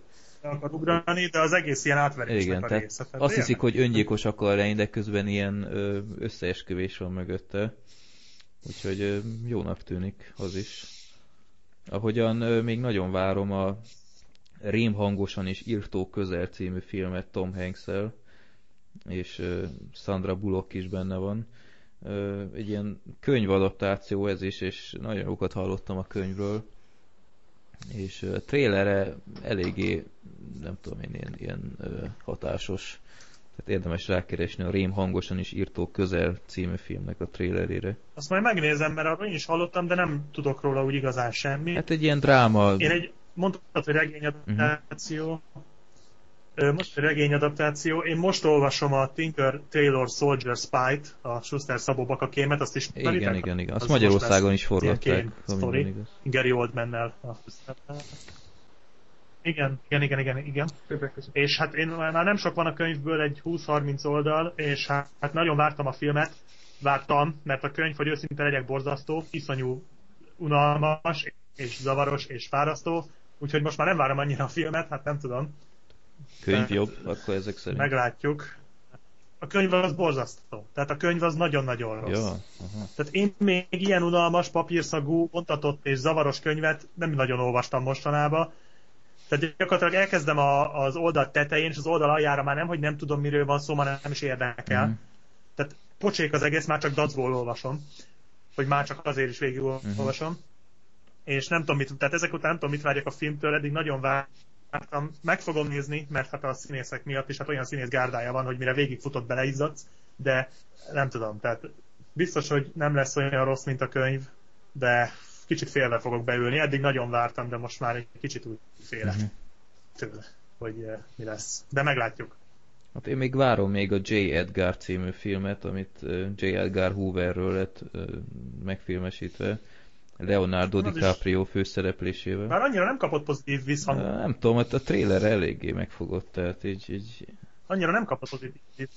akar ugrani, de az egész ilyen átverésnek igen, a része. Tehát azt hiszik, hogy öngyilkos akar lenni, de közben ilyen összeesküvés van mögötte. Úgyhogy jónak tűnik az is. Ahogyan még nagyon várom a Rém hangosan és írtó közel című filmet Tom hanks és Sandra Bullock is benne van. Egy ilyen könyvadaptáció ez is, és nagyon jókat hallottam a könyvről. És ö, trélere eléggé, nem tudom én, ilyen, ilyen hatásos. Tehát érdemes rákeresni a Rém hangosan is írtó közel című filmnek a trélerére. Azt majd megnézem, mert arról én is hallottam, de nem tudok róla úgy igazán semmi. Hát egy ilyen dráma, Én egy, mondtad, hogy regényadaptáció. Uh-huh. Most egy regényadaptáció. Én most olvasom a Tinker Taylor Soldier Spy-t, a Schuster Szabó Baka kémet, azt is igen, igen, igen. Azt Magyarországon is forgatták. igaz. Gary Oldmannel. Igen, igen, igen, igen, igen. És hát én már nem sok van a könyvből, egy 20-30 oldal, és hát, hát nagyon vártam a filmet. Vártam, mert a könyv, hogy őszinte legyek borzasztó, iszonyú unalmas, és zavaros, és fárasztó. Úgyhogy most már nem várom annyira a filmet, hát nem tudom. Könyv jobb, akkor ezek szerint. Meglátjuk. A könyv az borzasztó. Tehát a könyv az nagyon-nagyon rossz. Ja, aha. Tehát én még ilyen unalmas, papírszagú, bontatott és zavaros könyvet nem nagyon olvastam mostanában. Tehát gyakorlatilag elkezdem a, az oldal tetején, és az oldal aljára már nem, hogy nem tudom, miről van szó, már nem is érdekel. Mhm. Tehát pocsék az egész, már csak dacból olvasom. Hogy már csak azért is végig olvasom. És nem tudom mit, tehát ezek után nem tudom mit várjak a filmtől, eddig nagyon vártam. Meg fogom nézni, mert hát a színészek miatt is hát olyan színész gárdája van, hogy mire végigfutott beleizzadsz, de nem tudom, tehát biztos, hogy nem lesz olyan rossz, mint a könyv, de kicsit félve fogok beülni. Eddig nagyon vártam, de most már egy kicsit úgy félek Mhm. tőle, hogy eh, mi lesz. De meglátjuk. Hát én még várom még a J. Edgar című filmet, amit ö, J. Edgar Hooverről lett ö, megfilmesítve. Leonardo Az is- DiCaprio főszereplésével. Már annyira nem kapott pozitív visszhangot. Nem tudom, hát a trailer eléggé megfogott, tehát így, így Annyira nem kapott pozitív.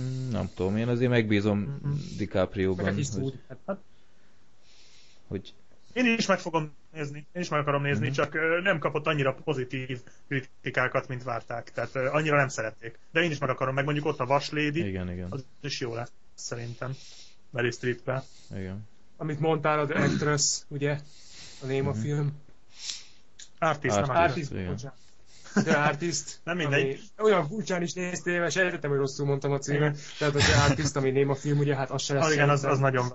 mm, nem tudom, én azért megbízom Mhm. Meg DiCaprio-ban, hogy, hisztúd. Hát, hogy Én is meg fogom nézni, én is meg akarom nézni, Mhm. csak nem kapott annyira pozitív kritikákat, mint várták. Tehát annyira nem szerették. De én is meg akarom, meg mondjuk ott a Vas Lady, igen, igen, az is jó lesz, szerintem. Meryl Streep-vel. igen. Amit mondtál, az Actress, ugye? A Néma Mhm. film. Artist, nem Artist. Artist. Artist, bocsánat. The Artist. Nem mindegy. Olyan furcsán is néztél, és sejtettem, hogy rosszul mondtam a címet. Tehát a The Artist, ami Néma film, ugye, hát az se lesz. Ah, igen, az, az nagyon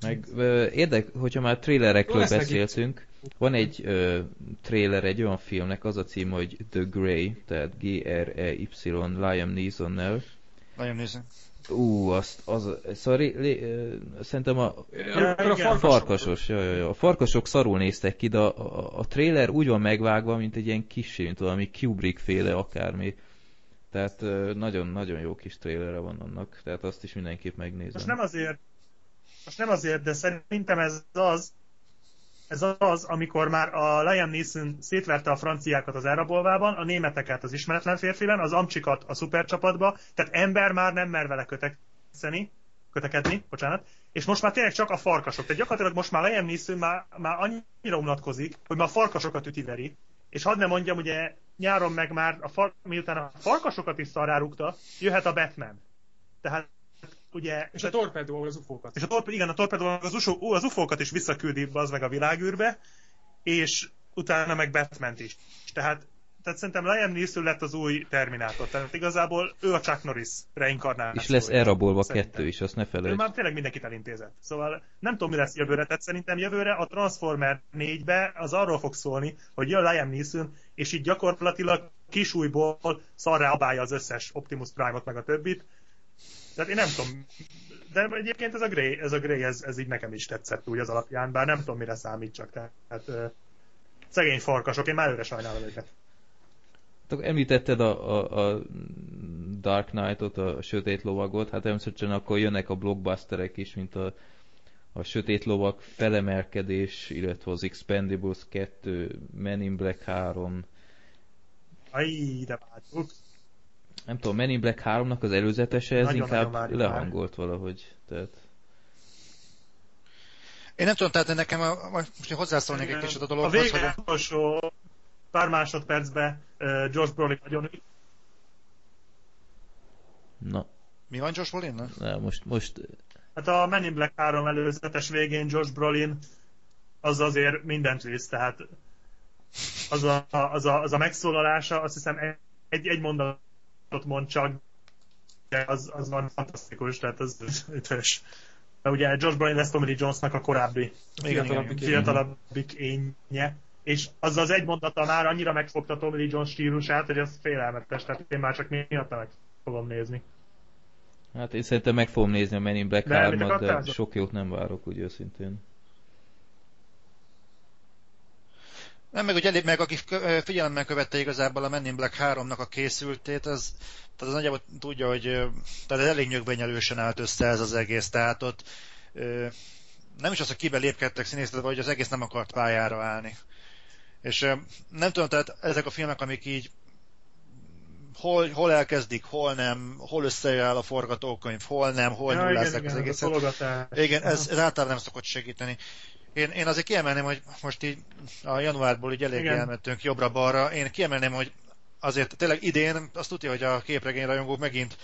Meg ö, érdek, hogyha már lesznek beszéltünk, van egy ö, trailer egy olyan filmnek, az a cím, hogy The Grey, tehát G-R-E-Y, Liam Neeson-nel. Nagyon nézem. Ú, azt, az, sorry, lé, ö, szerintem a Ja, a farkasos, ja, ja, ja. A farkasok szarul néztek ki, de a, a, a trailer úgy van megvágva, mint egy ilyen kis, mint valami Kubrick féle akármi. Tehát nagyon-nagyon jó kis trailere van annak, tehát azt is mindenképp megnézem. Most nem azért, most nem azért, de szerintem ez az, ez az, amikor már a Liam Neeson szétverte a franciákat az elrabolvában, a németeket az ismeretlen férfiben, az amcsikat a szupercsapatba, tehát ember már nem mer vele kötekedni, kötekedni, bocsánat, és most már tényleg csak a farkasok. Tehát gyakorlatilag most már Liam Neeson már, már annyira unatkozik, hogy már a farkasokat ütiveri. És hadd ne mondjam, ugye nyáron meg már, a far, miután a farkasokat is szarrá rúgta, jöhet a Batman. Tehát ugye... És a torpedó, az ufókat. És a torped, igen, a torpedó az, UFO, az ufókat is visszaküldi az meg a világűrbe, és utána meg batman is. Tehát, tehát szerintem Liam Neeson lett az új Terminátor. Tehát igazából ő a Chuck Norris reinkarnáció. És lesz elrabolva Szerintem. kettő is, azt ne Ő felejtsd. már tényleg mindenkit elintézett. Szóval nem tudom, mi lesz jövőre, tehát szerintem jövőre a Transformer 4-be az arról fog szólni, hogy jön Liam Neeson, és így gyakorlatilag kisújból szarrá abálja az összes Optimus Prime-ot meg a többit. Tehát én nem tudom, de egyébként ez a Grey, ez, a Grey, ez, ez így nekem is tetszett úgy az alapján, bár nem tudom, mire számít csak. Tehát ö, szegény farkasok, én már előre sajnálom őket. Említetted a, a, a Dark Knight-ot, a Sötét Lovagot, hát természetesen akkor jönnek a blockbusterek is, mint a, a Sötét Lovag felemelkedés, illetve az Expendables 2, Men in Black 3, Aj, de várjuk. Nem tudom, Men in Black 3-nak az előzetese, ez nagyon, inkább nagyon lehangolt már. valahogy. Tehát... Én nem tudom, tehát nekem a, most hozzászólnék egy kicsit a dologhoz. A vége hogy... pár másodpercben uh, Josh Brolin nagyon Na. Mi van Josh brolin Na, most, most... Hát a Men in Black 3 előzetes végén Josh Brolin az azért mindent visz, tehát az a, az a, az a megszólalása, azt hiszem egy, egy mondatot mond csak, de az, az van fantasztikus, tehát az ütős. Ugye Josh Brolin lesz Tommy Lee Jonesnak a korábbi fiatalabbik, fiatalabbik énje, és az az egy mondata már annyira megfogta Tommy Lee Jones stílusát, hogy ez félelmetes, tehát én már csak miatt meg fogom nézni. Hát én szerintem meg fogom nézni a Men in Black 3 de sok jót nem várok, úgy őszintén. Nem, meg, hogy elég, meg aki figyelemmel követte igazából a Men in Black 3-nak a készültét, az, tehát az nagyjából tudja, hogy tehát ez elég nyögbenyelősen állt össze ez az egész, tehát ott nem is az, hogy kibe lépkedtek színészek, vagy az egész nem akart pályára állni. És nem tudom, tehát ezek a filmek, amik így hol, hol elkezdik, hol nem, hol összeáll a forgatókönyv, hol nem, hol ja, nyúlászák az egészet. Igen, ez, ez általában nem szokott segíteni. Én, én azért kiemelném, hogy most így a januárból így elég elmentünk jobbra-balra. Én kiemelném, hogy azért tényleg idén azt tudja, hogy a képregény rajongók megint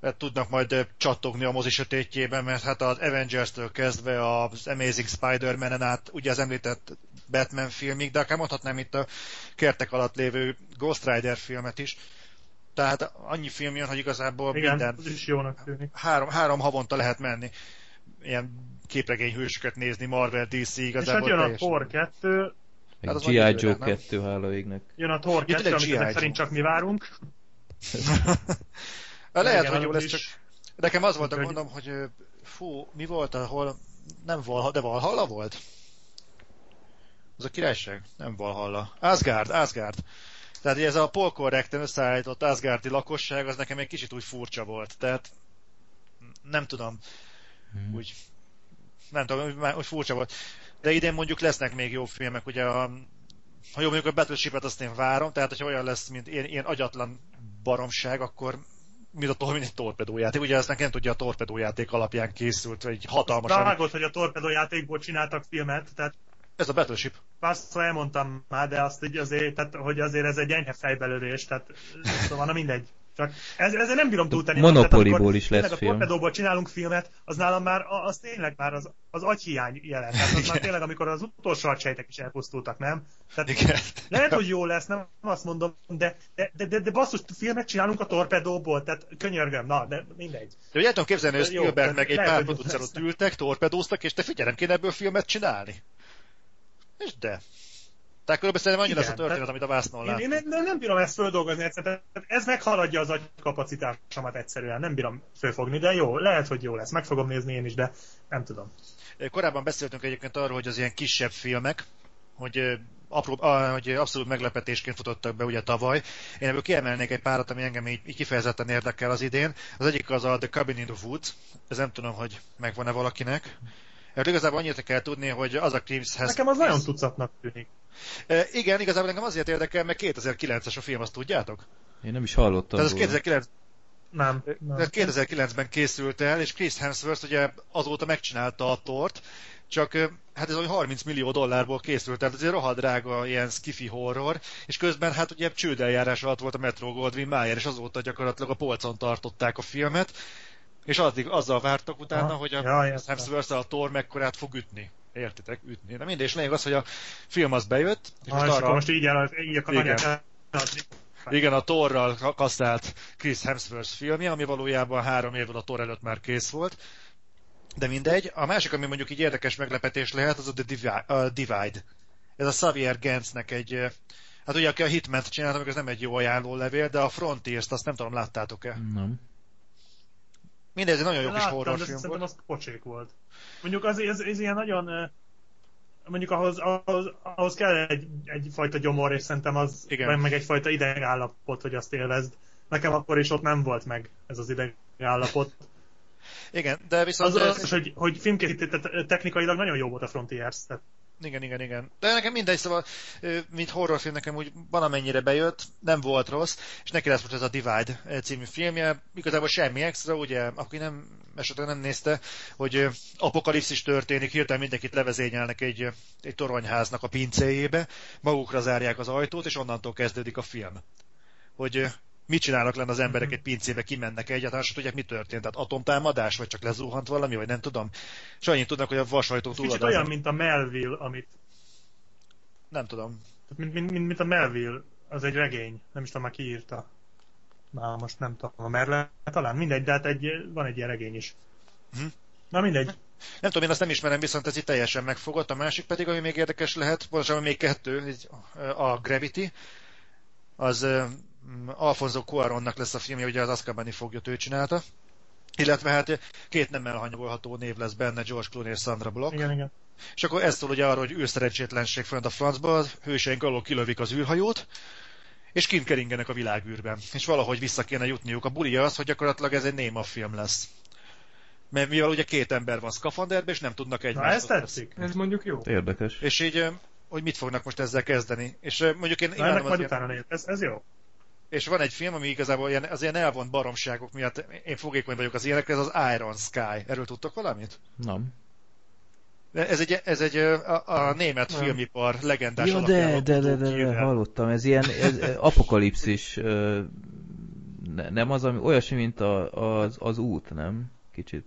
eh, tudnak majd eh, csattogni a mozi sötétjében, mert hát az Avengers-től kezdve az Amazing Spider-Man-en át ugye az említett Batman filmig, de akár mondhatnám itt a kertek alatt lévő Ghost Rider filmet is. Tehát annyi film jön, hogy igazából Igen, minden... is jónak tűnik. Három, három havonta lehet menni. Ilyen képregényhősöket nézni, Marvel, DC igazából És hát jön a Thor 2, Hát G.I. Joe 2, hála égnek. Jön a Thor 2, amit ezek szerint csak mi várunk. Lehet, hogy jó lesz, csak nekem az volt a gondom, hogy fú, mi volt, ahol nem Valhalla, de Valhalla volt? Az a királyság? Nem Valhalla. Asgard, Asgard. Tehát ez a polkorrekten összeállított Asgardi lakosság, az nekem egy kicsit úgy furcsa volt. Tehát nem tudom. Hmm. Úgy nem tudom, hogy furcsa volt. De idén mondjuk lesznek még jó filmek, ugye a, ha jó mondjuk a Battleship-et azt én várom, tehát hogyha olyan lesz, mint ilyen, ilyen agyatlan baromság, akkor mint a mint egy torpedójáték. Ugye ezt nem tudja, a torpedójáték alapján készült, egy hatalmas... Vágod, hogy a torpedójátékból csináltak filmet, tehát ez a Battleship. Azt elmondtam már, de azt így azért, tehát, hogy azért ez egy enyhe fejbelőlés, tehát szóval na mindegy. Csak ez, ezzel nem bírom túltenni. Monopolyból is lesz film. a torpedóból csinálunk filmet, az nálam már, az tényleg már az, az agyhiány jelen. Tehát az már tényleg, amikor az utolsó agysejtek is elpusztultak, nem? Tehát Igen. Lehet, hogy jó lesz, nem azt mondom, de, de, de, de, de basszus, filmet csinálunk a torpedóból, tehát könyörgöm, na, de mindegy. De ugye tudom képzelni, hogy Spielberg meg egy lehet, pár producer ott ültek, torpedóztak, és te figyelem, kéne ebből filmet csinálni. És de. Tehát körülbelül szerintem annyi lesz a történet, amit a Vásznon lát. Én, én, nem, nem bírom ezt földolgozni egyszerűen. Ez meghaladja az agykapacitásomat egyszerűen. Nem bírom fölfogni, de jó, lehet, hogy jó lesz. Meg fogom nézni én is, de nem tudom. Korábban beszéltünk egyébként arról, hogy az ilyen kisebb filmek, hogy apró, hogy abszolút meglepetésként futottak be ugye tavaly. Én ebből kiemelnék egy párat, ami engem így, így kifejezetten érdekel az idén. Az egyik az a The Cabin in the Woods. Ez nem tudom, hogy megvan-e valakinek. Erről igazából annyit kell tudni, hogy az a Crimshez... Nekem az nagyon tucatnak tűnik. E, igen, igazából engem azért érdekel, mert 2009-es a film, azt tudjátok? Én nem is hallottam. Tehát az 2009... Nem. nem. 2009-ben készült el, és Chris Hemsworth ugye azóta megcsinálta a tort, csak hát ez olyan 30 millió dollárból készült, tehát ez egy rohadt drága ilyen skifi horror, és közben hát ugye csődeljárás alatt volt a Metro Goldwyn Mayer, és azóta gyakorlatilag a polcon tartották a filmet, és addig azzal vártak utána, ha, hogy a ja, Hemsworth a Thor mekkorát fog ütni. Értitek? Ütni. De mindegy, és lényeg az, hogy a film az bejött. És ha, most, arra... most így, el, így igen. Igen, a Torral kasztált Chris Hemsworth filmje, ami valójában három évvel a Thor előtt már kész volt. De mindegy. A másik, ami mondjuk így érdekes meglepetés lehet, az a The Divide. Ez a Xavier Gensnek egy... Hát ugye, aki a Hitman-t csinálta, ez nem egy jó ajánló levél, de a Frontiers-t azt nem tudom, láttátok-e? Nem. Mindez egy nagyon jó kis horrorfilm volt. az pocsék volt. Mondjuk az, ez, ez ilyen nagyon mondjuk ahhoz, ahhoz, ahhoz kell egy, egyfajta gyomor, és szerintem az Igen. meg egyfajta idegállapot, hogy azt élvezd. Nekem akkor is ott nem volt meg ez az idegállapot. Igen, de viszont... Az, az, az hogy, hogy filmkészítés technikailag nagyon jó volt a Frontiers, tehát Igen, igen, igen. De nekem mindegy, szóval, mint horrorfilm nekem úgy van amennyire bejött, nem volt rossz, és neki lesz most ez a Divide című filmje, igazából semmi extra, ugye, aki nem, esetleg nem nézte, hogy apokalipszis történik, hirtelen mindenkit levezényelnek egy, egy toronyháznak a pincéjébe, magukra zárják az ajtót, és onnantól kezdődik a film. Hogy mit csinálnak lenne az emberek mhm. egy pincébe, kimennek egyáltalán, és tudják, mi történt. Tehát atomtámadás, vagy csak lezuhant valami, vagy nem tudom. És annyit tudnak, hogy a vasajtó túl. Kicsit olyan, mint a Melville, amit... Nem tudom. Mint, mint, mint, mint a Melville, az egy regény. Nem is tudom, már ki írta. Na, most nem tudom, a Merle, talán mindegy, de hát egy, van egy ilyen regény is. Hm? Na mindegy. Nem tudom, én azt nem ismerem, viszont ez itt teljesen megfogott. A másik pedig, ami még érdekes lehet, pontosabban még kettő, a Gravity, az Alfonso Cuaronnak lesz a filmje, ugye az Azkabani foglyot ő csinálta. Illetve hát két nem elhanyagolható név lesz benne, George Clooney és Sandra Bullock. Igen, igen. És akkor ez szól ugye arról, hogy űrszerencsétlenség fönt a francba, a hőseink alól kilövik az űrhajót, és kint keringenek a világűrben. És valahogy vissza kéne jutniuk. A bulia az, hogy gyakorlatilag ez egy néma film lesz. Mert mivel ugye két ember van szkafanderbe, és nem tudnak egymást. Na, ez tetszik. Ez mondjuk jó. Érdekes. És így, hogy mit fognak most ezzel kezdeni. És mondjuk én Na, ennek majd utána ez, ez jó és van egy film, ami igazából ilyen, az ilyen elvont baromságok miatt, én fogékony vagyok az ilyenekre, ez az Iron Sky. Erről tudtok valamit? Nem. Ez egy, ez egy a, a német nem. filmipar legendás ja, de, de, de, de, de, hallottam, ez ilyen ez, apokalipszis, nem az, ami olyasmi, mint a, az, az út, nem? Kicsit.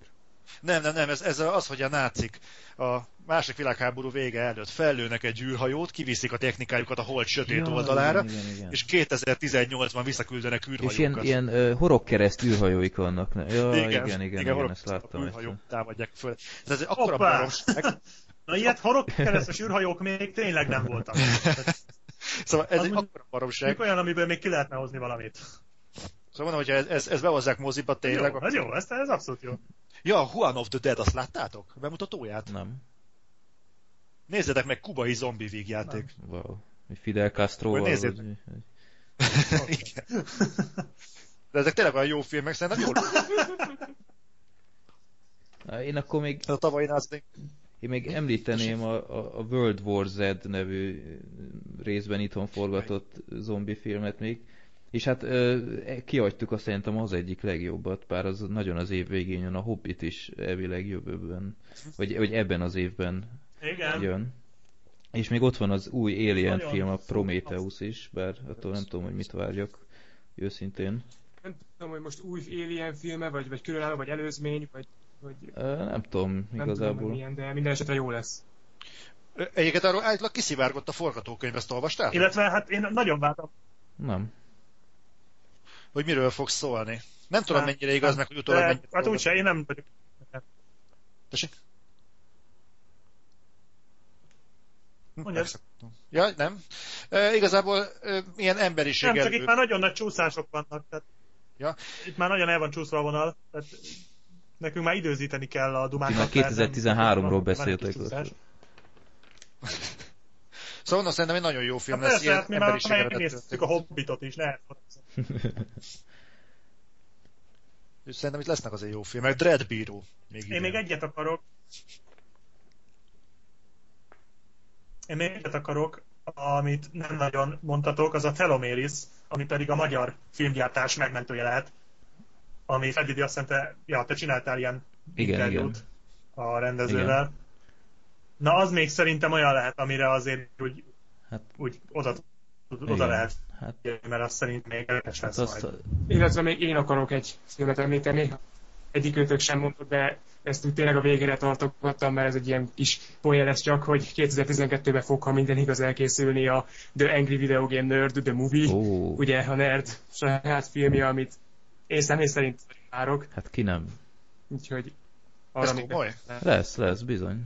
Nem, nem, nem, ez, ez az, hogy a nácik a második világháború vége előtt fellőnek egy űrhajót, kiviszik a technikájukat a hold sötét ja, oldalára, igen, igen, igen. és 2018-ban visszaküldenek űrhajókat. És ilyen, ilyen uh, horogkereszt űrhajóik vannak. Ja, igen, igen, igen, igen, igen ezt láttam. űrhajók támadják föl. Ez egy akkora baromság. Na ilyet horogkeresztes űrhajók még tényleg nem voltak. szóval ez egy akkora baromság. olyan, amiből még ki lehetne hozni valamit. Szóval mondom, hogyha ez, ez, ez behozzák moziba tényleg. Jó, ez jó, ez, ez abszolút jó. Ja, Juan of the Dead, azt láttátok? Bemutatóját? Nem. Nézzetek meg kubai zombi vígjáték. Wow. Fidel castro Nézzétek. De ezek tényleg olyan jó filmek, szerintem jól. Én akkor még... A tavalyi Én még említeném a, a, a World War Z nevű részben itthon forgatott zombi filmet még. És hát ö, kiadtuk azt szerintem az egyik legjobbat, bár az nagyon az év végén jön, a Hobbit is elvileg jövőben, vagy, vagy ebben az évben Igen. jön. És még ott van az új Alien nagyon film, a Prometheus is, bár attól nem tudom, hogy mit várjak, őszintén. Nem tudom, hogy most új Alien filme, vagy, vagy különálló, vagy előzmény, vagy... vagy... Nem tudom, nem igazából. Tudom, milyen, de minden esetre jó lesz. Egyébként arról állítólag kiszivárgott a forgatókönyv, ezt olvastál? Illetve hát én nagyon vártam. Nem hogy miről fog szólni. Nem tudom, hát, mennyire igaz, meg hogy utólag mennyire... Hát úgyse, én nem vagyok. Tessék? Mondjad. Ja, nem. E, igazából e, ilyen emberiség Nem, csak itt már nagyon nagy csúszások vannak. Tehát ja. Itt már nagyon el van csúszva a vonal. Tehát nekünk már időzíteni kell a dumákat. Már 2013-ról beszéltek. Szóval onnan szerintem egy nagyon jó film hát lesz. Persze, hát mi már megnéztük a Hobbitot is, lehet. És szerintem itt lesznek azért jó filmek. Dread Bíró. Még Én még egyet akarok. Én még egyet akarok, amit nem nagyon mondtatok, az a Teloméris, ami pedig a magyar filmgyártás megmentője lehet. Ami Freddy azt mondta, ja, te csináltál ilyen igen, interjút igen. a rendezővel. Igen. Na, az még szerintem olyan lehet, amire azért úgy, hát, úgy oda, oda igen. lehet Hát, mert azt szerint még érdekes lesz hát majd. Illetve még én akarok egy filmet említeni, egyikőtök sem mondott, de ezt úgy tényleg a végére tartottam, mert ez egy ilyen kis poén lesz csak, hogy 2012-ben fog, ha minden igaz elkészülni a The Angry Video Game Nerd, The Movie, oh. ugye a Nerd saját filmje, amit én személy szerint várok. Hát ki nem. Úgyhogy arra Ez komoly? Lesz, lesz, bizony.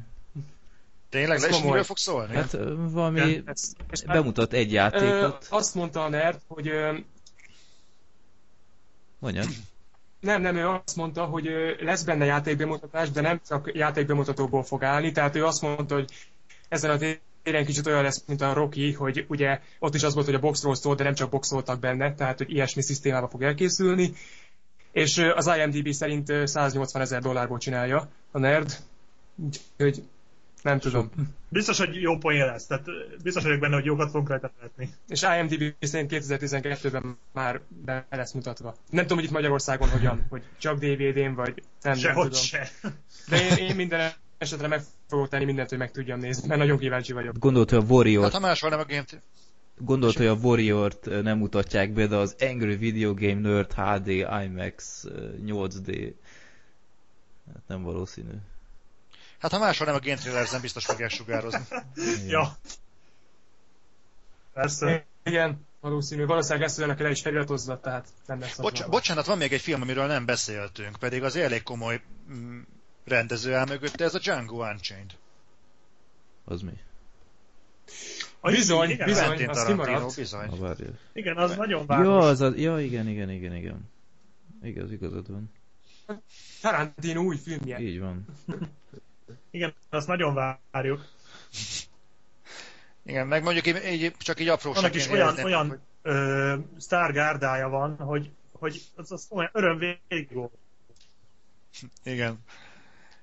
Tényleg? Ez és miről fog szólni? Hát valami ja, ez, bemutat egy játékot. Ö, azt mondta a nerd, hogy... Ö, Mondjad. Nem, nem, ő azt mondta, hogy lesz benne játékbemutatás, de nem csak játékbemutatóból fog állni, tehát ő azt mondta, hogy ezen a téren kicsit olyan lesz, mint a Rocky, hogy ugye ott is az volt, hogy a boxról szól, de nem csak boxoltak benne, tehát hogy ilyesmi szisztémába fog elkészülni. És az IMDb szerint 180 ezer dollárból csinálja a nerd, úgyhogy Nem tudom. Biztos, hogy jó poén lesz, tehát biztos vagyok benne, hogy jókat fogunk rajta vetni. És IMDb szerint 2012-ben már be lesz mutatva. Nem tudom, hogy itt Magyarországon hogyan, hogy csak DVD-n, vagy nem, Sehogy nem tudom. se. De én, én minden esetre meg fogok tenni mindent, hogy meg tudjam nézni, mert nagyon kíváncsi vagyok. Gondolt, hogy a Warrior Hát ha máshol nem a Game Gondolt, hogy a Warrior-t nem mutatják be, de az Angry Video Game Nerd HD IMAX 8D hát nem valószínű. Hát ha máshol nem a Game trailers biztos fogják sugározni. Ja. Persze. Igen, valószínű. Valószínűleg ezt le is feliratozza, tehát nem lesz Bocs- van. bocsánat, van még egy film, amiről nem beszéltünk, pedig az elég komoly mm, rendező áll mögötte, ez a Django Unchained. Az mi? A Bizony, igen, bizony. Az Tarantino, kimaradt. bizony. A. Igen, az nagyon Ja, város. az, az, ja, igen, igen, igen, igen. Igaz, igazad van. Tarantino új filmje. Így van. Igen, azt nagyon várjuk. Igen, meg mondjuk így, így csak így Annak apróságként is olyan, jelezném, olyan hogy- ö, sztárgárdája van, hogy, hogy az, az olyan öröm végig Igen.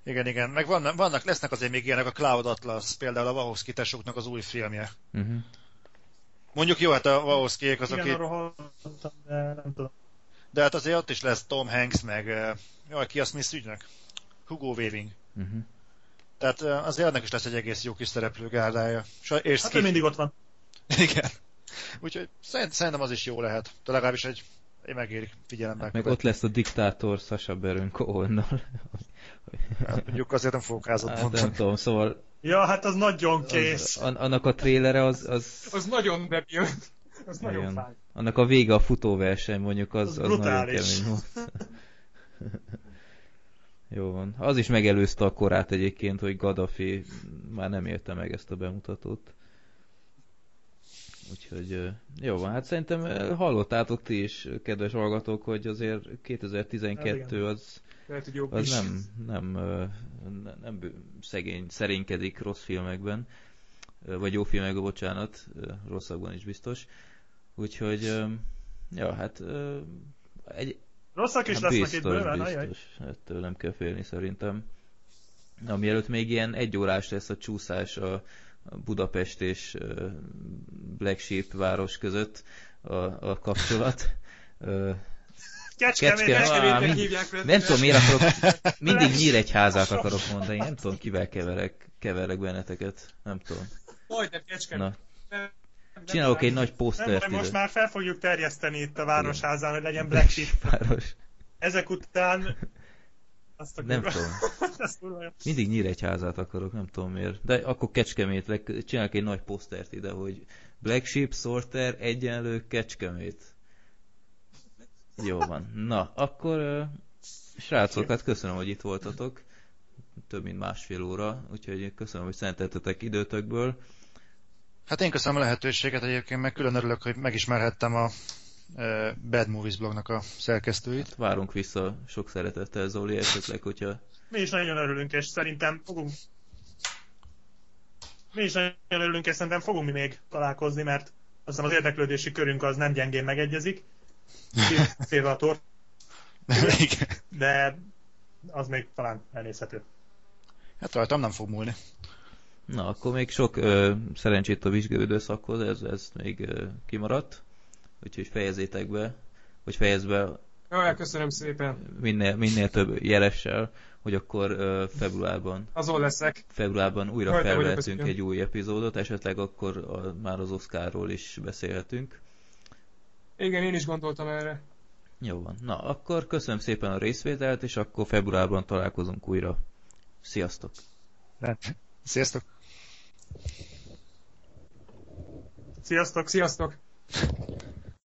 Igen, igen. Meg vannak, vannak, lesznek azért még ilyenek, a Cloud Atlas, például a Wachowski tesóknak az új filmje. Uh-huh. Mondjuk jó, hát a Wachowskiék azok Igen, hallottam, de nem tudom. de hát azért ott is lesz Tom Hanks, meg jaj, ki a Smith ügynök? Hugo Weaving. Uh-huh. Tehát eh, azért annak is lesz egy egész jó kis szereplőgárdája. És, Hát ő mindig ott van. Igen. Úgyhogy szerint, szerintem az is jó lehet. De legalábbis egy, egy megérik figyelembe. Meg ott lesz a diktátor Sasha Baron Cohen-nal. Hát, mondjuk azért nem fogok házat Hát mondani. nem tudom, szóval Ja, hát az nagyon kész. az, an- annak a trélere az, az Az nagyon debil. Az nagyon igen. fáj. Annak a vége a futóverseny mondjuk az, Az az, nagyon brutális. kemény volt. Jó van. Az is megelőzte a korát egyébként, hogy Gaddafi már nem érte meg ezt a bemutatót. Úgyhogy jó van, hát szerintem hallottátok ti is, kedves hallgatók, hogy azért 2012 az, Lehet, hogy jobb az is. nem, nem, nem bő- szegény, szerénykedik rossz filmekben, vagy jó filmekben, bocsánat, rosszakban is biztos. Úgyhogy, ja, hát egy, Rosszak is Hát lesznek biztos, itt bőven, ajaj. biztos. Ettől nem kell félni szerintem. Na, mielőtt még ilyen egy órás lesz a csúszás a Budapest és Black Sheep város között a, a kapcsolat. Kecskemét, Kecske- Kecskemét. Mind- hívják le- nem tudom, miért akarok, mindig Nyíregyházát akarok mondani, nem tudom, kivel keverek, keverek benneteket, nem tudom. Majdnem Kecskemét. Nem- nem csinálok egy nagy Nem, posztert baj, most már fel fogjuk terjeszteni itt a városházán, hogy legyen Black Sheep. Város. Ezek után... Azt a Nem tudom. Jó. Mindig Nyíregyházát akarok, nem tudom miért. De akkor Kecskemét, leg- csinálok egy nagy posztert ide, hogy Black Sheep Sorter egyenlő Kecskemét. Jó van. Na, akkor srácok, hát köszönöm, hogy itt voltatok. Több mint másfél óra, úgyhogy köszönöm, hogy szenteltetek időtökből. Hát én köszönöm a lehetőséget egyébként, meg külön örülök, hogy megismerhettem a eh, Bad Movies blognak a szerkesztőit. Várunk vissza sok szeretettel, Zoli, esetleg, hogyha Mi is nagyon örülünk, és szerintem fogunk... Mi is nagyon örülünk, és szerintem fogunk mi még találkozni, mert azt hiszem az érdeklődési körünk az nem gyengén megegyezik. Félve a tort, Igen. de az még talán elnézhető. Hát rajtam nem fog múlni. Na, akkor még sok ö, szerencsét a vizsgálóidőszakhoz, ez, ez még ö, kimaradt. Úgyhogy fejezétek be, vagy fejezd be Jaj, köszönöm szépen. minél, minél több jelessel, hogy akkor ö, februárban, Azon leszek. februárban újra vagyok, felvehetünk egy új epizódot, esetleg akkor a, már az Oscarról is beszélhetünk. Igen, én is gondoltam erre. Jó van. Na, akkor köszönöm szépen a részvételt, és akkor februárban találkozunk újra. Sziasztok! Sziasztok! Sziasztok, sziasztok!